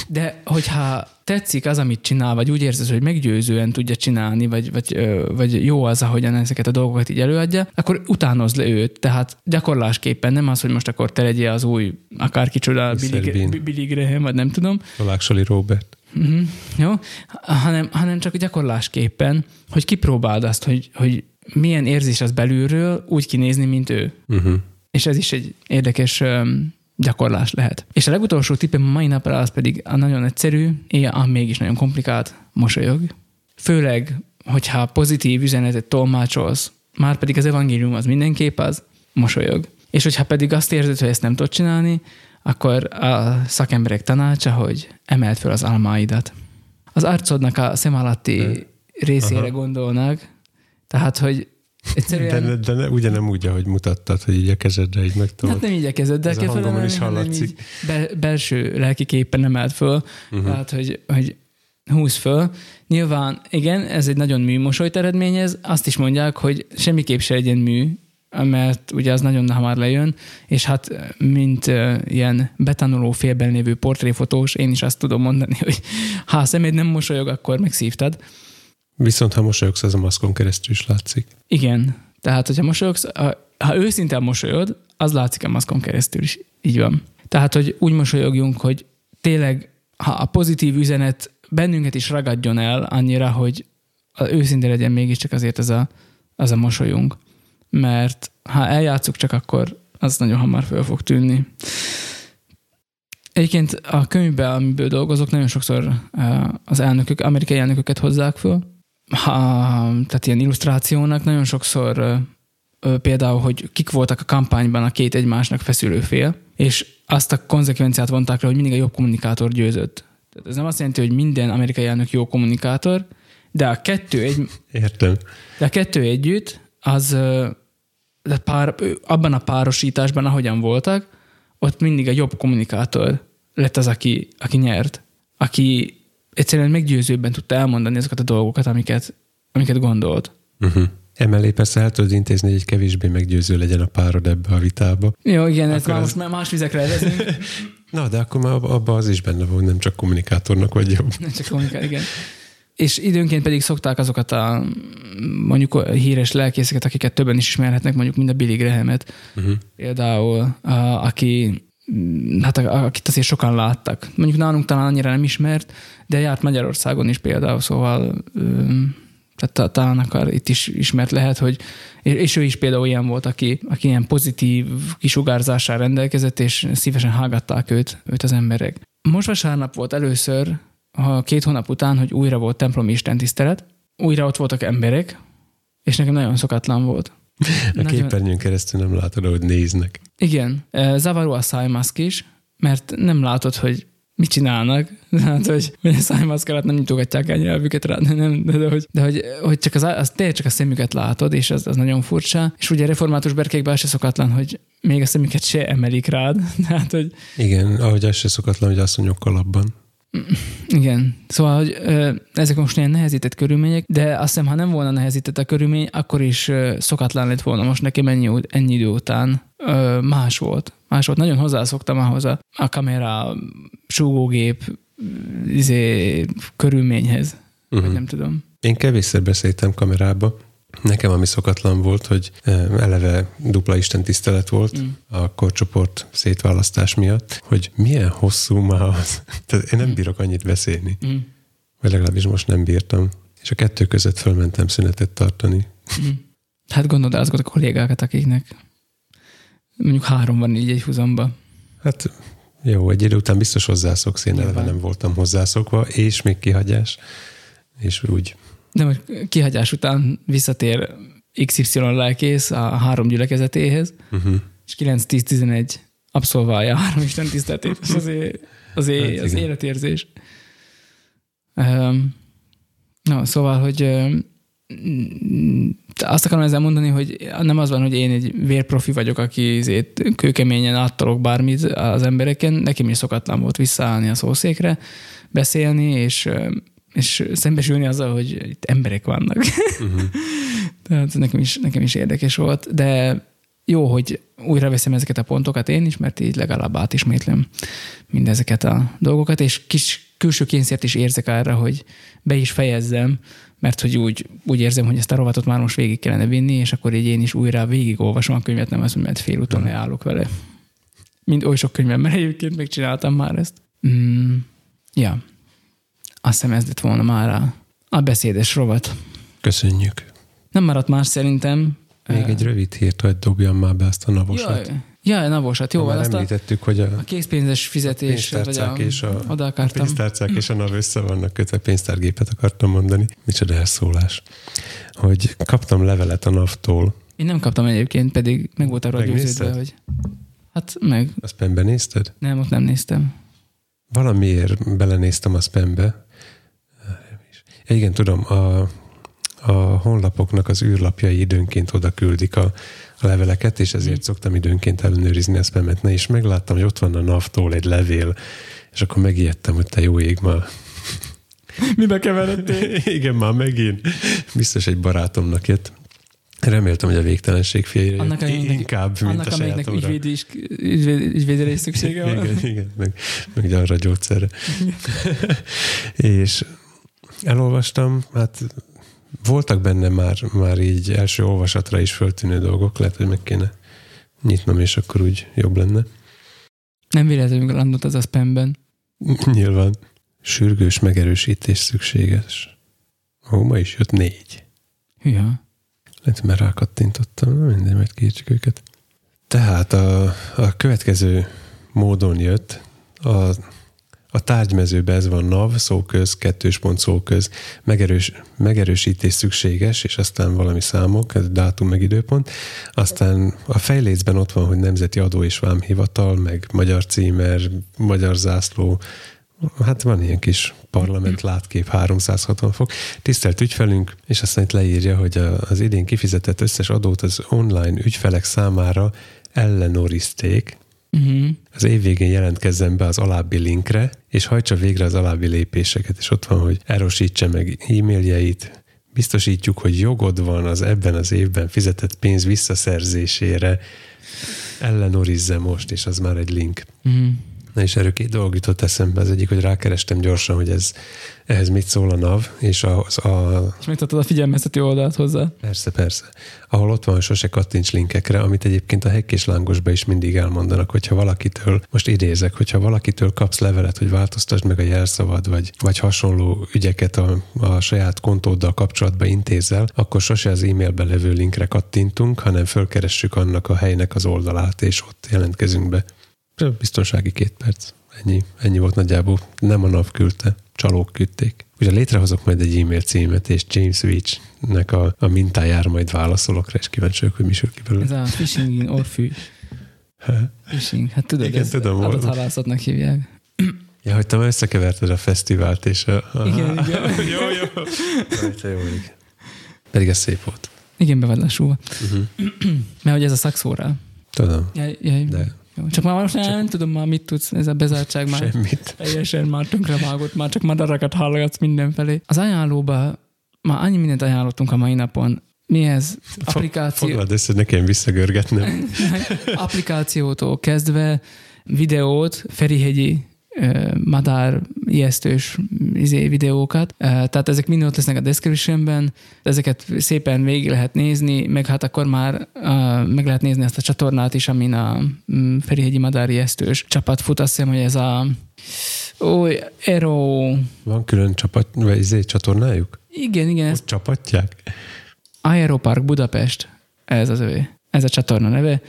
de hogyha tetszik az, amit csinál, vagy úgy érzed, hogy meggyőzően tudja csinálni, vagy, vagy, vagy jó az, ahogyan ezeket a dolgokat így előadja, akkor utánozd le őt. Tehát gyakorlásképpen nem az, hogy most akkor te legyél az új akárki csoda, Billy, Billy Graham, vagy nem tudom. A Láksoli Robert. Uh-huh. Jó, hanem, hanem csak gyakorlásképpen, hogy kipróbáld azt, hogy, hogy milyen érzés az belülről úgy kinézni, mint ő. Uh-huh. És ez is egy érdekes um, gyakorlás lehet. És a legutolsó tippem mai napra az pedig a nagyon egyszerű, a mégis nagyon komplikált, mosolyog. Főleg, hogyha pozitív üzenetet tolmácsolsz, már pedig az evangélium az mindenképp az, mosolyog. És hogyha pedig azt érzed, hogy ezt nem tudod csinálni, akkor a szakemberek tanácsa, hogy emeld fel az almáidat. Az arcodnak a szem alatti részére Aha. gondolnak, tehát, hogy Egyszerűen... De, de, de ugye nem úgy, ahogy mutattad, hogy így a kezedre így megtolod. Hát nem így a kezedre kell fel, is hallatszik. Be, belső lelki képen emelt föl, uh-huh. tehát hogy, hogy húz föl. Nyilván, igen, ez egy nagyon műmosolyt eredményez, azt is mondják, hogy semmiképp se legyen mű, mert ugye az nagyon hamar lejön, és hát mint uh, ilyen betanuló félben lévő portréfotós, én is azt tudom mondani, (laughs) hogy ha a szeméd nem mosolyog, akkor megszívtad. Viszont ha mosolyogsz, az a maszkon keresztül is látszik. Igen. Tehát, hogyha mosolyogsz, ha őszintén mosolyod, az látszik a maszkon keresztül is. Így van. Tehát, hogy úgy mosolyogjunk, hogy tényleg, ha a pozitív üzenet bennünket is ragadjon el annyira, hogy őszinte legyen mégiscsak azért az a, az a mosolyunk. Mert ha eljátszuk csak akkor, az nagyon hamar föl fog tűnni. Egyébként a könyvben, amiből dolgozok, nagyon sokszor az elnökök, amerikai elnököket hozzák föl, ha, tehát ilyen illusztrációnak nagyon sokszor ö, ö, például, hogy kik voltak a kampányban a két egymásnak feszülő fél, és azt a konzekvenciát vonták le, hogy mindig a jobb kommunikátor győzött. Tehát ez nem azt jelenti, hogy minden amerikai elnök jó kommunikátor, de a kettő egy... Értem. De a kettő együtt, az de pár, abban a párosításban, ahogyan voltak, ott mindig a jobb kommunikátor lett az, aki, aki nyert. Aki egyszerűen meggyőzőbben tudta elmondani azokat a dolgokat, amiket, amiket gondolt. Uh-huh. Emellé persze el tudod intézni, hogy egy kevésbé meggyőző legyen a párod ebbe a vitába. Jó, igen, ez már most már más vizekre vezünk. (laughs) Na, de akkor már abban az is benne van, nem csak kommunikátornak vagy jobb. Nem csak kommunikátor, igen. És időnként pedig szokták azokat a mondjuk híres lelkészeket, akiket többen is ismerhetnek, mondjuk mind a Billy Graham-et, uh-huh. például, a, aki hát akit azért sokan láttak. Mondjuk nálunk talán annyira nem ismert, de járt Magyarországon is például, szóval tehát talán akar itt is ismert lehet, hogy és ő is például ilyen volt, aki, aki ilyen pozitív kisugárzással rendelkezett, és szívesen hallgatták őt, őt az emberek. Most vasárnap volt először, a két hónap után, hogy újra volt templomi istentisztelet, újra ott voltak emberek, és nekem nagyon szokatlan volt. (laughs) A Nagyon... képernyőn keresztül nem látod, hogy néznek. Igen. Zavaró a szájmaszk is, mert nem látod, hogy mit csinálnak. (laughs) Hát, hogy, hogy a szájmaszk alatt nem nyitogatják el nyelvüket rá, de, nem, de, de, hogy, de hogy, hogy csak az, az, tényleg csak a szemüket látod, és az, az nagyon furcsa. És ugye református berkékben se szokatlan, hogy még a szemüket se emelik rád. Tehát, (laughs) hogy... Igen, ahogy az se szokatlan, hogy asszonyok kalapban. Igen. Szóval, hogy ö, ezek most ilyen nehezített körülmények, de azt hiszem, ha nem volna nehezített a körülmény, akkor is ö, szokatlan lett volna most nekem ennyi, ennyi idő után. Ö, más volt. Más volt. Nagyon hozzászoktam ahhoz a, a kamera, súgógép, izé, körülményhez. Uh-huh. nem tudom. Én kevésszer beszéltem kamerába, Nekem ami szokatlan volt, hogy eleve dupla Isten tisztelet volt mm. a korcsoport szétválasztás miatt, hogy milyen hosszú már az. (laughs) Tehát én nem mm. bírok annyit beszélni. Mm. Vagy legalábbis most nem bírtam. És a kettő között fölmentem szünetet tartani. Mm. Hát gondolod azokat a kollégákat, akiknek mondjuk három van így egy húzamba. Hát jó, egy idő után biztos hozzászoksz, én eleve nem voltam hozzászokva, és még kihagyás, és úgy de most kihagyás után visszatér XY lelkész a három gyülekezetéhez, uh-huh. és 9-10-11 abszolválja a három Isten tiszteletét, és azért, azért Hát az igen. életérzés. Um, no, szóval, hogy um, azt akarom ezzel mondani, hogy nem az van, hogy én egy vérprofi vagyok, aki ezért kőkeményen áttalok bármit az embereken, nekem is szokatlan volt visszaállni a szószékre, beszélni, és, és szembesülni azzal, hogy itt emberek vannak. Uh-huh. (laughs) Tehát nekem is, nekem is érdekes volt, de jó, hogy újra veszem ezeket a pontokat én is, mert így legalább átismétlem mindezeket a dolgokat, és kis külső kényszert is érzek arra, hogy be is fejezzem, mert hogy úgy, úgy érzem, hogy ezt a rovatot már most végig kellene vinni, és akkor így én is újra végigolvasom a könyvet, nem az, mert félúton leállok vele. Mind oly sok könyvem, mert (laughs) egyébként megcsináltam már ezt. Mm, ja. Azt hiszem ez lett volna már a, a beszédes rovat. Köszönjük. Nem maradt más szerintem. Még egy rövid hírt, hogy dobjam már be ezt a navosat. Jaj, jaj navosat, jó, már azt a, említettük, hogy a a készpénzes fizetés, vagy a, pénztárcák és a, oda a pénztárcák és a NAV össze vannak kötve, pénztárgépet akartam mondani. Micsoda elszólás. Hogy kaptam levelet a NAV-tól. Én nem kaptam egyébként, pedig meg volt arra győződve, hogy hát meg, Azt spambe nézted? nem, ott nem néztem. Valamiért belenéztem a spambe. Ja, igen, tudom, a, a honlapoknak az űrlapjai időnként oda küldik a, a leveleket, és ezért szoktam időnként ellenőrizni a spamet. És megláttam, hogy ott van a NAV-tól egy levél, és akkor megijedtem, hogy te jó ég már. (laughs) Mibe keveredtél? (laughs) Igen, már megint. Biztos egy barátomnak jött. Reméltem, hogy a végtelenség fiaira Annak, jött. Inkább, mint Annak, a amelyiknek sajátomra. ügyvéd is, ügyvéd, ügyvédre is szüksége van. Igen, igen, meg, meg arra a gyógyszerre. (laughs) és elolvastam, hát voltak benne már, már így első olvasatra is föltűnő dolgok, lehet, hogy meg kéne nyitnom, és akkor úgy jobb lenne. Nem véletlenül landolt az a spamben. (laughs) Nyilván sürgős megerősítés szükséges. Ó, ma is jött négy. Hűha. Lehet, mert rákattintottam, na mindegy, majd kiírtsuk őket. Tehát a, a következő módon jött, a, a tárgymezőben ez van NAV, szóköz, kettős pont szóköz, megerős, megerősítés szükséges, és aztán valami számok, ez dátum meg időpont. Aztán a fejlécben ott van, hogy Nemzeti Adó és Vámhivatal, meg Magyar Címer, Magyar Zászló, Hát van ilyen kis parlament látkép 360 fok. Tisztelt ügyfelünk, és aztán itt leírja, hogy az idén kifizetett összes adót az online ügyfelek számára ellenőrizték. Uh-huh. Az év végén jelentkezzen be az alábbi linkre, és hajtsa végre az alábbi lépéseket, és ott van, hogy erősítse meg e-mailjeit, biztosítjuk, hogy jogod van az ebben az évben fizetett pénz visszaszerzésére, ellenőrizze most, és az már egy link. Uh-huh. Na és erről két dolog jutott eszembe. Az egyik, hogy rákerestem gyorsan, hogy ez, ehhez mit szól a NAV, és az a, És megtartod a figyelmeztető oldalt hozzá. persze, persze, ahol ott van, hogy sose kattints linkekre, amit egyébként a hekk és lángosba is mindig elmondanak, hogyha valakitől, most idézek, hogyha valakitől kapsz levelet, hogy változtasd meg a jelszavad, vagy, vagy hasonló ügyeket a, a saját kontóddal kapcsolatba intézel, akkor sose az e-mailben levő linkre kattintunk, hanem fölkeressük annak a helynek az oldalát, és ott jelentkezünk be. Biztonsági két perc. Ennyi, ennyi volt nagyjából. Nem a NAV küldte, csalók küldték. Ugye létrehozok majd egy e-mail címet, és James Veach-nek a, a mintájára majd válaszolok rá, és kíváncsi vagyok, hogy mi sül ki belőle. Ez a phishing in orfű. Phishing. Hát tudod, Igen, ez tudom, adathalászatnak hívják. (clears throat) Ja, hogy te már összekeverted a fesztivált, és a... a Igen, (laughs) igen. jó, jó. Te jó ég. Pedig ez szép volt. Igen, be lassulva. Uh-huh. (clears throat) Mert hogy ez a szakszórá. Tudom, Jaj, jaj. de Jó, csak már most nem, tudom már mit tudsz, ez a bezártság már semmit. teljesen már tönkre vágott, már csak madarakat hallgatsz mindenfelé. Az ajánlóba már annyi mindent ajánlottunk a mai napon. Mi ez? Applikáció, Foglald össze, nekem visszagörgetnem. (laughs) applikációtól kezdve videót, Ferihegyi madár ijesztős izé, videókat. Tehát ezek mind ott lesznek a descriptionben, ezeket szépen végig lehet nézni, meg hát akkor már meg lehet nézni ezt a csatornát is, amin a mm, Ferihegyi madár ijesztős csapat fut. Azt hiszem, hogy ez a Ó, Ero... Van külön csapat, vagy izé, csatornájuk? Igen, igen, ez Ott csapatják? Aeropark Budapest, ez az övé. Ez a csatorna neve.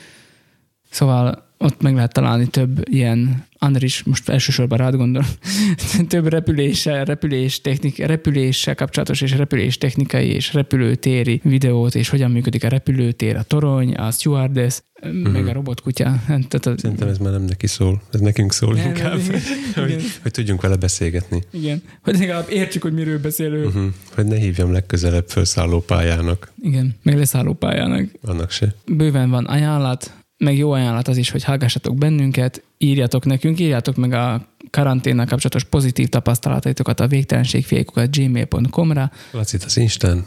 Szóval ott meg lehet találni több ilyen, Andris most elsősorban rád gondol, (laughs) több repüléssel, repülés technik, repüléssel kapcsolatos és repülés technikai és repülőtéri videót, és hogyan működik a repülőtér, a torony, a stewardess, uh-huh. meg a robotkutya. Tehát a... Szerintem ez már nem neki szól, ez nekünk szól nem, inkább, igen, (laughs) hogy, igen. hogy tudjunk vele beszélgetni. Igen, hogy legalább értsük, hogy miről beszélünk. Uh-huh. Hogy ne hívjam legközelebb felszálló pályának. Igen, meg leszálló pályának. Annak se. Bőven van ajánlat, meg jó ajánlat az is, hogy hallgassatok bennünket, írjatok nekünk, írjátok meg a karanténnal kapcsolatos pozitív tapasztalataitokat a végtelenségfiékukat gmail.com-ra. Lacit az Instán.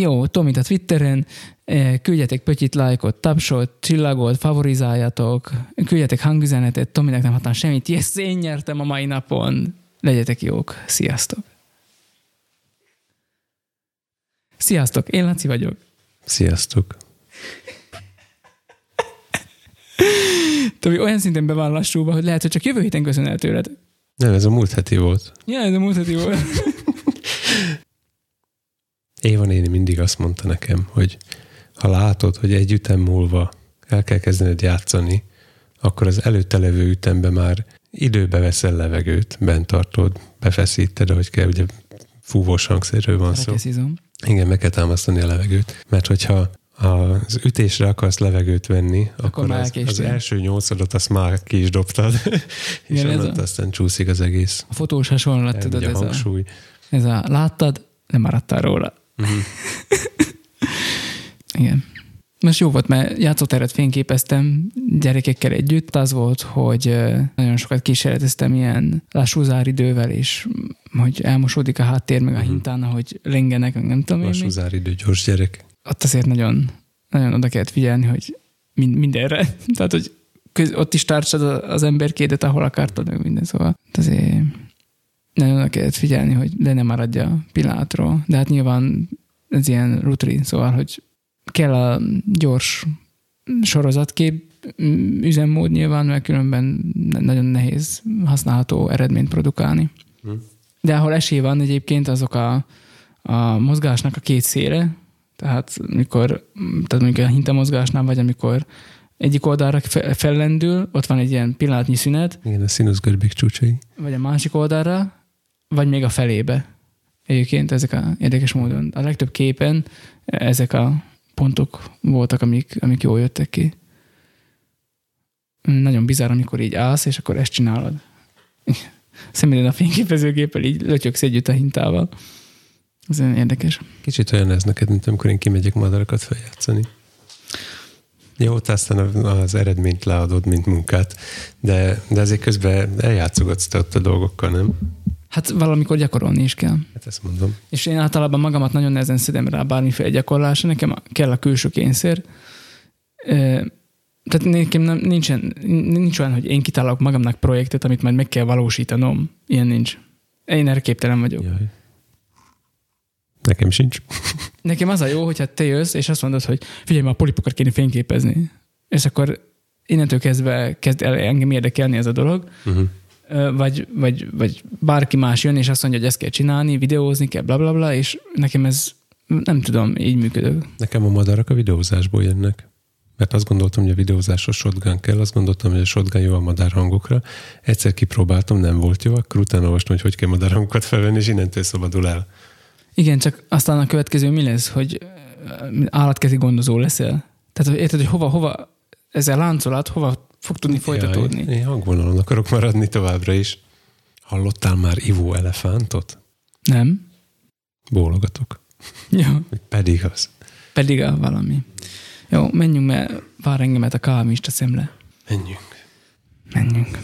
Jó, Tomit a Twitteren, eh, küldjetek pötyit, lájkot, tapsot, csillagot, favorizáljatok, küldjetek hangüzenetet, Tominek nem hatán semmit, yes, én nyertem a mai napon. Legyetek jók, sziasztok! Sziasztok, én Laci vagyok. Sziasztok! Tomi olyan szinten be van lassulva, hogy lehet, hogy csak jövő héten köszön el tőled. Nem, ez a múlt heti volt. Ja, ez a múlt heti volt. (laughs) Éva néni mindig azt mondta nekem, hogy ha látod, hogy egy ütem múlva el kell kezdened játszani, akkor az előtte levő ütembe már időbe veszel levegőt, bent tartod, befeszíted, ahogy kell, ugye fúvós hangszerről van szó. Igen, meg kell támasztani a levegőt, mert hogyha az ütésre akarsz levegőt venni, akkor, akkor az, az első nyolcadat azt már ki is dobtad, (laughs) és Igen, a... aztán csúszik az egész. A fotós hasonlat, tudod, ez hangsúly. A, ez a láttad, nem maradtál róla. Uh-huh. (laughs) Igen. Most jó volt, mert játszóteret fényképeztem gyerekekkel együtt. Az volt, hogy nagyon sokat kísérleteztem ilyen lassú záridővel, és hogy elmosódik a háttér, meg a uh-huh. hintán, hogy lengenek, nem tudom Lassú záridő, gyors gyerek ott azért nagyon, nagyon oda kellett figyelni, hogy mind, mindenre. (laughs) Tehát, hogy köz, ott is tartsad az emberkédet, ahol akartad, meg minden, szóval azért nagyon oda kellett figyelni, hogy le nem maradja a pillanatról. De hát nyilván ez ilyen rutin, szóval, hogy kell a gyors sorozatkép üzemmód nyilván, mert különben nagyon nehéz használható eredményt produkálni. Hm. De ahol esély van egyébként, azok a, a mozgásnak a két szére, tehát mikor, tehát mondjuk a hintamozgásnál, vagy amikor egyik oldalra fellendül, ott van egy ilyen pillanatnyi szünet. Igen, a színusz görbék csúcsai. Vagy a másik oldalra, vagy még a felébe. Egyébként ezek a érdekes módon. A legtöbb képen ezek a pontok voltak, amik, amik jól jöttek ki. Nagyon bizarr, amikor így állsz, és akkor ezt csinálod. (laughs) Személyen a fényképezőgéppel így lötyöksz együtt a hintával. Ez érdekes. Kicsit olyan ez neked, mint amikor én kimegyek madarakat feljátszani. Jó, te aztán az eredményt leadod, mint munkát, de, de ezért közben eljátszogatsz te ott a dolgokkal, nem? Hát valamikor gyakorolni is kell. Hát ezt mondom. És én általában magamat nagyon nehezen szedem rá bármiféle gyakorlásra, nekem kell a külső kényszer. Tehát nekem nem, nincsen, nincs olyan, hogy én kitalálok magamnak projektet, amit majd meg kell valósítanom. Ilyen nincs. Én erre képtelen vagyok. Jaj. Nekem sincs. Nekem az a jó, hogyha te jössz, és azt mondod, hogy figyelj, már a polipokat kéne fényképezni. És akkor innentől kezdve kezd el engem érdekelni ez a dolog. Uh-huh. Vagy, vagy, vagy bárki más jön, és azt mondja, hogy ezt kell csinálni, videózni kell, bla, bla, bla, és nekem ez nem tudom, így működő. Nekem a madarak a videózásból jönnek. Mert azt gondoltam, hogy a videózáshoz shotgun kell, azt gondoltam, hogy a shotgun jó a madárhangokra. Egyszer kipróbáltam, nem volt jó, akkor utána olvastam, hogy hogy kell madárhangokat felvenni, és innentől szabadul el. Igen, csak aztán a következő mi lesz, hogy állatkezi gondozó leszel. Tehát érted, hogy hova, hova ez a láncolat, hova fog tudni folytatódni? Jaj, én hangvonalon akarok maradni továbbra is. Hallottál már ivó elefántot? Nem. Bólogatok. Jó. Pedig az. Pedig a valami. Jó, menjünk, mert vár engemet a kávista szemle. Menjünk. Menjünk.